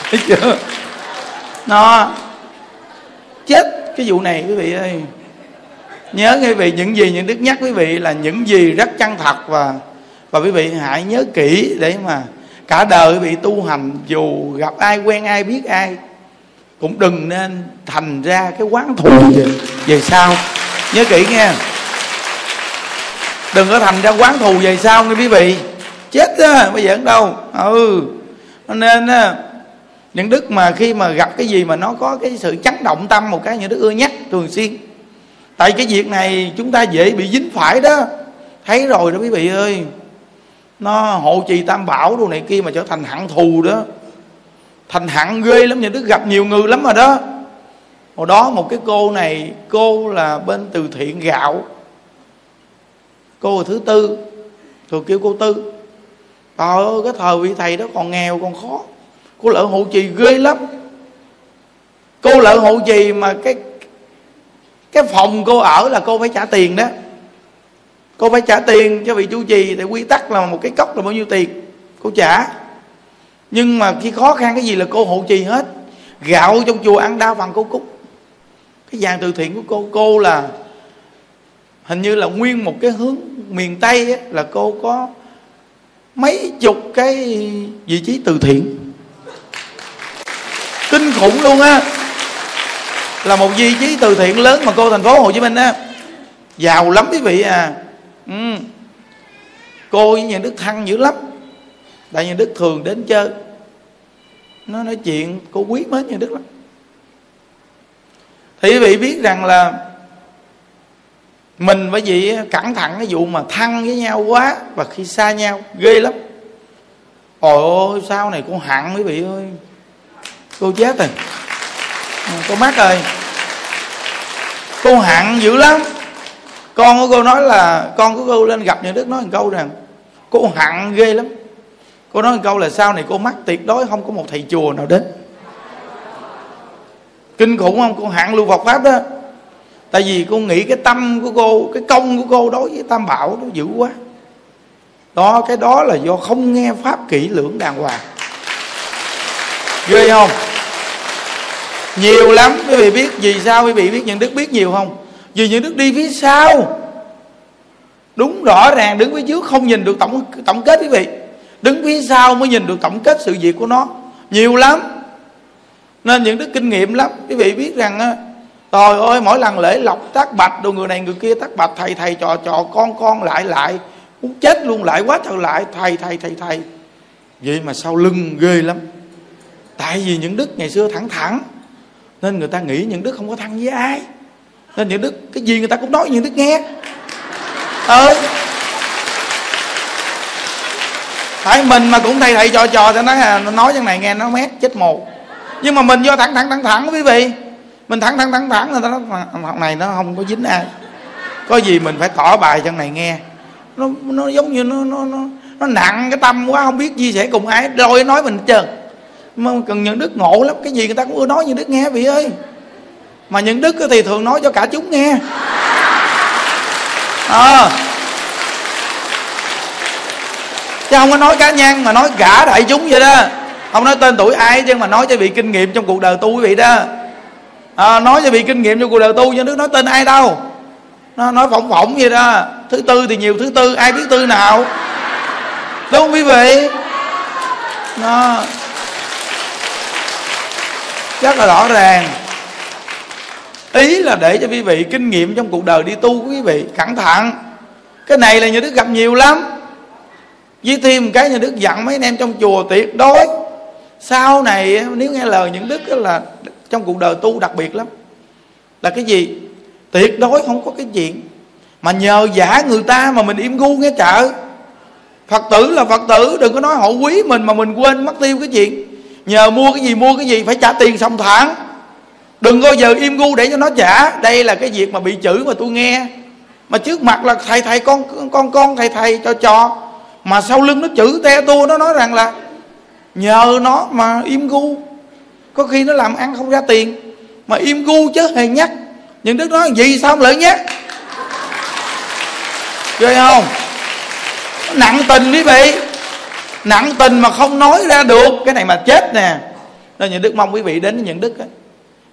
Thấy chưa nó chết cái vụ này quý vị ơi. Nhớ quý vị những gì những đức nhắc quý vị là những gì rất chân thật và và quý vị hãy nhớ kỹ để mà cả đời vị tu hành dù gặp ai quen ai biết ai cũng đừng nên thành ra cái quán thù về, về sau. Nhớ kỹ nghe. Đừng có thành ra quán thù về sau nghe quý vị. Chết đó bây giờ ở đâu. Ừ. Nên á những đức mà khi mà gặp cái gì mà nó có cái sự chấn động tâm một cái những đức ưa nhắc thường xuyên. Tại cái việc này chúng ta dễ bị dính phải đó. Thấy rồi đó quý vị ơi nó hộ trì tam bảo đồ này kia mà trở thành hạng thù đó. Thành hạng ghê lắm nhà đức gặp nhiều người lắm rồi đó. Hồi đó một cái cô này, cô là bên từ thiện gạo. Cô là thứ tư thường kêu cô tư. Trời ơi, cái thời vị thầy đó còn nghèo, còn khó. Cô lợi hộ trì ghê lắm. Cô lợi hộ trì mà cái cái phòng cô ở là cô phải trả tiền đó cô phải trả tiền cho vị chủ trì thì quy tắc là một cái cốc là bao nhiêu tiền? Cô trả. Nhưng mà khi khó khăn cái gì là cô hộ trì hết? Gạo trong chùa ăn đa phần cô cúc cái dàn từ thiện của cô cô là hình như là nguyên một cái hướng miền tây ấy, là cô có mấy chục cái vị trí từ thiện. Kinh khủng luôn á. Là một vị trí từ thiện lớn mà cô thành phố hồ chí minh á. Giàu lắm quý vị à ừ. cô với nhà đức thăng dữ lắm. Tại nhà đức thường đến chơi. Nó nói chuyện, cô quý mến nhà đức lắm. Thì quý vị biết rằng là mình với gì cẩn thận cái vụ mà thăng với nhau quá và khi xa nhau, ghê lắm. Ôi ôi sau này cô hận quý vị ơi. Cô chết rồi. Cô mắc rồi. Cô hận dữ lắm con của cô nói là, con của cô lên gặp nhà đức nói một câu rằng, cô hận ghê lắm. Cô nói một câu là, sau này cô mắc tuyệt đối không có một thầy chùa nào đến. Kinh khủng không? Cô hạng lưu vọc pháp đó. Tại vì cô nghĩ cái tâm của cô, cái công của cô đối với tam bảo nó dữ quá. Đó, cái đó là do không nghe pháp kỹ lưỡng đàng hoàng. Ghê không? Nhiều lắm, quý vị biết vì sao quý vị biết nhận đức biết nhiều không? Vì những đức đi phía sau. Đúng rõ ràng đứng phía trước không nhìn được tổng tổng kết quý vị. Đứng phía sau mới nhìn được tổng kết sự việc của nó. Nhiều lắm. Nên những đức kinh nghiệm lắm. Quý vị biết rằng trời ơi, mỗi lần lễ lọc tác bạch đồ người này người kia tác bạch, thầy thầy, trò trò, con con, lại lại. Muốn chết luôn, lại quá thật lại. Thầy thầy thầy thầy. Vậy mà sau lưng ghê lắm. Tại vì những đức ngày xưa thẳng thẳng. Nên người ta nghĩ những đức không có thân với ai nên những đức cái gì người ta cũng nói, những đức nghe. Ừ. Tại mình mà cũng thầy thầy trò trò cho nó nói cái này nghe nó mét chết mồ nhưng mà mình do thẳng thẳng thẳng thẳng, quý vị. Mình thẳng thẳng thẳng thẳng người ta nói học này nó không có dính ai. Có gì mình phải tỏ bài cho này nghe. Nó nó giống như nó nó nó nó nặng cái tâm quá, không biết chia sẻ cùng ai rồi nói mình trơn. Mà cần những đức ngộ lắm, cái gì người ta cũng ưa nói như đức nghe, vị ơi mà những đức thì thường nói cho cả chúng nghe. À. chứ không có nói cá nhân mà nói cả đại chúng vậy đó. Không nói tên tuổi ai chứ mà nói cho vị kinh nghiệm trong cuộc đời tu quý vị đó. À, nói cho vị kinh nghiệm trong cuộc đời tu nhưng đức nói tên ai đâu. Nó nói phỏng phỏng vậy đó. Thứ tư thì nhiều thứ tư ai biết tư nào? Đúng không quý vị? Nó rất là rõ ràng ý là để cho quý vị kinh nghiệm trong cuộc đời đi tu quý vị, cẩn thận. Cái này là nhà đức gặp nhiều lắm. Với thêm cái nhà đức dặn mấy anh em trong chùa tuyệt đối. Sau này, nếu nghe lời những đức là trong cuộc đời tu đặc biệt lắm. Là cái gì? Tuyệt đối không có cái chuyện mà nhờ giả người ta mà mình im gu nghe chợ. Phật tử là phật tử, đừng có nói họ quý mình mà mình quên mất tiêu cái chuyện. Nhờ mua cái gì, mua cái gì, phải trả tiền xong thẳng đừng bao giờ im gu để cho nó trả đây là cái việc mà bị chửi mà tôi nghe. Mà trước mặt là thầy thầy con con con, thầy thầy cho cho mà sau lưng nó chửi te tua, nó nói rằng là nhờ nó mà im gu. Có khi nó làm ăn không ra tiền, mà im gu chứ, hề nhắc. Nhưng đức nói, gì sao lợi nhắc? Ghê không? Nặng tình quý vị. Nặng tình mà không nói ra được. Cái này mà chết nè. Nên những đức mong quý vị đến những đức ấy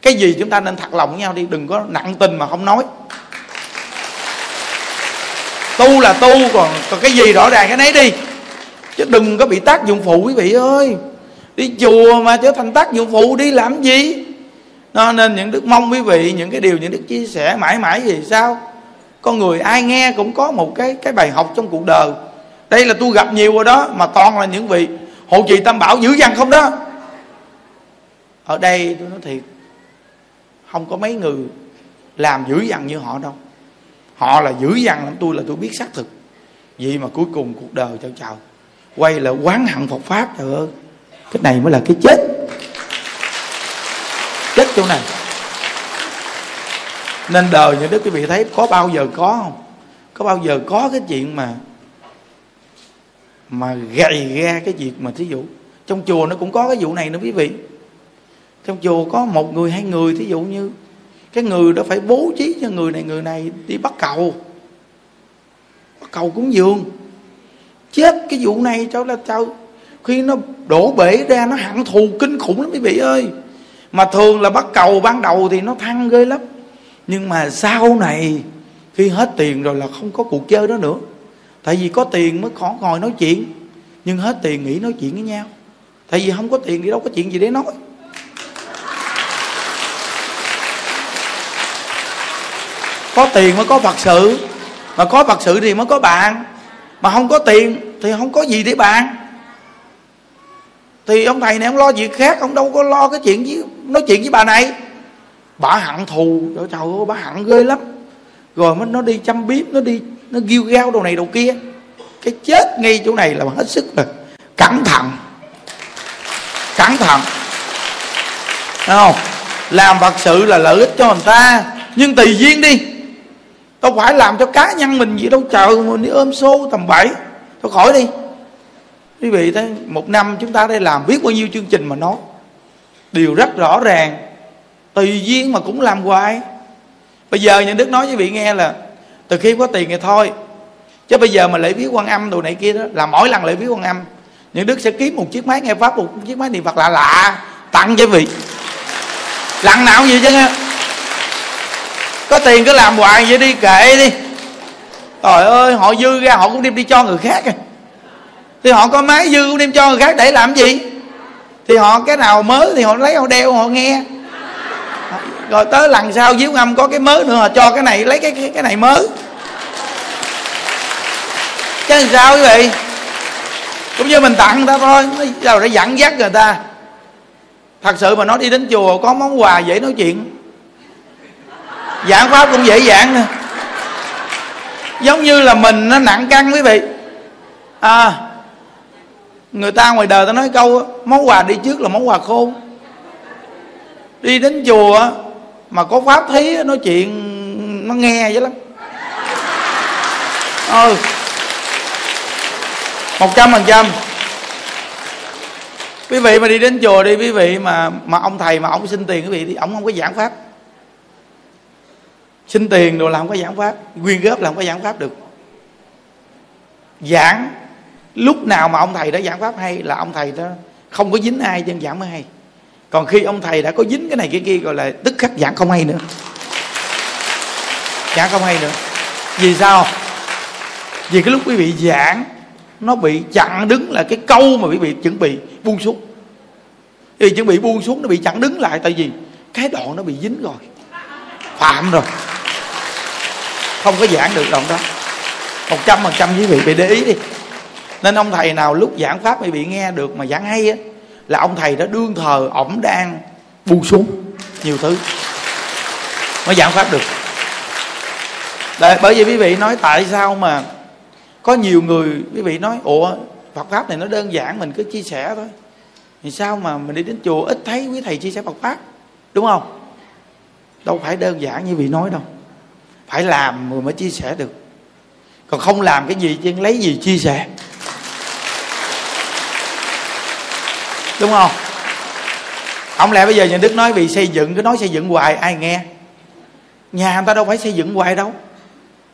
cái gì chúng ta nên thật lòng với nhau đi, đừng có nặng tình mà không nói. Tu là tu, còn còn cái gì rõ ràng cái nấy đi. Chứ đừng có bị tác dụng phụ, quý vị ơi. Đi chùa mà trở thành tác dụng phụ, đi làm gì? Nó nên những đức mong quý vị, những cái điều những đức chia sẻ mãi mãi gì sao? Con người ai nghe cũng có một cái cái bài học trong cuộc đời. Đây là tôi gặp nhiều rồi đó, mà toàn là những vị hộ trì tam bảo dữ dằn không đó. Ở đây tôi nói thiệt không có mấy người làm dữ dằn như họ đâu. Họ là dữ dằn lắm, tôi là tôi biết xác thực. Vậy mà cuối cùng cuộc đời chào chào. Quay lại quán hận Phật pháp, trời ơi. Cái này mới là cái chết. Chết chỗ này. Nên đời như đức quý vị thấy có bao giờ có không? Có bao giờ có cái chuyện mà mà gầy ra cái việc mà thí dụ? Trong chùa nó cũng có cái vụ này nữa quý vị trong chùa có một người hai người, thí dụ như cái người đó phải bố trí cho người này người này đi bắt cầu. Bắt cầu cúng dường. Chết cái vụ này, cháu là cháu, khi nó đổ bể ra, nó hận thù, kinh khủng lắm, quý vị ơi. Mà thường là bắt cầu ban đầu thì nó thăng ghê lắm. Nhưng mà sau này, khi hết tiền rồi là không có cuộc chơi đó nữa. Tại vì có tiền mới khó ngồi nói chuyện. Nhưng hết tiền nghĩ nói chuyện với nhau. Tại vì không có tiền thì đâu có chuyện gì để nói. Có tiền mới có phật sự. Mà có phật sự thì mới có bạn. Mà không có tiền thì không có gì để bạn. Thì ông thầy này ông lo việc khác, ông đâu có lo cái chuyện với, nói chuyện với bà này. Bà hận thù. Trời ơi, bà hận ghê lắm. Rồi mới nó đi chăm biếp nó đi, nó ghiêu gao đồ này đồ kia. Cái chết ngay chỗ này là hết sức là cẩn thận. Cẩn thận. Đấy không? Làm phật sự là lợi ích cho người ta. Nhưng tùy duyên đi đâu phải làm cho cá nhân mình gì đâu, chờ mình đi ôm xô tầm bậy. Thôi khỏi đi. Quý vị thấy một năm chúng ta đây làm biết bao nhiêu chương trình mà nói. Điều rất rõ ràng. Tùy duyên mà cũng làm hoài. Bây giờ những đức nói với vị nghe là, từ khi có tiền thì thôi. Chứ bây giờ mà lễ viết quan âm đồ này kia đó, là mỗi lần lễ viết quan âm những đức sẽ kiếm một chiếc máy nghe pháp, một chiếc máy niệm phật lạ lạ, tặng cho vị. Lần nào gì chứ nghe có tiền cứ làm hoài vậy đi kệ đi. Trời ơi họ dư ra họ cũng đem đi cho người khác à. thì họ có máy dư cũng đem cho người khác để làm gì? Thì họ cái nào mới thì họ lấy họ đeo họ nghe. Rồi tới lần sau díu ngâm có cái mới nữa họ cho cái này lấy cái cái, cái này mới. Chứ sao quý vị? Cũng như mình tặng người ta thôi đâu để dẫn dắt người ta. Thật sự mà nói đi đến chùa có món quà dễ nói chuyện giảng pháp cũng dễ dàng nè giống như là mình nó nặng cân quý vị. À người ta ngoài đời ta nói câu món quà đi trước là món quà khôn đi đến chùa mà có pháp thí nói chuyện nó nghe vậy lắm. Ừ. Một trăm phần trăm. Quý vị mà đi đến chùa đi, quý vị mà mà ông thầy mà ông xin tiền quý vị thì ông không có giảng pháp xin tiền đồ là không có giảng pháp, quyên góp là không có giảng pháp được. Giảng, lúc nào mà ông thầy đã giảng pháp hay là ông thầy đó không có dính ai chân giảng mới hay. Còn khi ông thầy đã có dính cái này cái kia gọi là tức khắc giảng không hay nữa. Giảng không hay nữa. Vì sao? Vì cái lúc quý vị giảng, nó bị chặn đứng là cái câu mà quý vị chuẩn bị buông xuống. Vì chuẩn bị buông xuống nó bị chặn đứng lại tại vì cái đoạn nó bị dính rồi. Phạm rồi không có giảng được đoạn đó. Một trăm phần trăm quý vị phải để ý đi. Nên ông thầy nào lúc giảng pháp quý bị nghe được mà giảng hay á là ông thầy đó đương thờ ổng đang buông xuống nhiều thứ mới giảng pháp được. Đấy, bởi vì quý vị nói tại sao mà có nhiều người quý vị nói ủa Phật pháp này nó đơn giản mình cứ chia sẻ thôi. Thì sao mà mình đi đến chùa ít thấy quý thầy chia sẻ Phật pháp đúng không? Đâu phải đơn giản như vị nói đâu phải làm rồi mới chia sẻ được. Còn không làm cái gì, chứ lấy gì chia sẻ? Đúng không? Không lẽ bây giờ nhà đức nói vì xây dựng, cứ nói xây dựng hoài, ai nghe? Nhà người ta đâu phải xây dựng hoài đâu.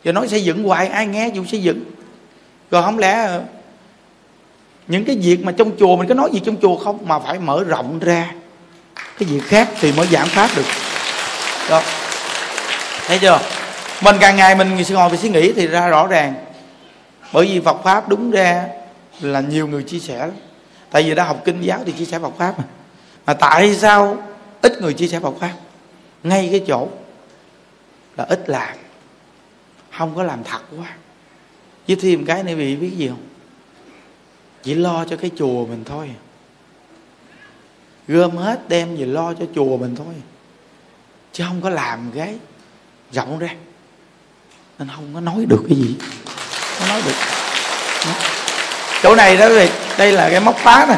Giờ nói xây dựng hoài, ai nghe dù xây dựng? Rồi không lẽ ờ, những cái việc mà trong chùa mình có nói gì trong chùa không? Mà phải mở rộng ra. Cái việc khác thì mới giảm pháp được. Đó. Thấy chưa? Mình càng ngày mình ngồi về suy nghĩ thì ra rõ ràng. Bởi vì Phật pháp đúng ra là nhiều người chia sẻ lắm. Tại vì đã học kinh giáo thì chia sẻ Phật pháp. Mà mà tại sao ít người chia sẻ Phật pháp? Ngay cái chỗ là ít làm. Không có làm thật quá. Với thêm cái này bị biết gì không? Chỉ lo cho cái chùa mình thôi. Gom hết đem về lo cho chùa mình thôi. Chứ không có làm cái rộng ra nên không có nói được cái gì. Không nói được. Chỗ này đó thì đây là cái móc phá này.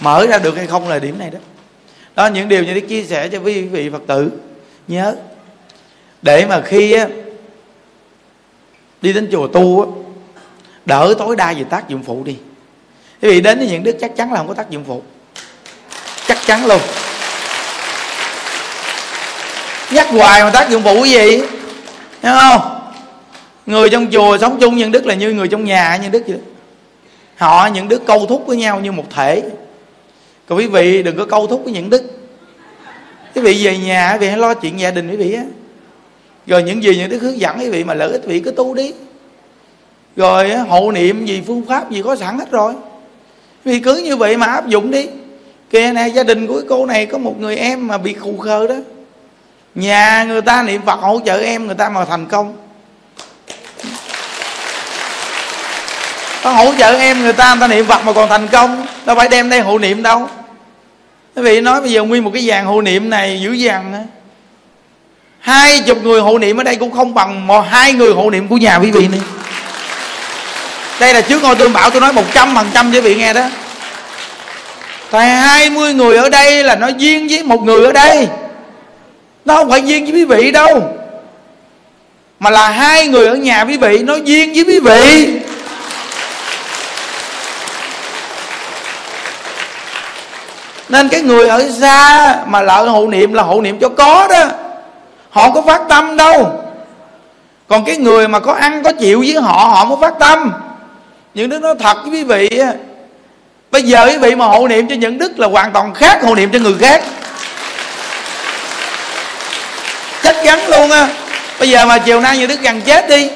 Mở ra được hay không là điểm này đó. Đó những điều như đức chia sẻ cho quý vị phật tử. Nhớ để mà khi á, đi đến chùa tu á, đỡ tối đa về tác dụng phụ đi. Quý vị đến với những đức chắc chắn là không có tác dụng phụ. Chắc chắn luôn. Nhắc hoài mà tác dụng phụ cái gì? Hiểu không? Người trong chùa sống chung nhân đức là như người trong nhà nhân đức vậy? Họ, những đức câu thúc với nhau như một thể. Còn quý vị, đừng có câu thúc với những đức. Quý vị về nhà quý vị hãy lo chuyện gia đình quý vị á. Rồi những gì những đức hướng dẫn quý vị mà lợi ích quý vị cứ tu đi. Rồi hộ niệm gì, phương pháp gì có sẵn hết rồi. Vì cứ như vậy mà áp dụng đi. Kìa, nè, gia đình của cô này có một người em mà bị khù khờ đó. Nhà người ta niệm phật hỗ trợ em, người ta mà thành công. Có hỗ trợ em, người ta người ta niệm phật mà còn thành công. Đâu phải đem đây hộ niệm đâu. Quý vị nói bây giờ nguyên một cái dàn hộ niệm này dữ dằn hai chục người hộ niệm ở đây cũng không bằng một hai người hộ niệm của nhà quý vị nữa. Đây là trước ngôi tôi bảo, tôi nói một trăm phần trăm quý vị nghe đó. Tại hai mươi người ở đây là nó duyên với một người ở đây. Nó không phải duyên với quý vị đâu. Mà là hai người ở nhà quý vị, nó duyên với quý vị. Nên cái người ở xa mà lỡ hộ niệm là hộ niệm cho có đó. Họ có phát tâm đâu. Còn cái người mà có ăn, có chịu với họ họ mới phát tâm. Những đức nói thật với quý vị bây giờ quý vị mà hộ niệm cho những đức là hoàn toàn khác hộ niệm cho người khác. Chắc chắn luôn á. Bây giờ mà chiều nay như đức gần chết đi,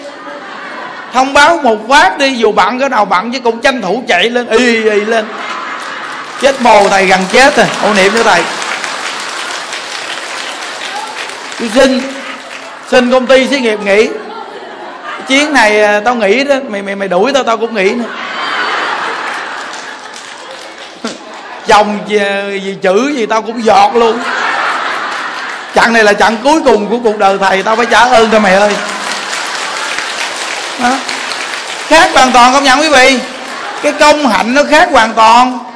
thông báo một phát đi, dù bận cái nào bận chứ cũng tranh thủ chạy lên, y y lên chết bồ thầy gần chết rồi. Ô niệm cho thầy. Tôi xin xin công ty xí nghiệp nghỉ. Chuyến này à, tao nghỉ đó. Mày mày mày đuổi tao tao cũng nghỉ nữa. [laughs] Chồng gì, à, gì chữ gì tao cũng giọt luôn. Chặng này là chặng cuối cùng của cuộc đời thầy. Tao phải trả ơn cho mày ơi. Đó. khác hoàn toàn không nhận quý vị. Cái công hạnh nó khác hoàn toàn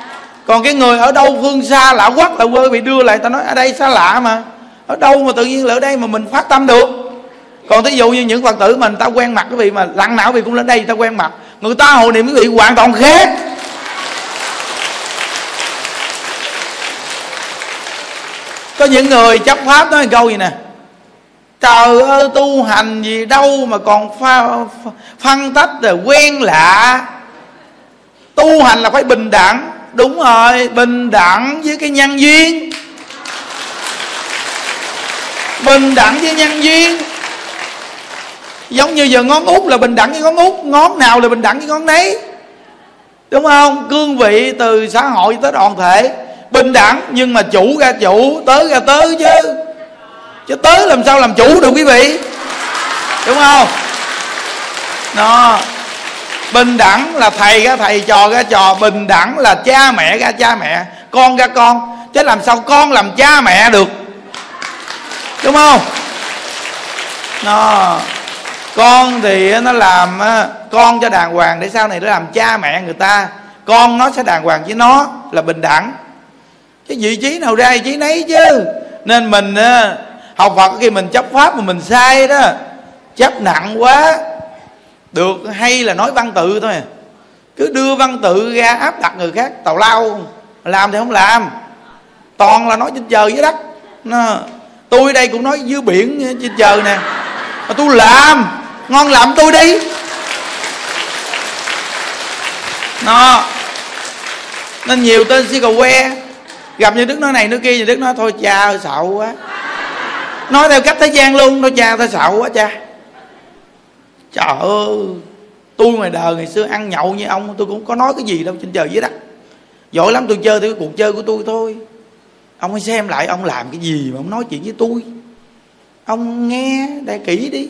còn cái người ở đâu phương xa lạ quắc là quê bị đưa lại tao nói ở đây xa lạ mà. Ở đâu mà tự nhiên là ở đây mà mình phát tâm được? Còn thí dụ như những phật tử mình ta quen mặt quý vị mà lặng não vì cũng lên đây ta quen mặt. Người ta hồi niệm quý vị hoàn toàn khác. Có những người chấp pháp nói câu gì nè? Trời ơi tu hành gì đâu mà còn pha, phân tách rồi quen lạ. Tu hành là phải bình đẳng đúng rồi, bình đẳng với cái nhân duyên. Bình đẳng với nhân duyên. Giống như giờ ngón út là bình đẳng với ngón út, ngón nào là bình đẳng với ngón nấy. Đúng không? Cương vị từ xã hội tới đoàn thể. Bình đẳng, nhưng mà chủ ra chủ, tới ra tới chứ. Chứ tới làm sao làm chủ được quý vị? Đúng không? Nó bình đẳng là thầy ra thầy, trò ra trò. Bình đẳng là cha mẹ ra cha mẹ. Con ra con. Chứ làm sao con làm cha mẹ được? Đúng không? Nó, con thì nó làm con cho đàng hoàng để sau này nó làm cha mẹ người ta. Con nó sẽ đàng hoàng với nó là bình đẳng. Cái vị trí nào ra, vị trí nấy chứ. Nên mình học phật khi mình chấp pháp mà mình sai đó, chấp nặng quá được hay là nói văn tự thôi. Cứ đưa văn tự ra áp đặt người khác tào lao. Làm thì không làm. Toàn là nói trên trời dưới đất. Nó, tôi đây cũng nói dưới biển trên trời nè. Mà tôi làm. Ngon làm tôi đi. Nó nên nhiều tên si cầu que. Gặp như đức nói này nói kia như đức nói thôi cha ơi sợ quá. Nói theo cách thế gian luôn thôi cha thôi sợ quá cha trời ơi, tôi ngoài đời ngày xưa ăn nhậu như ông, tôi cũng có nói cái gì đâu trên trời dưới đất. Giỏi lắm, tôi chơi theo cái cuộc chơi của tôi thôi. Ông hãy xem lại, ông làm cái gì mà ông nói chuyện với tôi. Ông nghe đại kỹ đi.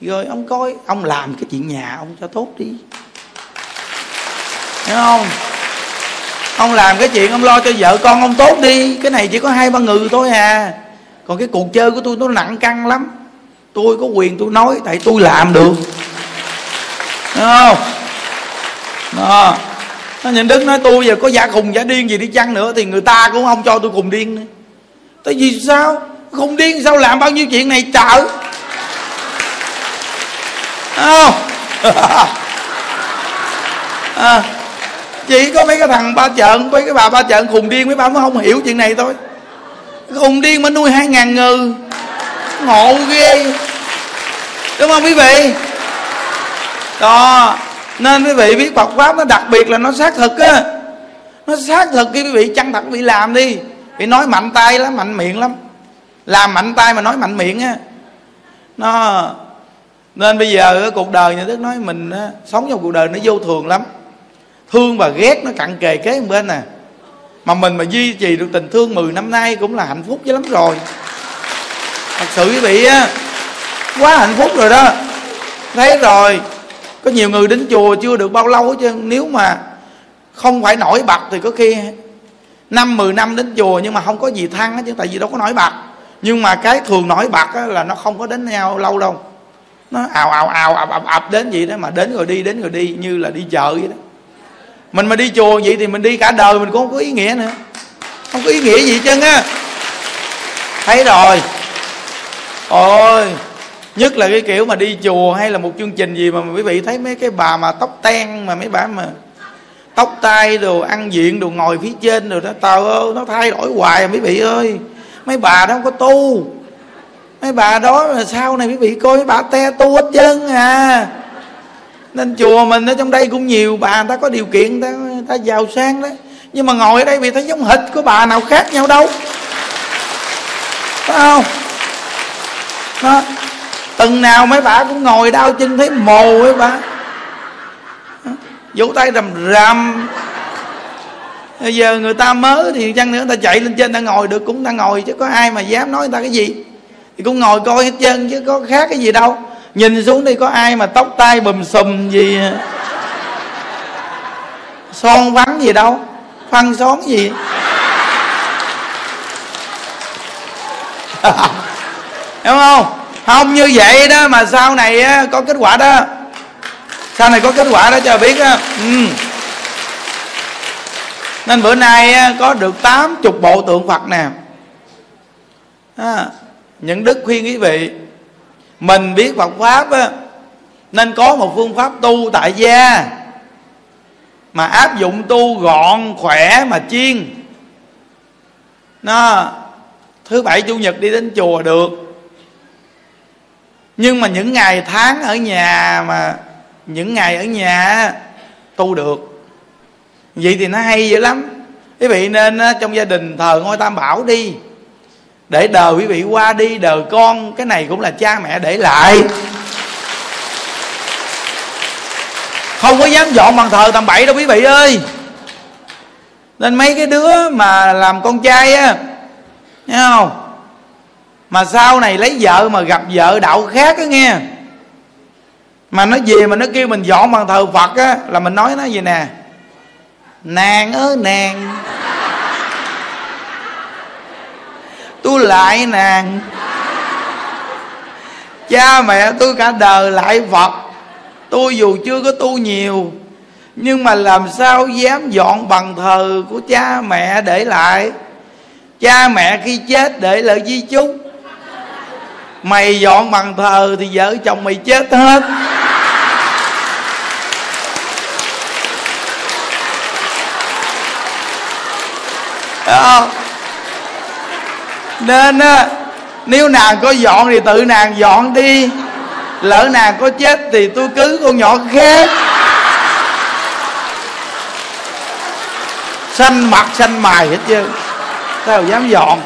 Rồi ông coi, ông làm cái chuyện nhà ông cho tốt đi. Hiểu không? Ông làm cái chuyện ông lo cho vợ con ông tốt đi. Cái này chỉ có hai ba người thôi à. Còn cái cuộc chơi của tôi nó nặng căng lắm tôi có quyền tôi nói tại tôi làm được. Đúng không? Đó. Nó nhìn đức nói tôi giờ có giả khùng giả điên gì đi chăng nữa thì người ta cũng không cho tôi cùng điên nữa. Tại vì sao? Khùng điên sao? Làm bao nhiêu chuyện này trợ không? [laughs] À, chỉ có mấy cái thằng ba trận, mấy cái bà ba trận khùng điên mấy bà mới không hiểu chuyện này thôi. Khùng điên mà nuôi hai ngàn ngừ ngộ ghê. Đúng không quý vị? Đó nên quý vị biết Phật pháp nó đặc biệt là nó xác thực á. Nó xác thực khi quý vị chăng thật quý vị làm đi. Vì nói mạnh tay lắm mạnh miệng lắm. Làm mạnh tay mà nói mạnh miệng á. Nó nên bây giờ cuộc đời nhà đức nói mình á, sống trong cuộc đời nó vô thường lắm. Thương và ghét nó cặn kề kế bên nè mà mình mà duy trì được tình thương 10 năm nay cũng là hạnh phúc chứ lắm rồi thật sự quý vị á, quá hạnh phúc rồi đó. Thấy rồi, có nhiều người đến chùa chưa được bao lâu chứ. Nếu mà không phải nổi bật thì có khi năm, mười năm đến chùa nhưng mà không có gì thăng hết chứ, tại vì đâu có nổi bật nhưng mà cái thường nổi bật là nó không có đến nhau lâu đâu. Nó ào ào ào, ập ập ập đến vậy đó, mà đến rồi đi, đến rồi đi, như là đi chợ vậy đó. Mình mà đi chùa vậy thì mình đi cả đời mình cũng không có ý nghĩa nữa. Không có ý nghĩa gì chứ á. Thấy rồi ôi nhất là cái kiểu mà đi chùa hay là một chương trình gì mà quý vị thấy mấy cái bà mà tóc ten mà mấy bà mà tóc tai đồ ăn diện đồ ngồi phía trên rồi đó tao ơi nó thay đổi hoài à, mấy quý vị ơi. Mấy bà đó không có tu. Mấy bà đó là sau này quý vị coi mấy bà te tu hết chân à. Nên chùa mình ở trong đây cũng nhiều bà ta có điều kiện ta, ta giàu sang đấy. Nhưng mà ngồi ở đây vì thấy giống hịch của bà nào khác nhau đâu. Phải không? Đó từng nào mấy bà cũng ngồi đau chân thấy mồ ấy bà. Vỗ tay rầm rầm. Bây giờ người ta mới thì chăng nữa, người ta chạy lên trên ta ngồi được cũng ta ngồi chứ có ai mà dám nói người ta cái gì. Thì cũng ngồi coi hết trơn chứ có khác cái gì đâu. Nhìn xuống đi, có ai mà tóc tai bùm xùm gì. Son vắng gì đâu. Phân xón gì. [laughs] hiểu không? Không như vậy đó mà sau này á, có kết quả đó. Sau này có kết quả đó cho biết á. Ừ. nên bữa nay á, có được tám chục bộ tượng phật nè. À, những đức khuyên quý vị. Mình biết Phật pháp á, nên có một phương pháp tu tại gia. Mà áp dụng tu gọn khỏe mà chiên. Nó thứ bảy chủ nhật đi đến chùa được nhưng mà những ngày tháng ở nhà mà, những ngày ở nhà tu được. Vậy thì nó hay dữ lắm. Quý vị nên trong gia đình thờ ngôi tam bảo đi. Để đời quý vị qua đi đời con, cái này cũng là cha mẹ để lại. Không có dám dọn bằng thờ tầm bậy đâu quý vị ơi. Nên mấy cái đứa mà làm con trai á nghe không? Mà sau này lấy vợ mà gặp vợ đạo khác á nghe. Mà nó về mà nó kêu mình dọn bằng thờ phật á, là mình nói nó gì nè. Nàng ơi nàng. Tôi lại nàng. Cha mẹ tôi cả đời lại phật. Tôi dù chưa có tu nhiều, nhưng mà làm sao dám dọn bằng thờ của cha mẹ để lại? Cha mẹ khi chết để lại di chúc mày dọn bằng thờ thì vợ chồng mày chết hết. Không? Nên á, nếu nàng có dọn thì tự nàng dọn đi. Lỡ nàng có chết thì tôi cứ con nhỏ khác. Xanh mặt xanh mày hết chứ. Sao dám dọn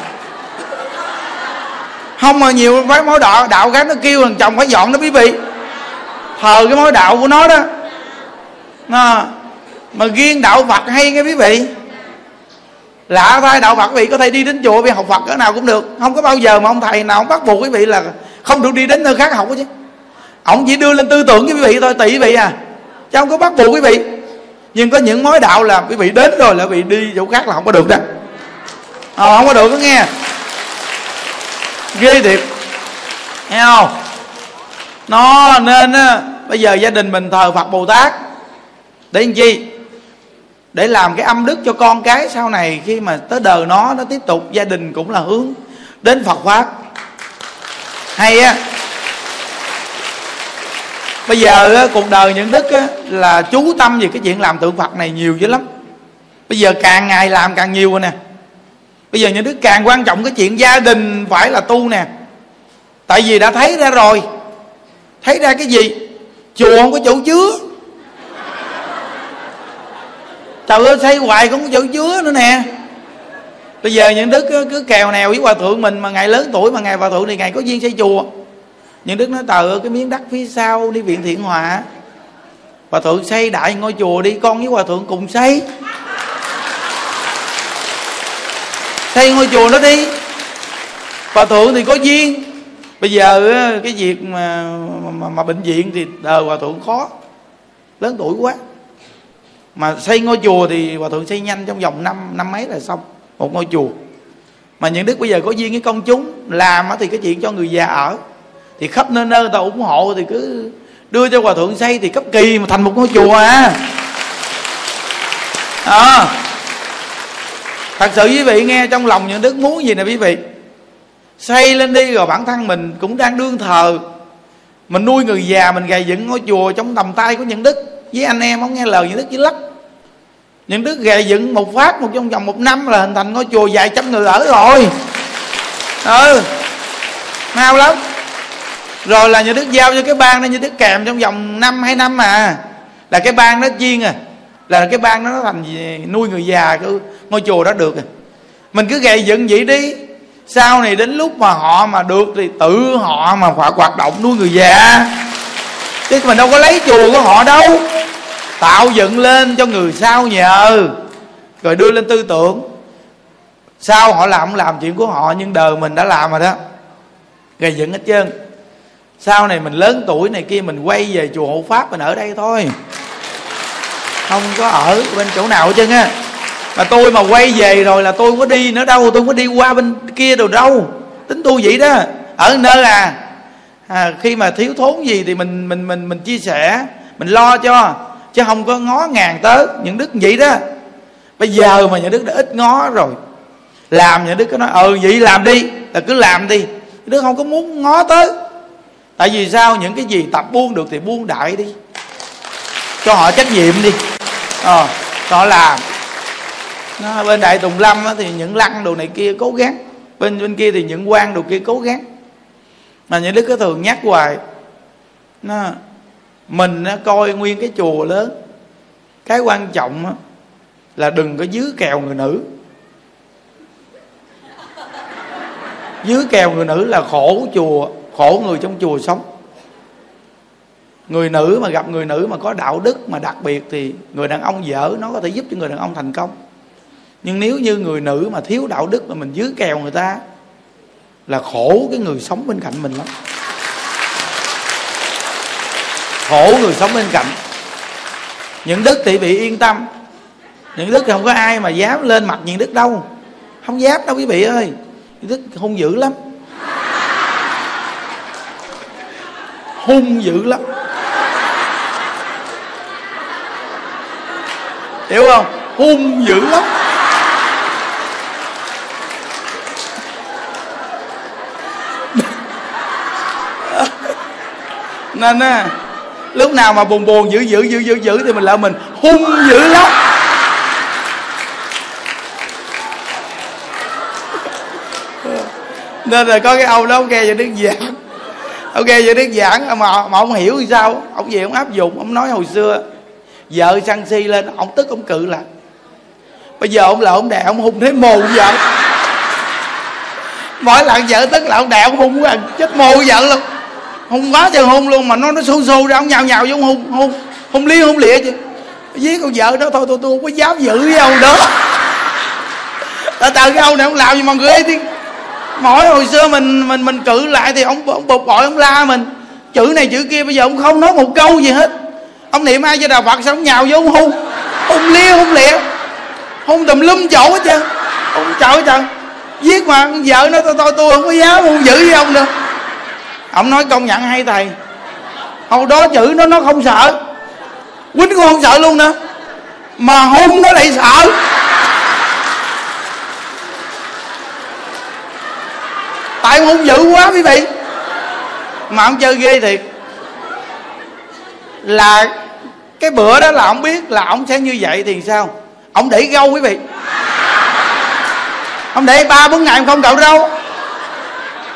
không mà nhiều cái mối đạo đạo khác nó kêu thằng chồng phải dọn đó quý vị. Thờ cái mối đạo của nó đó. À, mà riêng đạo phật hay nghe quý vị. Lạ thay đạo phật quý vị có thể đi đến chùa vì học phật cỡ nào cũng được. Không có bao giờ mà ông thầy nào ông bắt buộc quý vị là không được đi đến nơi khác học chứ. Ông chỉ đưa lên tư tưởng với quý vị thôi tỷ quý vị à. Chứ không có bắt buộc quý vị. Nhưng có những mối đạo là quý vị đến rồi là quý vị đi chỗ khác là không có được đó. À, không có được đó nghe ghê thiệt. Nghe không nó nên á bây giờ gia đình mình thờ phật bồ tát. Để làm chi? Để làm cái âm đức cho con cái sau này khi mà tới đời nó nó tiếp tục gia đình cũng là hướng đến phật pháp. Hay á. Bây giờ á, cuộc đời những đức á, là chú tâm về cái chuyện làm tượng phật này nhiều dữ lắm. Bây giờ càng ngày làm càng nhiều rồi nè bây giờ những đức càng quan trọng cái chuyện gia đình phải là tu nè. Tại vì đã thấy ra rồi. Thấy ra cái gì? Chùa không có chỗ chứa. Trời ơi xây hoài cũng có chỗ chứa nữa nè. Bây giờ những đức cứ, cứ kèo nèo với hòa thượng mình mà ngày lớn tuổi mà ngày hòa thượng thì ngày có duyên xây chùa. Những đức nói trời ơi cái miếng đất phía sau đi viện thiện hòa hòa thượng xây đại ngôi chùa đi con với hòa thượng cùng xây xây ngôi chùa đó đi. Hòa thượng thì có duyên. Bây giờ cái việc mà mà, mà bệnh viện thì đời hòa thượng khó. Lớn tuổi quá. Mà xây ngôi chùa thì hòa thượng xây nhanh trong vòng năm năm mấy là xong một ngôi chùa. Mà những đức bây giờ có duyên với công chúng làm thì cái chuyện cho người già ở. Thì khắp nơi nơi người ta ủng hộ thì cứ đưa cho hòa thượng xây thì cấp kỳ mà thành một ngôi chùa à. À thật sự quý vị nghe trong lòng những đức muốn gì nè quý vị? Xây lên đi rồi bản thân mình cũng đang đương thờ. Mình nuôi người già, mình gầy dựng ngôi chùa trong tầm tay của những đức với anh em, không nghe lời những đức chỉ lắm những đức gầy dựng một phát, một trong vòng một năm là hình thành ngôi chùa vài trăm người ở rồi. Ừ mau lắm. Rồi là những đức giao cho cái ban đó như đức kèm trong vòng năm, hai năm mà. Là cái ban đó chiên à là cái bang đó nó thành gì, nuôi người già cái ngôi chùa đó được. Rồi mình cứ gầy dựng vậy đi. Sau này đến lúc mà họ mà được thì tự họ mà phải hoạt động nuôi người già. Chứ mình đâu có lấy chùa của họ đâu. Tạo dựng lên cho người sau nhờ. Rồi đưa lên tư tưởng. Sao họ làm làm chuyện của họ nhưng đời mình đã làm rồi đó. Gầy dựng hết trơn. Sau này mình lớn tuổi này kia mình quay về chùa hộ pháp mình ở đây thôi không có ở bên chỗ nào hết trơn á. Mà tôi mà quay về rồi là tôi không có đi nữa đâu tôi không có đi qua bên kia đâu đâu. Tính tôi vậy đó. Ở nơi à, à khi mà thiếu thốn gì thì mình mình mình mình chia sẻ mình lo cho chứ không có ngó ngàn tới những đức vậy đó. Bây giờ mà những đức đã ít ngó rồi làm những đức có nói ừ vậy làm đi là cứ làm đi. Đức không có muốn ngó tới. Tại vì sao? Những cái gì tập buông được thì buông đại đi. Cho họ trách nhiệm đi ờ đó họ nó bên đại tùng lâm á, thì những lăng đồ này kia cố gắng. Bên bên kia thì những quan đồ kia cố gắng. Mà những đức có thường nhắc hoài nó mình nó coi nguyên cái chùa lớn. Cái quan trọng á, là đừng có dưới kèo người nữ. Dưới kèo người nữ là khổ chùa khổ người trong chùa sống người nữ mà gặp người nữ mà có đạo đức mà đặc biệt thì người đàn ông dở, nó có thể giúp cho người đàn ông thành công. Nhưng nếu như người nữ mà thiếu đạo đức mà mình dưới kèo người ta, là khổ cái người sống bên cạnh mình lắm. Khổ người sống bên cạnh. Những đức thì bị yên tâm. Những đức thì không có ai mà dám lên mặt những đức đâu. Không dám đâu quý vị ơi. Những đức hung dữ lắm. Hung dữ lắm. Hiểu không? Hung dữ lắm. [laughs] Nên á, lúc nào mà buồn buồn dữ dữ dữ dữ dữ thì mình lại mình hung dữ lắm. [laughs] Nên là có cái ông đó, ông nghe cho đức giảng. Ông nghe cho đức giảng, mà mà ông hiểu thì sao? Ông về ông áp dụng, ông nói hồi xưa vợ săn si lên, ông tức ông cự lại. Bây giờ ông là ông đè ông hung thấy mù vợ mỗi lần vợ tức là ông đè ông hung quá chết mồ vợ luôn. Hung quá trời hung luôn, mà nó nó xô xô ra, ông nhào nhào vô hung hung hung lia, hung lịa chứ. Với con vợ đó, thôi tôi tôi không có dám giữ với ông đó. Là tại cái ông này ông làm gì mà người ấy mỗi hồi xưa mình mình mình cự lại thì ông ông bực bội, ông la mình. Chữ này, chữ kia, bây giờ ông không nói một câu gì hết ông niệm ai cho đạo phật sao ông nhào vô ông hung? Hung lia, hung lịa hung tùm lum chỗ hết trơn. Ông trời trời giết mà vợ nó tôi tôi tôi không có dám hung dữ với ông nữa ông nói công nhận hay thầy. Hồi đó chữ nó nó không sợ. Quýnh cũng không sợ luôn nữa. Mà hung nó lại sợ. Tại hung dữ quá quý vị. Mà ông chơi ghê thiệt là cái bữa đó là ông biết là ông sẽ như vậy thì sao? Ông để gâu quý vị. Ông để ba bốn ngày không cạo râu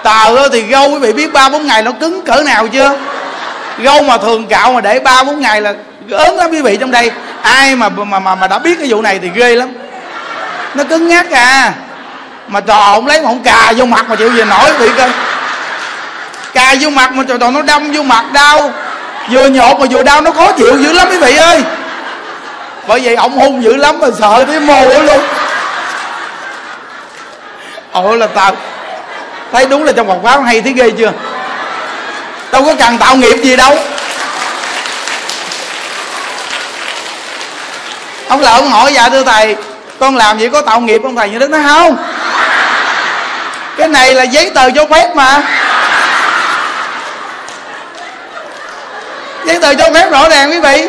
tờ thì gâu quý vị biết ba bốn ngày nó cứng cỡ nào chưa? Gâu mà thường cạo mà để ba bốn ngày là ớn lắm quý vị trong đây. Ai mà mà mà, mà đã biết cái vụ này thì ghê lắm. Nó cứng ngắc à. Mà trò ông lấy một ông cà vô mặt mà chịu gì nổi bị cơ cà vô mặt mà trò trò nó đâm vô mặt đau vừa nhột mà vừa đau, nó khó chịu dữ lắm quý vị ơi. Bởi vậy ông hung dữ lắm mà sợ tới mồ luôn. Ồ, là tao. Thấy đúng là trong Phật pháp hay thế ghê chưa? Đâu có cần tạo nghiệp gì đâu. Ông là ông hỏi dạ thưa thầy, con làm vậy có tạo nghiệp không thầy? Như đức nói, không. Cái này là giấy tờ cho phép mà. Giấy tờ cho phép rõ ràng quý vị.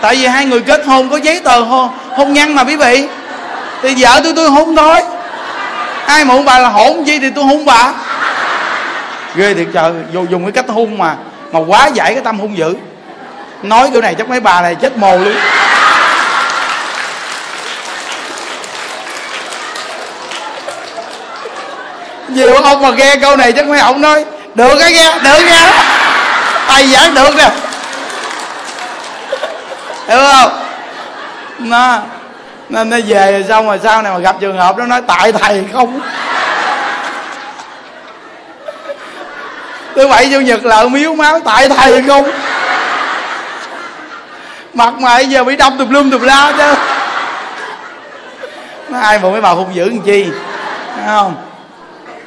Tại vì hai người kết hôn có giấy tờ hôn, hôn nhân mà quý vị. Thì vợ tôi tôi hôn thôi. Ai mà hôn bà là hỗn gì thì tôi hôn bà. Ghê thiệt trời vô dùng cái cách hung mà mà quá giải cái tâm hung dữ. Nói kiểu này chắc mấy bà này chết mồ luôn. Nhiều ông mà nghe câu này chắc mấy ông nói được cái nghe được nghe thầy giảng được nè. Hiểu không? Nó nên nó về rồi xong rồi sau này mà gặp trường hợp nó nói tại thầy không? Thứ bảy chủ nhật là miếu máu tại thầy không? Mặt mày giờ bị đâm tùm lum tùm la chứ. Nó ai mà mấy bà hung dữ làm chi? Thấy không?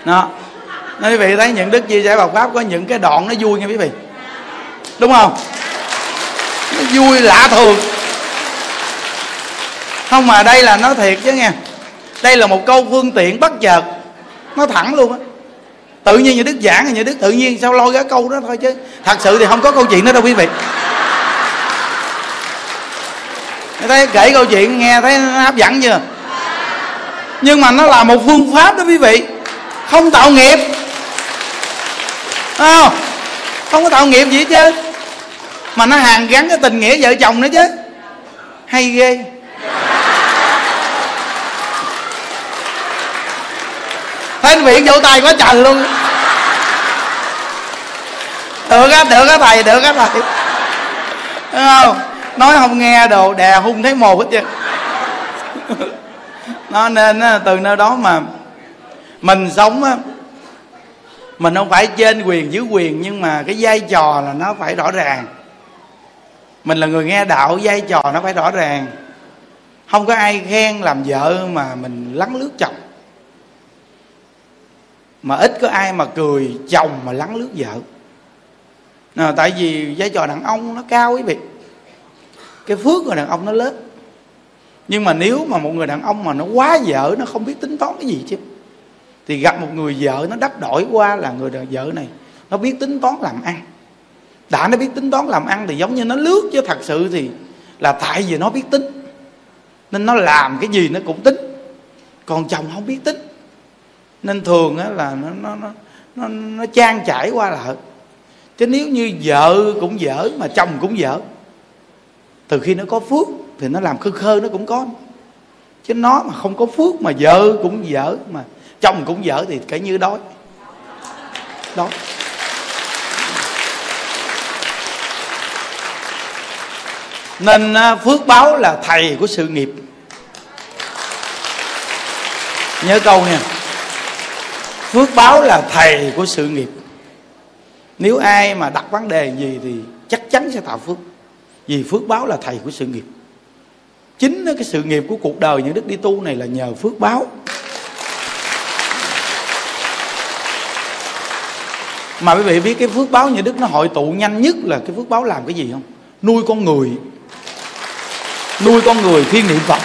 Đó. Nên quý vị thấy những đức chia sẻ bà pháp có những cái đoạn nó vui nha quý vị đúng không? Nó vui lạ thường. Không mà đây là nó thiệt chứ nghe. Đây là một câu phương tiện bất chợt. Nó thẳng luôn á. Tự nhiên như đức giảng như đức tự nhiên sao lôi cái câu đó thôi chứ. Thật sự thì không có câu chuyện đó đâu quý vị. Thấy kể câu chuyện nghe thấy nó hấp dẫn chưa? Nhưng mà nó là một phương pháp đó quý vị. Không tạo nghiệp. Không? Không có tạo nghiệp gì hết chứ mà nó hàn gắn cái tình nghĩa vợ chồng nữa chứ. Hay ghê. Thấy miệng vỗ tay quá trời luôn. Được á được á thầy, được á thầy. Đúng không? Nói không nghe đồ đè hung thấy mồ hết chứ. Nó nên từ nơi đó mà mình sống á, mình không phải trên quyền, dưới quyền, nhưng mà cái vai trò là nó phải rõ ràng mình là người nghe đạo vai trò nó phải rõ ràng. Không có ai khen làm vợ mà mình lắng lướt chồng. Mà ít có ai mà cười chồng mà lắng lướt vợ. À, tại vì vai trò đàn ông nó cao quý vị. Cái phước của đàn ông nó lớn. Nhưng mà nếu mà một người đàn ông mà nó quá vợ nó không biết tính toán cái gì chứ. Thì gặp một người vợ nó đắp đổi qua là người đàn vợ này nó biết tính toán làm ăn đã nó biết tính toán làm ăn thì giống như nó lướt chứ thật sự thì là tại vì nó biết tính. Nên nó làm cái gì nó cũng tính. Còn chồng không biết tính. Nên thường là nó nó nó nó, nó trang trải qua lại. Chứ nếu như vợ cũng dở mà chồng cũng dở từ khi nó có phước thì nó làm khơ khơ nó cũng có. Chứ nó mà không có phước mà vợ cũng dở mà chồng cũng dở thì cái như đói. Đói. Nên à, phước báo là thầy của sự nghiệp. Nhớ câu nha. Phước báo là thầy của sự nghiệp. Nếu ai mà đặt vấn đề gì thì chắc chắn sẽ tạo phước. Vì phước báo là thầy của sự nghiệp. Chính cái sự nghiệp của cuộc đời những đức đi tu này là nhờ phước báo. Mà quý vị biết cái phước báo như đức nó hội tụ nhanh nhất là cái phước báo làm cái gì không? Nuôi con người nuôi con người thiên niệm phật.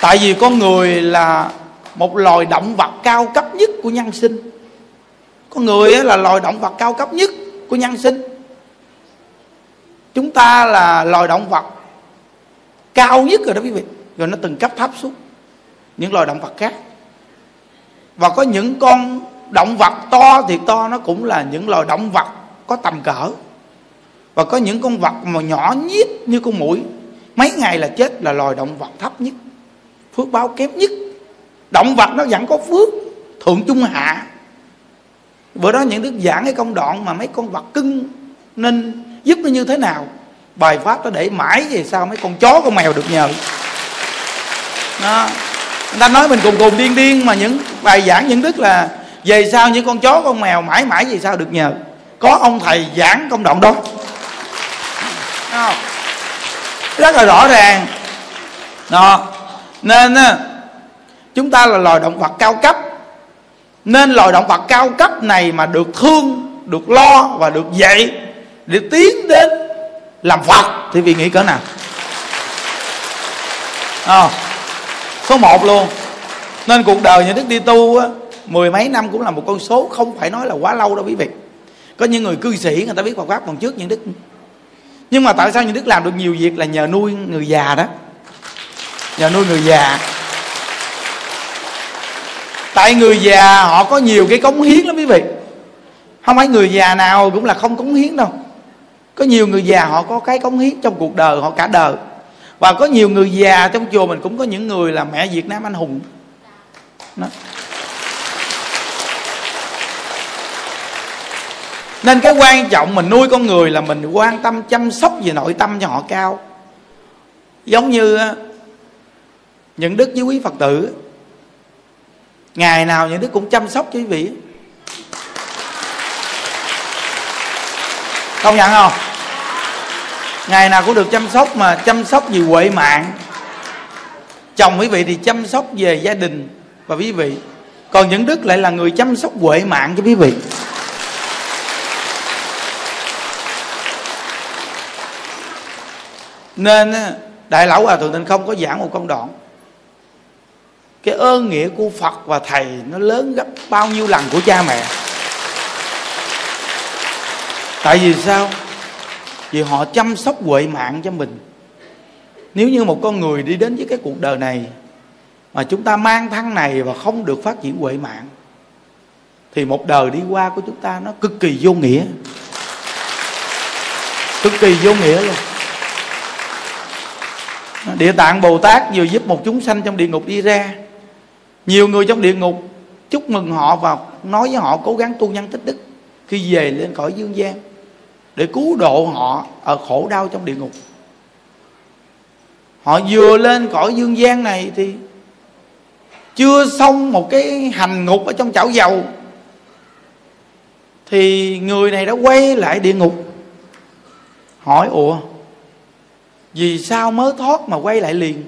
Tại vì con người là một loài động vật cao cấp nhất của nhân sinh. Con người là loài động vật cao cấp nhất của nhân sinh. Chúng ta là loài động vật cao nhất rồi đó quý vị. Rồi nó từng cấp thấp xuống. Những loài động vật khác. Và có những con động vật to thì to, nó cũng là những loài động vật có tầm cỡ và có những con vật mà nhỏ nhất như con mũi, mấy ngày là chết là loài động vật thấp nhất, phước báo kém nhất. Động vật nó vẫn có phước, thượng trung hạ. Bữa đó những đức giảng cái công đoạn mà mấy con vật cưng nên giúp nó như thế nào? Bài pháp nó để mãi về sao mấy con chó con mèo được nhờ. Đó. Người ta nói mình cùng cùng điên điên mà những bài giảng những đức là về sao những con chó con mèo mãi mãi về sao được nhờ. Có ông thầy giảng công đoạn đó rất là rõ ràng. Đó. Nên chúng ta là loài động vật cao cấp. Nên loài động vật cao cấp này mà được thương được lo và được dạy để tiến đến làm phật thì vì nghĩ cỡ nào? À, số một luôn. Nên cuộc đời nhà đức đi tu á, mười mấy năm cũng là một con số không phải nói là quá lâu đâu quý vị. Có những người cư sĩ người ta biết Phật pháp còn trước những đức nhưng mà tại sao những đức làm được nhiều việc là nhờ nuôi người già đó? Nhờ nuôi người già. Tại người già họ có nhiều cái cống hiến lắm quý vị. Không phải người già nào cũng là không cống hiến đâu. Có nhiều người già họ có cái cống hiến trong cuộc đời họ cả đời. Và có nhiều người già trong chùa mình cũng có những người là mẹ việt nam anh hùng. Đó. Nên cái quan trọng mình nuôi con người là mình quan tâm, chăm sóc về nội tâm cho họ cao. Giống như những đức với quý phật tử. Ngày nào những đức cũng chăm sóc cho quý vị. Công nhận không? Ngày nào cũng được chăm sóc mà chăm sóc vì huệ mạng. Chồng quý vị thì chăm sóc về gia đình và quý vị. Còn những đức lại là người chăm sóc huệ mạng cho quý vị. Nên đại lão hòa thượng tịnh không có giảng một công đoạn. Cái ơn nghĩa của phật và thầy nó lớn gấp bao nhiêu lần của cha mẹ. Tại vì sao? Vì họ chăm sóc huệ mạng cho mình. Nếu như một con người đi đến với cái cuộc đời này mà chúng ta mang thân này và không được phát triển huệ mạng, thì một đời đi qua của chúng ta nó cực kỳ vô nghĩa. Cực kỳ vô nghĩa luôn địa tạng bồ tát vừa giúp một chúng sanh trong địa ngục đi ra. Nhiều người trong địa ngục chúc mừng họ và nói với họ cố gắng tu nhân tích đức khi về lên cõi dương gian để cứu độ họ ở khổ đau trong địa ngục. Họ vừa lên cõi dương gian này thì chưa xong một cái hành ngục ở trong chảo dầu. Thì người này đã quay lại địa ngục, hỏi, ủa vì sao mới thoát mà quay lại liền?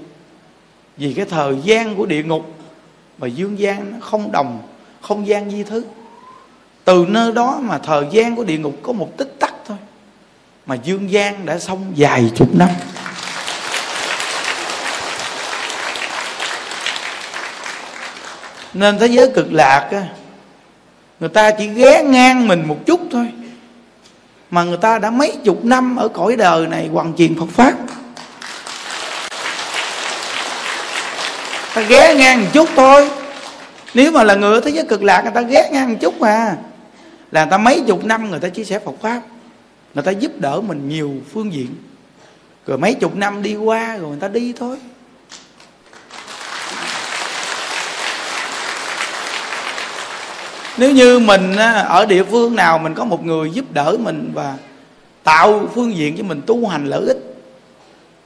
Vì cái thời gian của địa ngục và dương gian nó không đồng, không gian di thứ. Từ nơi đó mà thời gian của địa ngục có một tích tắc thôi, mà dương gian đã xong dài chục năm. Nên thế giới cực lạc á, người ta chỉ ghé ngang mình một chút thôi mà người ta đã mấy chục năm ở cõi đời này hoàn truyền Phật pháp. Ta ghé ngang một chút thôi. Nếu mà là người ở thế giới cực lạc, người ta ghé ngang một chút mà. Là người ta mấy chục năm người ta chia sẻ Phật pháp. Người ta giúp đỡ mình nhiều phương diện. Rồi mấy chục năm đi qua rồi người ta đi thôi. Nếu như mình ở địa phương nào mình có một người giúp đỡ mình và tạo phương diện cho mình tu hành lợi ích,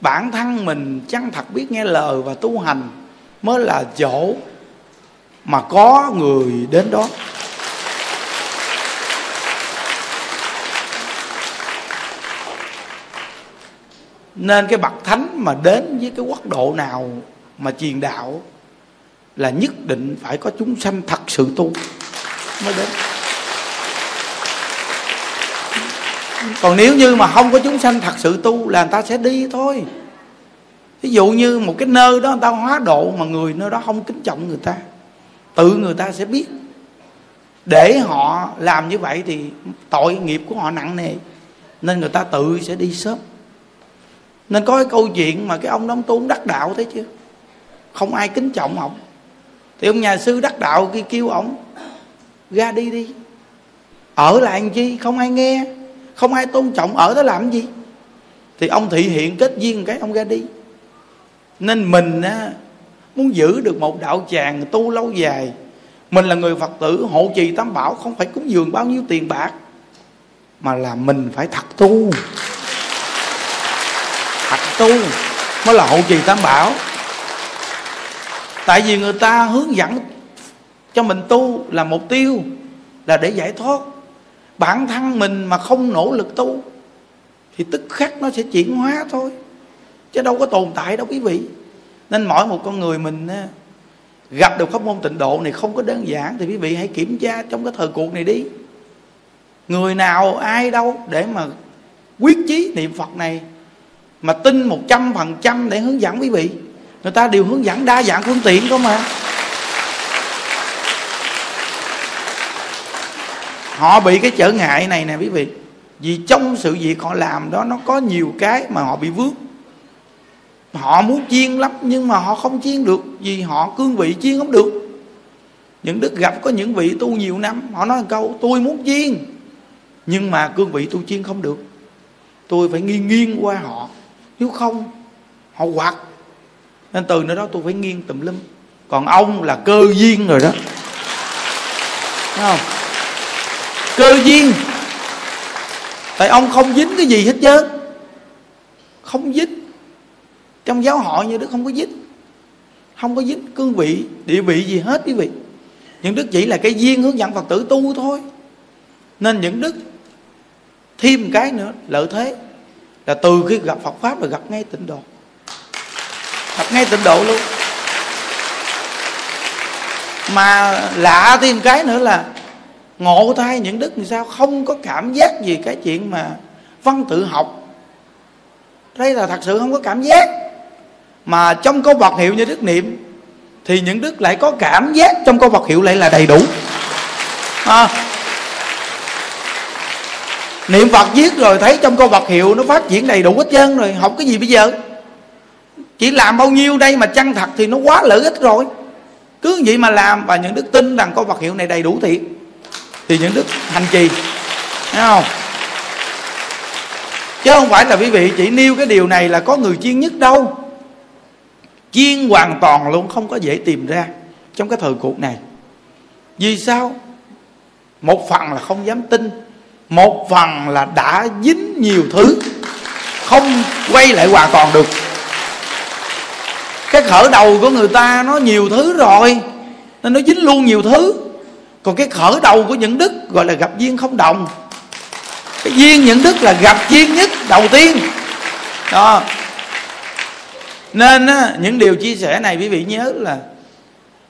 bản thân mình chăng thật biết nghe lời và tu hành mới là chỗ mà có người đến đó. Nên cái bậc thánh mà đến với cái quốc độ nào mà truyền đạo là nhất định phải có chúng sanh thật sự tu mới đến. Còn nếu như mà không có chúng sanh thật sự tu là người ta sẽ đi thôi. Ví dụ như một cái nơi đó người ta hóa độ mà người nơi đó không kính trọng người ta, tự người ta sẽ biết. Để họ làm như vậy thì tội nghiệp của họ nặng nề, nên người ta tự sẽ đi sớm. Nên có cái câu chuyện mà cái ông đóng tu đắc đạo thấy chưa? Không ai kính trọng ông. Thì ông nhà sư đắc đạo kia kêu ông ra đi đi. Ở lại làm chi? Không ai nghe. Không ai tôn trọng. Ở đó làm gì? Thì ông thị hiện kết duyên cái, ông ra đi. Nên mình á, muốn giữ được một đạo tràng tu lâu dài. Mình là người phật tử, hộ trì tam bảo, không phải cúng dường bao nhiêu tiền bạc, mà là mình phải thật tu. Thật tu mới là hộ trì tam bảo. Tại vì người ta hướng dẫn cho mình tu là mục tiêu, là để giải thoát. Bản thân mình mà không nỗ lực tu, thì tức khắc nó sẽ chuyển hóa thôi. Chứ đâu có tồn tại đâu quý vị. Nên mỗi một con người mình gặp được pháp môn tịnh độ này không có đơn giản, thì quý vị hãy kiểm tra trong cái thời cuộc này đi. Người nào, ai đâu, để mà quyết chí niệm phật này, mà tin một trăm phần trăm để hướng dẫn quý vị. Người ta đều hướng dẫn đa dạng phương tiện không mà họ bị cái trở ngại này nè quý vị. Vì trong sự việc họ làm đó, nó có nhiều cái mà họ bị vướng. Họ muốn chiên lắm, nhưng mà họ không chiên được, vì họ cương vị chiên không được. Những đức gặp có những vị tu nhiều năm, họ nói một câu, tôi muốn chiên, nhưng mà cương vị tu chiên không được. Tôi phải nghiêng nghiêng qua họ. Nếu không, họ quạt. Nên từ nơi đó tôi phải nghiêng tùm lum. Còn ông là cơ duyên rồi đó. Thấy không? Cơ duyên. Tại ông không dính cái gì hết trơn. Không dính. Trong giáo hội như đức không có dính. Không có dính. Cương vị, địa vị gì hết quý vị. Những đức chỉ là cái duyên hướng dẫn phật tử tu thôi. Nên những đức thêm cái nữa, lợi thế là từ khi gặp phật pháp là gặp ngay tịnh độ. Gặp ngay tịnh độ luôn. Mà lạ thêm cái nữa là ngộ thai những đức thì sao? Không có cảm giác gì cái chuyện mà văn tự học. Đây là thật sự không có cảm giác. Mà trong câu vật hiệu như đức niệm thì những đức lại có cảm giác trong câu vật hiệu lại là đầy đủ. À, niệm phật viết rồi thấy trong câu vật hiệu nó phát triển đầy đủ hết trơn rồi học cái gì bây giờ? Chỉ làm bao nhiêu đây mà chăng thật thì nó quá lợi ích rồi. Cứ vậy mà làm và những đức tin rằng câu vật hiệu này đầy đủ thiệt thì những đức hành trì, thấy không? Chứ không phải là quý vị chỉ nêu cái điều này là có người chuyên nhất đâu. Chuyên hoàn toàn luôn, không có dễ tìm ra trong cái thời cuộc này. Vì sao? Một phần là không dám tin, một phần là đã dính nhiều thứ, không quay lại hoàn toàn được. Cái khởi đầu của người ta, nó nhiều thứ rồi, nên nó dính luôn nhiều thứ còn cái khởi đầu của những đức gọi là gặp duyên không đồng. Cái duyên những đức là gặp duyên nhất đầu tiên. Đó. Nên á, những điều chia sẻ này quý vị nhớ là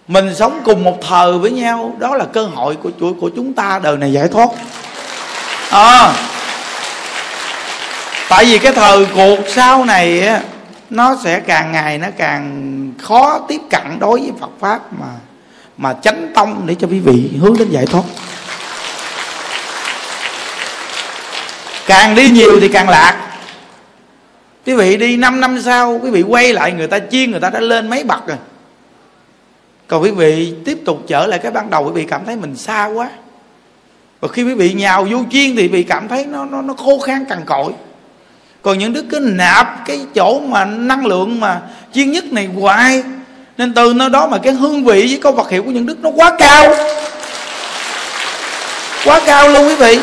mình sống cùng một thời với nhau đó là cơ hội của của, của chúng ta đời này giải thoát. À, tại vì cái thời cuộc sau này á, nó sẽ càng ngày nó càng khó tiếp cận đối với Phật pháp mà mà chánh tông để cho quý vị hướng đến giải thoát. Càng đi nhiều thì càng lạc. Quý vị đi 5 năm sau, quý vị quay lại người ta chiên, người ta đã lên mấy bậc rồi. Còn quý vị tiếp tục trở lại cái ban đầu, quý vị cảm thấy mình xa quá. Và khi quý vị nhào vô chiên thì quý vị cảm thấy nó nó nó khô khan cằn cội còn những đứa cứ nạp cái chỗ mà năng lượng mà chiên nhất này hoài nên từ nơi đó mà cái hương vị với câu vật hiệu của những đức nó quá cao. Quá cao luôn quý vị.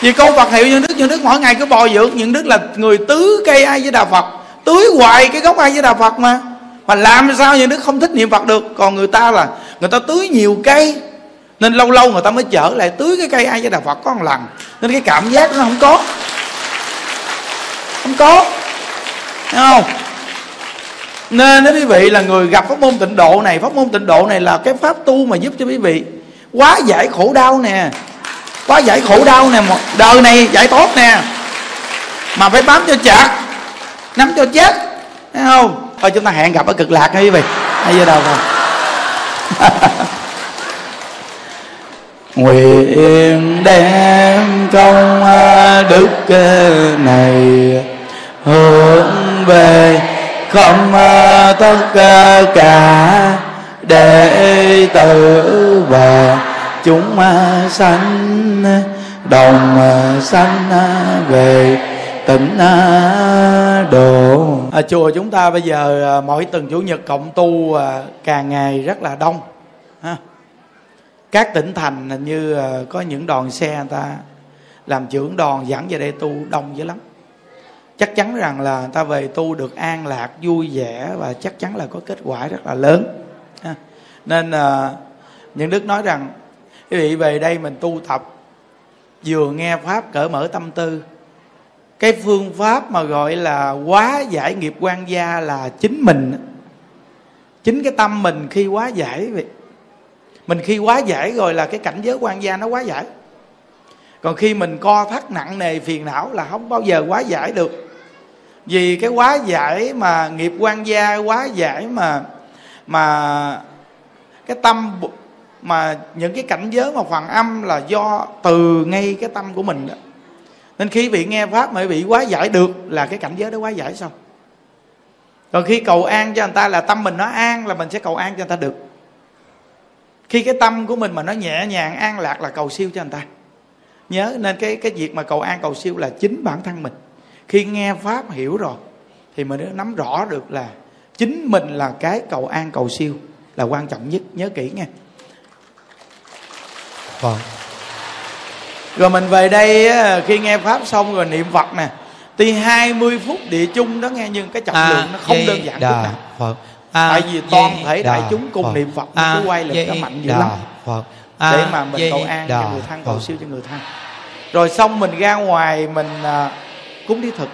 Vì câu vật hiệu những đức những đức mỗi ngày cứ bồi dưỡng. Những đức là người tứ cây ai với đà Phật. Tưới hoài cái gốc ai với đà Phật mà. Mà làm sao những đức không thích niệm Phật được? Còn người ta là người ta tưới nhiều cây. Nên lâu lâu người ta mới trở lại tưới cái cây ai với đà Phật có một lần. Nên cái cảm giác nó không có. Không có. Thấy không? Nên đó quý vị là người gặp pháp môn tịnh độ này, pháp môn tịnh độ này là cái pháp tu mà giúp cho quý vị quá giải khổ đau nè, quá giải khổ đau nè đời này giải tốt nè. Mà phải bám cho chặt, nắm cho chết, thấy không? Thôi chúng ta hẹn gặp ở cực lạc nha quý vị. Hay giờ đâu rồi [laughs] nguyện đem công đức này hướng về không à, tất cả đệ tử và chúng à, sanh đồng à, sanh về tỉnh độ. À, chùa chúng ta bây giờ mỗi tuần chủ nhật cộng tu càng ngày rất là đông ha. Các tỉnh thành như có những đoàn xe người ta làm trưởng đoàn dẫn về đây tu đông dữ lắm chắc chắn rằng là người ta về tu được an lạc, vui vẻ và chắc chắn là có kết quả rất là lớn. Nên à, những đức nói rằng, quý vị về đây mình tu tập, vừa nghe pháp cởi mở tâm tư. Cái phương pháp mà gọi là quá giải nghiệp quan gia là chính mình. Chính cái tâm mình khi quá giải vậy mình khi quá giải rồi là cái cảnh giới quan gia nó quá giải. Còn khi mình co thắt nặng nề phiền não là không bao giờ quá giải được vì cái quá giải mà nghiệp quan gia, quá giải mà mà cái tâm mà những cái cảnh giới mà hoàng âm là do từ ngay cái tâm của mình đó. Nên khi bị nghe pháp mà bị quá giải được là cái cảnh giới đó quá giải xong. Còn khi cầu an cho người ta là tâm mình nó an là mình sẽ cầu an cho người ta được. Khi cái tâm của mình mà nó nhẹ nhàng, an lạc là cầu siêu cho người ta. Nhớ, nên cái cái việc mà cầu an, cầu siêu là chính bản thân mình khi nghe pháp hiểu rồi thì mình nắm rõ được là chính mình là cái cầu an cầu siêu là quan trọng nhất. Nhớ kỹ nha vâng. Rồi mình về đây khi nghe pháp xong rồi niệm phật nè tuy 20 phút địa chung đó nghe nhưng cái trọng lượng nó không đơn giản chút nào. Phật. À, tại vì toàn thể đại chúng cùng Phật. niệm phật nó cứ quay lực nó mạnh dữ lắm. Phật. À, để mà mình cầu an cho người thân cầu siêu cho người thân. Rồi xong mình ra ngoài mình à, cúng đi thực.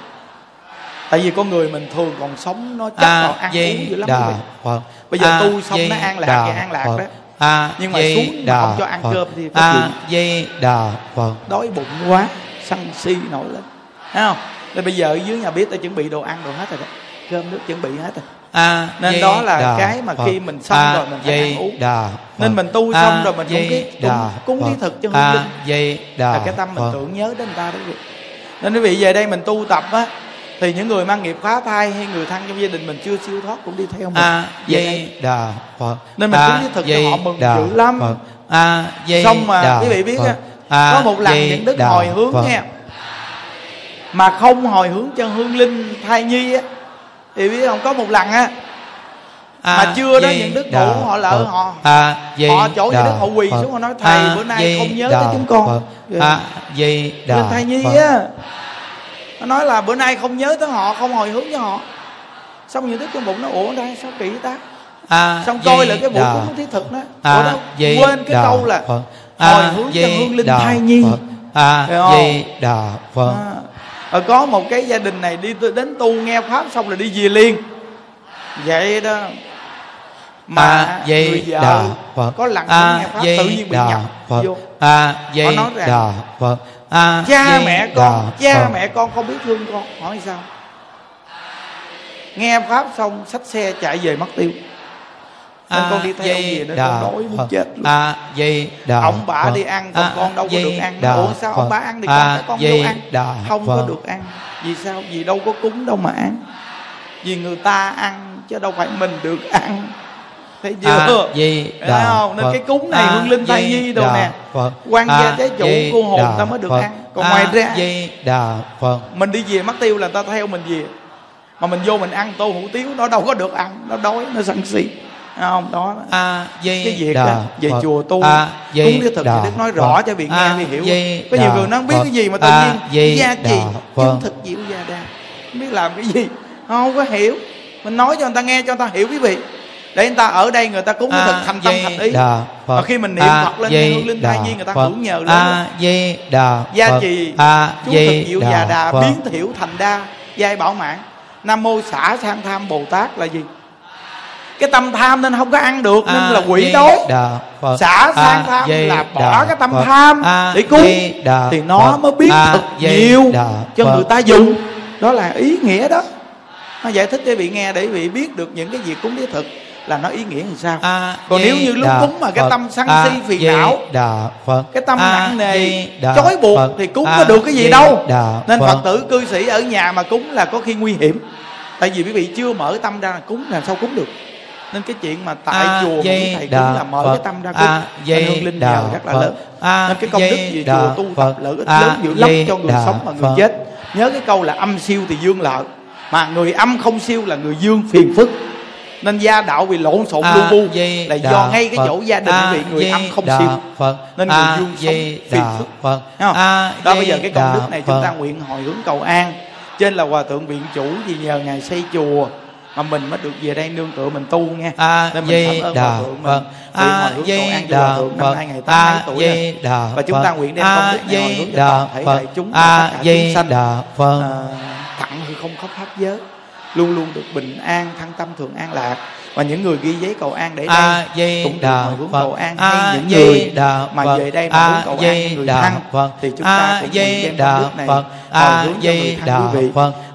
Tại vì con người mình thường còn sống nó chắc vào ăn uống dữ lắm đà, Phật. bây giờ tu xong nó an lạc thì an lạc đó. A nhưng mà xuống mà không cho ăn Phật. cơm thì có a di đà phật. Đói bụng quá sân si nổi lên. Thấy không? Nên bây giờ ở dưới nhà biết ta chuẩn bị đồ ăn đồ hết rồi đó. Cơm nước chuẩn bị hết rồi. A nên đó là đà, cái mà Phật. khi mình xong a, rồi mình phải ăn uống. đà, nên mình tu xong rồi mình cũng cái cúng, cúng thí thực cho hương linh. là cái tâm mình tưởng nhớ đến người ta đó nên quý vị về đây mình tu tập á thì những người mang nghiệp phá thai hay người thân trong gia đình mình chưa siêu thoát cũng đi theo mình a di đà phật nên mình cũng thực cho họ mừng dữ lắm phật. a di xong mà đà, quý vị biết phật. A, có một lần những đức đà, hồi hướng phật. nha mà không hồi hướng cho hương linh thai nhi á thì biết không có một lần á à, mà chưa đó những đức ngủ họ lỡ họ à, họ chỗ những đức họ quỳ xuống họ nói thầy à, bữa nay không nhớ tới chúng con. Phật. à, di đà thai nhi á. Nó nói là bữa nay không nhớ tới họ không hồi hướng cho họ. Xong những đức trong bụng nó ủa đây sao kỳ ta? À, xong coi là cái buổi cúng thiết thực đó. À, đó quên cái câu là Phật. À, hồi hướng cho hương linh thai nhi. À di đà phật. À, có một cái gia đình này đi đến tu nghe pháp xong rồi đi về liền. Vậy đó mà à, vợ đà phật. có lần à, nghe pháp tự nhiên bị nhập phật. vô. À di nói rằng, đà phật. À, cha mẹ con cha mẹ con không biết thương con. Hỏi sao? Nghe pháp xong xách xe chạy về mất tiêu. Nên à, con đi theo gì nữa con đói muốn chết luôn. À, di đà ông bà Phật. đi ăn còn à, con đâu có được ăn. đà ủa sao Phật. ông bà ăn thì con à, con đâu ăn? đà không Phật. có được ăn. Vì sao? Vì đâu có cúng đâu mà ăn. Vì người ta ăn chứ đâu phải mình được ăn thấy chưa? À, di đà không? Nên Phật. cái cúng này à, hương linh thai nhi đồ nè. Phật. quan gia trái chủ cô hồn ta mới được Phật. ăn. Còn à, ngoài ra di đà Phật. mình đi về mất tiêu là ta theo mình về. Mà mình vô mình ăn tô hủ tiếu nó đâu có được ăn nó đói nó sân si. Không? Đó. A di cái việc đà, về Phật. chùa tu a di cúng cái thực đà, đức nói rõ cho vị nghe thì hiểu. di có nhiều người nó không biết cái gì mà tự nhiên di gia trì chứng thực diệu gia đa. Không biết làm cái gì. Không có hiểu. Mình nói cho người ta nghe cho người ta hiểu quý vị để người ta ở đây người ta cúng à, thực thành tâm thành ý. đà, Phật. và khi mình niệm à, Phật lên di, hương linh thai nhi người ta hưởng nhờ lên a di đà gia trì a chú thực diệu già đà Phật. biến thiểu thành đa giai bảo mạng. Nam mô xả sang tham bồ tát là gì? Cái tâm tham nên không có ăn được nên là quỷ đói xả sang tham là bỏ cái tâm tham để cúng thì nó mới biết thật nhiều cho người ta dùng. Đó là ý nghĩa đó. Nó giải thích cho vị nghe để vị biết được những cái việc cúng đế thực là nó ý nghĩa làm sao? À, còn nếu như lúc cúng mà cái tâm sân si phiền não cái tâm nặng nề chói buộc thì cúng có được cái gì đâu. Nên phật tử cư sĩ ở nhà mà cúng là có khi nguy hiểm. Tại vì quý vị chưa mở tâm ra là cúng làm sao cúng được? Nên cái chuyện mà tại à, chùa dây, thầy cúng là mở Phật. cái tâm ra cúng à, dây, hương linh nhờ rất là Phật. lớn. À, nên cái công đức gì chùa tu tập lợi ích lớn dữ lắm cho người sống và người chết. Nhớ cái câu là âm siêu thì dương lợi mà người âm không siêu là người dương phiền phức nên gia đạo bị lộn xộn lu bu. là do ngay cái chỗ gia đình bị người âm không siêu. Nên người dương sống phiền phức. Phật. đó bây giờ cái công đức này chúng ta nguyện hồi hướng cầu an. Trên là hòa thượng viện chủ vì nhờ ngài xây chùa mà mình mới được về đây nương tựa mình tu nghe à, nên mình cảm ơn hòa thượng mình à, hồi hướng cầu an cho hòa thượng năm nay ngày tám tuổi rồi. và chúng ta nguyện đem công đức này hồi hướng cho toàn thể đại chúng và tất cả chúng sanh. thẳng hư không khóc hát giới luôn luôn được bình an thăng tâm thường an lạc. Và những người ghi giấy cầu an để đây di cũng được hồi hướng cầu an hay những người mà về đây mà hướng cầu an người thân thì chúng ta cũng đem công đức này hồi hướng cho người thân quý vị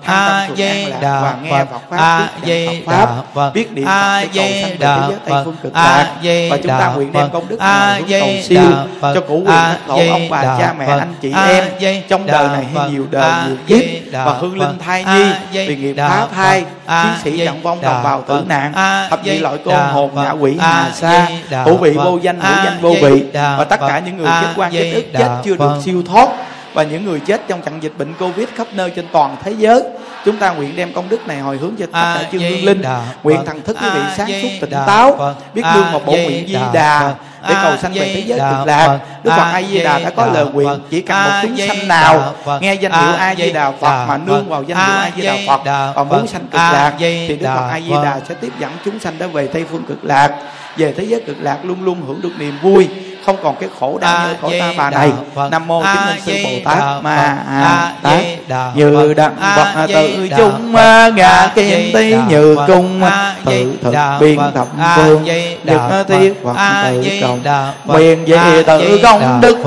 a di đà Phật. a di đà Phật. biết niệm Phật cầu sanh về thế giới tây phương cực lạc. Và chúng ta nguyện đem công đức này cầu siêu cho cụ quyền tổ ông bà cha mẹ anh chị em. Trong đời này hay nhiều đời nhiều kiếp và hương linh thai nhi vì nghiệp phá thai chiến sĩ trọng vong đồng bào tử nạn thập nhị loại côn hồn ngạ quỷ hà sa hữu vị vô danh hữu danh vô vị. Và tất cả những người chết quan chết ức chết chưa được siêu thoát và những người chết trong trận dịch bệnh covid khắp nơi trên toàn thế giới chúng ta nguyện đem công đức này hồi hướng cho tất cả chư hương linh. nguyện thần thức quý vị sáng suốt tỉnh táo biết đương một bộ nguyện di đà để cầu sanh về thế giới cực lạc. đức phật a di đà đã có lời nguyện chỉ cần một chúng sanh nào nghe danh hiệu a di đà phật mà nương vào danh hiệu a di đà phật và muốn sanh cực lạc thì đức phật a di đà sẽ tiếp dẫn chúng sanh đó về tây phương cực lạc. Về thế giới cực lạc luôn luôn hưởng được niềm vui không còn cái khổ đau như khổ ta bà này. Nam mô chứng minh sư bồ tát ma a tát. Như đặng phật tự chúng ngã kim tí như cung tự thực biên thập phương. Nhất thiết phật tự cộng quyền về tự công đức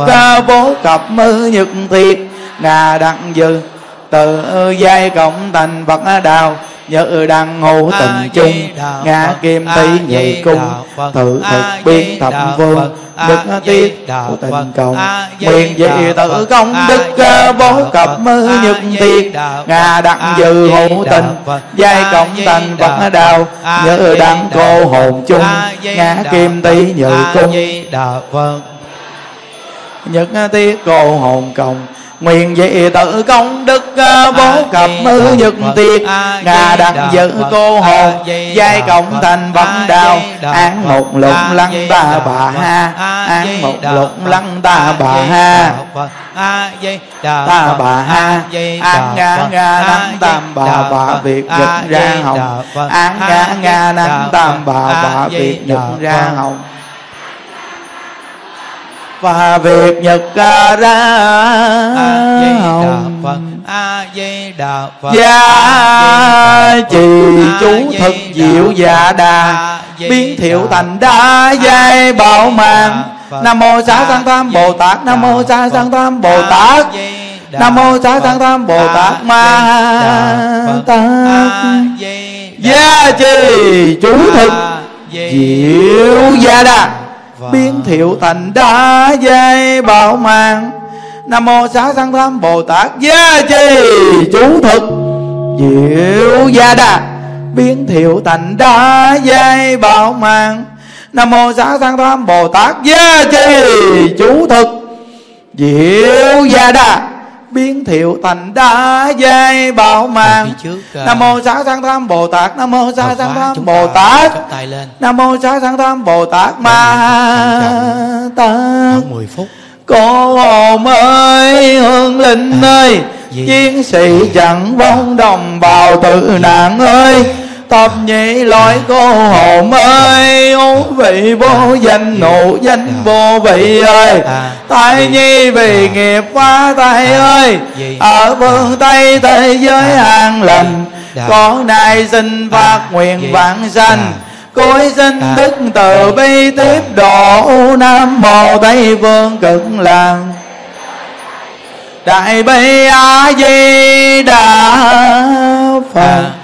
vô cập mư nhật thiệt ngà đặng dư. Tự giai cộng thành phật đạo nhớ đăng ngô tình chung ngã kim tí nhị cung tự thực biến thập phương đức tiết tình cộng nguyện dị tự công đức vô cập mư nhật tiết ngà đặng dư hộ tình giai cộng thành phật đạo nhớ đăng cô hồn chung ngã kim tí nhị cung. Nhất tiết cô hồn cộng nguyện dị tự công đức bố cập mư nhật tiệt. ngà đặng giữ cô hồn giai cộng thành vấn đạo án một lục lăng ta bà ha. án một lục lăng ta bà ha. Ta bà ha. án nga nga năng tam bà bà việt nhật ra hồng. án nga nga năng tam bà bà việt nhật ra hồng và việc nhật ca ra. A di đà phật a di đà phật gia trì chú thực diệu dạ đà biến thiệu thành đa giai bảo mạng. Nam mô xá sanh tham bồ tát nam mô xá sanh tham bồ tát. Nam mô xá sanh tham bồ tát ma tát. Gia trì chú thực diệu dạ đà biến thiệu thành đá giai bảo mạng nam mô xá sanh tham bồ tát gia trì. Chú thực, diệu gia đà. Biến thiệu thành đá giai bảo mạng nam mô xá sanh tham bồ tát gia trì. Chú thực, diệu gia đà biến thiệu thành đa giai bảo mạng uh, nam mô xá sanh tham bồ tát nam mô xá sanh tham bồ tát. nam mô xá sanh tham bồ tát ma tát. Cô hồn ơi hương linh ơi chiến sĩ chẳng vong đồng bào tự nạn ơi thập nhị loại cô hồn ơi ô vị vô danh nụ danh vô vị ơi. Tại nhi vì nghiệp quá tay ơi, ở phương tây thế giới an lành. Con nay xin phát nguyện vạn sanh Cối sinh đức từ bi tiếp độ, Nam Mô Tây Phương Cực Lạc. Đại bi A Di Đà Phật.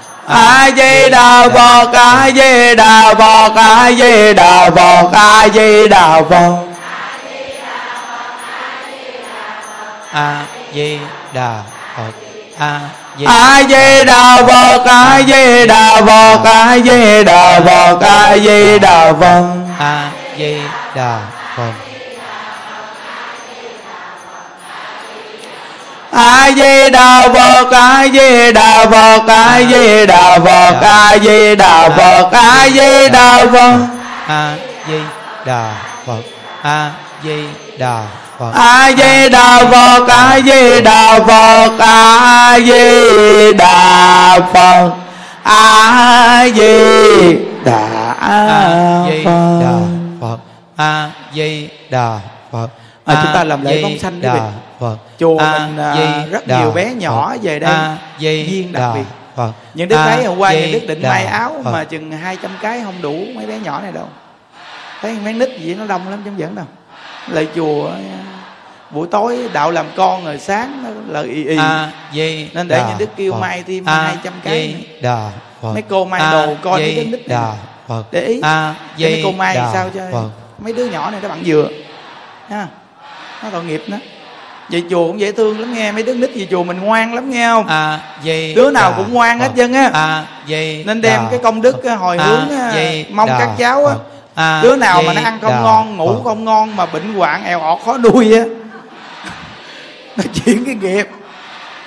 a di đà phật a di đà phật a di đà phật a di đà phật a di đà phật a a di đà phật a di đà phật a di đà phật a di đà phật a di đà phật a di đà phật a di đà phật a di đà phật a di đà phật a di đà phật a di đà phật a di đà phật a di đà phật a di đà phật a di đà phật a di đà phật a di đà phật à, chúng ta làm lễ phóng sanh đà phật. Chùa mình à, rất nhiều bé nhỏ về đây duyên đặc biệt. Phật. những đứa cái hôm qua những đứa định may áo mà chừng 200 cái không đủ mấy bé nhỏ này đâu. Thấy mấy nít gì nó đông lắm chẳng dẫn đâu. Lại chùa buổi tối đạo làm con rồi sáng nó là y y. À, di nên để những đức kêu mai thêm hai trăm cái đà Phật. mấy cô mai đồ coi mấy đứa nít đà Phật. để ý. À, mấy cô mai sao cho Phật. mấy đứa nhỏ này nó bằng dừa. Ha? Nó tội nghiệp đó vậy chùa cũng dễ thương lắm nghe mấy đứa nít gì chùa mình ngoan lắm nghe không? À, gì đứa nào cũng ngoan hết chân á. à, gì nên đem cái công đức hồi à, hướng gì mong các cháu á. À, đứa nào mà nó ăn không ngon ngủ không ngon mà bệnh hoạn eo ọt khó nuôi á. [laughs] Nó chuyển cái nghiệp.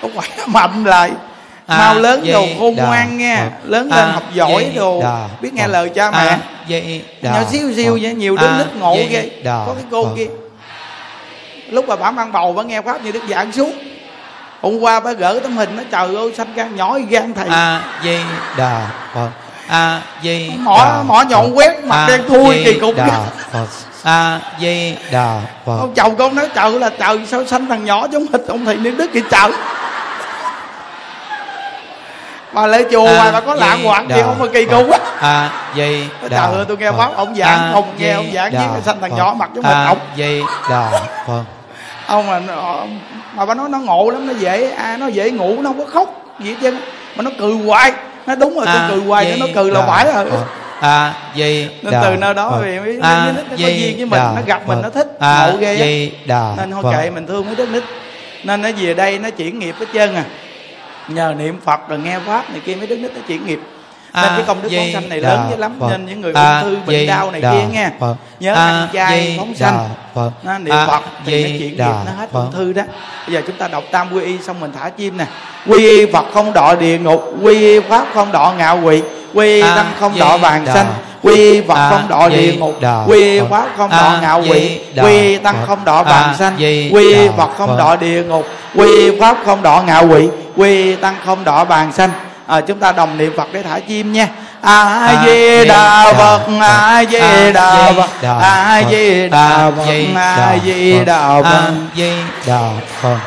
Nó khỏe mạnh lại. À, mau lớn đồ khôn ngoan nghe. À, lớn lên à, học giỏi đồ. đà, biết nghe lời cha mẹ. À, nhỏ xíu xíu vậy nhiều đứa à, nít ngộ ghê. có cái cô kia lúc mà bà mang bầu bà nghe pháp như đức giảng xuống. Hôm qua bà gỡ tấm hình nó trời ơi xanh gan nhỏ gan thầy. A di đà phật. A di mỏ mỏ nhọn quét mặt đen thui kỳ cục a di đà phật. Ông chồng con nói trời là trời sao sanh thằng nhỏ giống hịch ông thầy niệm đức kìa trời? Mà lễ chùa à, mà bà có lạng hoạn gì không mà kỳ cục quá. Di đà trời ơi tôi nghe pháp ông giảng không nghe ông giảng với sanh thằng nhỏ mặt giống hịch ông. Di đà phật ông mà mà bà nói nó ngộ lắm nó dễ à, nó dễ ngủ nó không có khóc gì hết trơn mà nó cười hoài nó đúng rồi à, tôi cười hoài nó cười là phải rồi. à gì nên đà, từ nơi đó Phật. vì mấy à, nó có duyên với mình đà, nó gặp Phật. mình nó thích à, ngộ ghê gì, đà, nên thôi kệ mình thương mấy đứa nít. Nên nó về đây nó chuyển nghiệp hết trơn à. Nhờ niệm phật rồi nghe pháp này kia mấy đứa nít nó chuyển nghiệp nên cái công đức phóng sanh này lớn dữ lắm Phật. nên những người ung thư bệnh đau này kia nghe Phật. nhớ ăn chay phóng sanh nó niệm Phật thì nó chuyển nghiệp nó hết ung thư đó bây giờ chúng ta đọc tam quy y xong mình thả chim nè quy y Phật không đọa địa ngục quy y pháp không đọa ngạo quỷ quy y tăng không đọa vàng sanh quy Phật không đọa địa ngục quy pháp không đọa ngạo quỷ quy tăng không đọa vàng sanh quy Phật không đọa địa ngục quy pháp không đọa ngạo quỷ quy tăng không đọa vàng sanh à, chúng ta đồng niệm phật để thả chim nha a di đà phật a di đà phật a di đà phật a di đà phật a di đà phật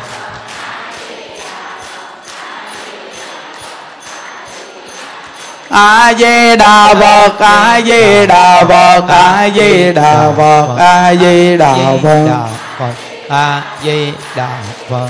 a di đà phật a di đà phật a di đà phật a di đà phật a di đà phật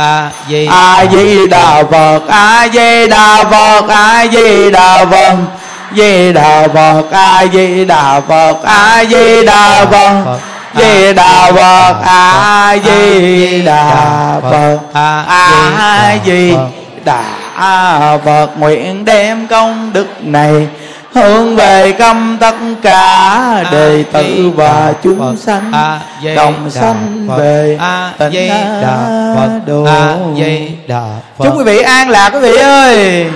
a di a di đà phật a di đà phật a di đà phật di đà phật a di đà phật a di đà phật di đà phật a di đà phật a di đà phật nguyện đem công đức này hướng về công tất cả đệ tử và chúng sanh đồng sanh về tịnh độ chúc quý vị an lạc quý vị ơi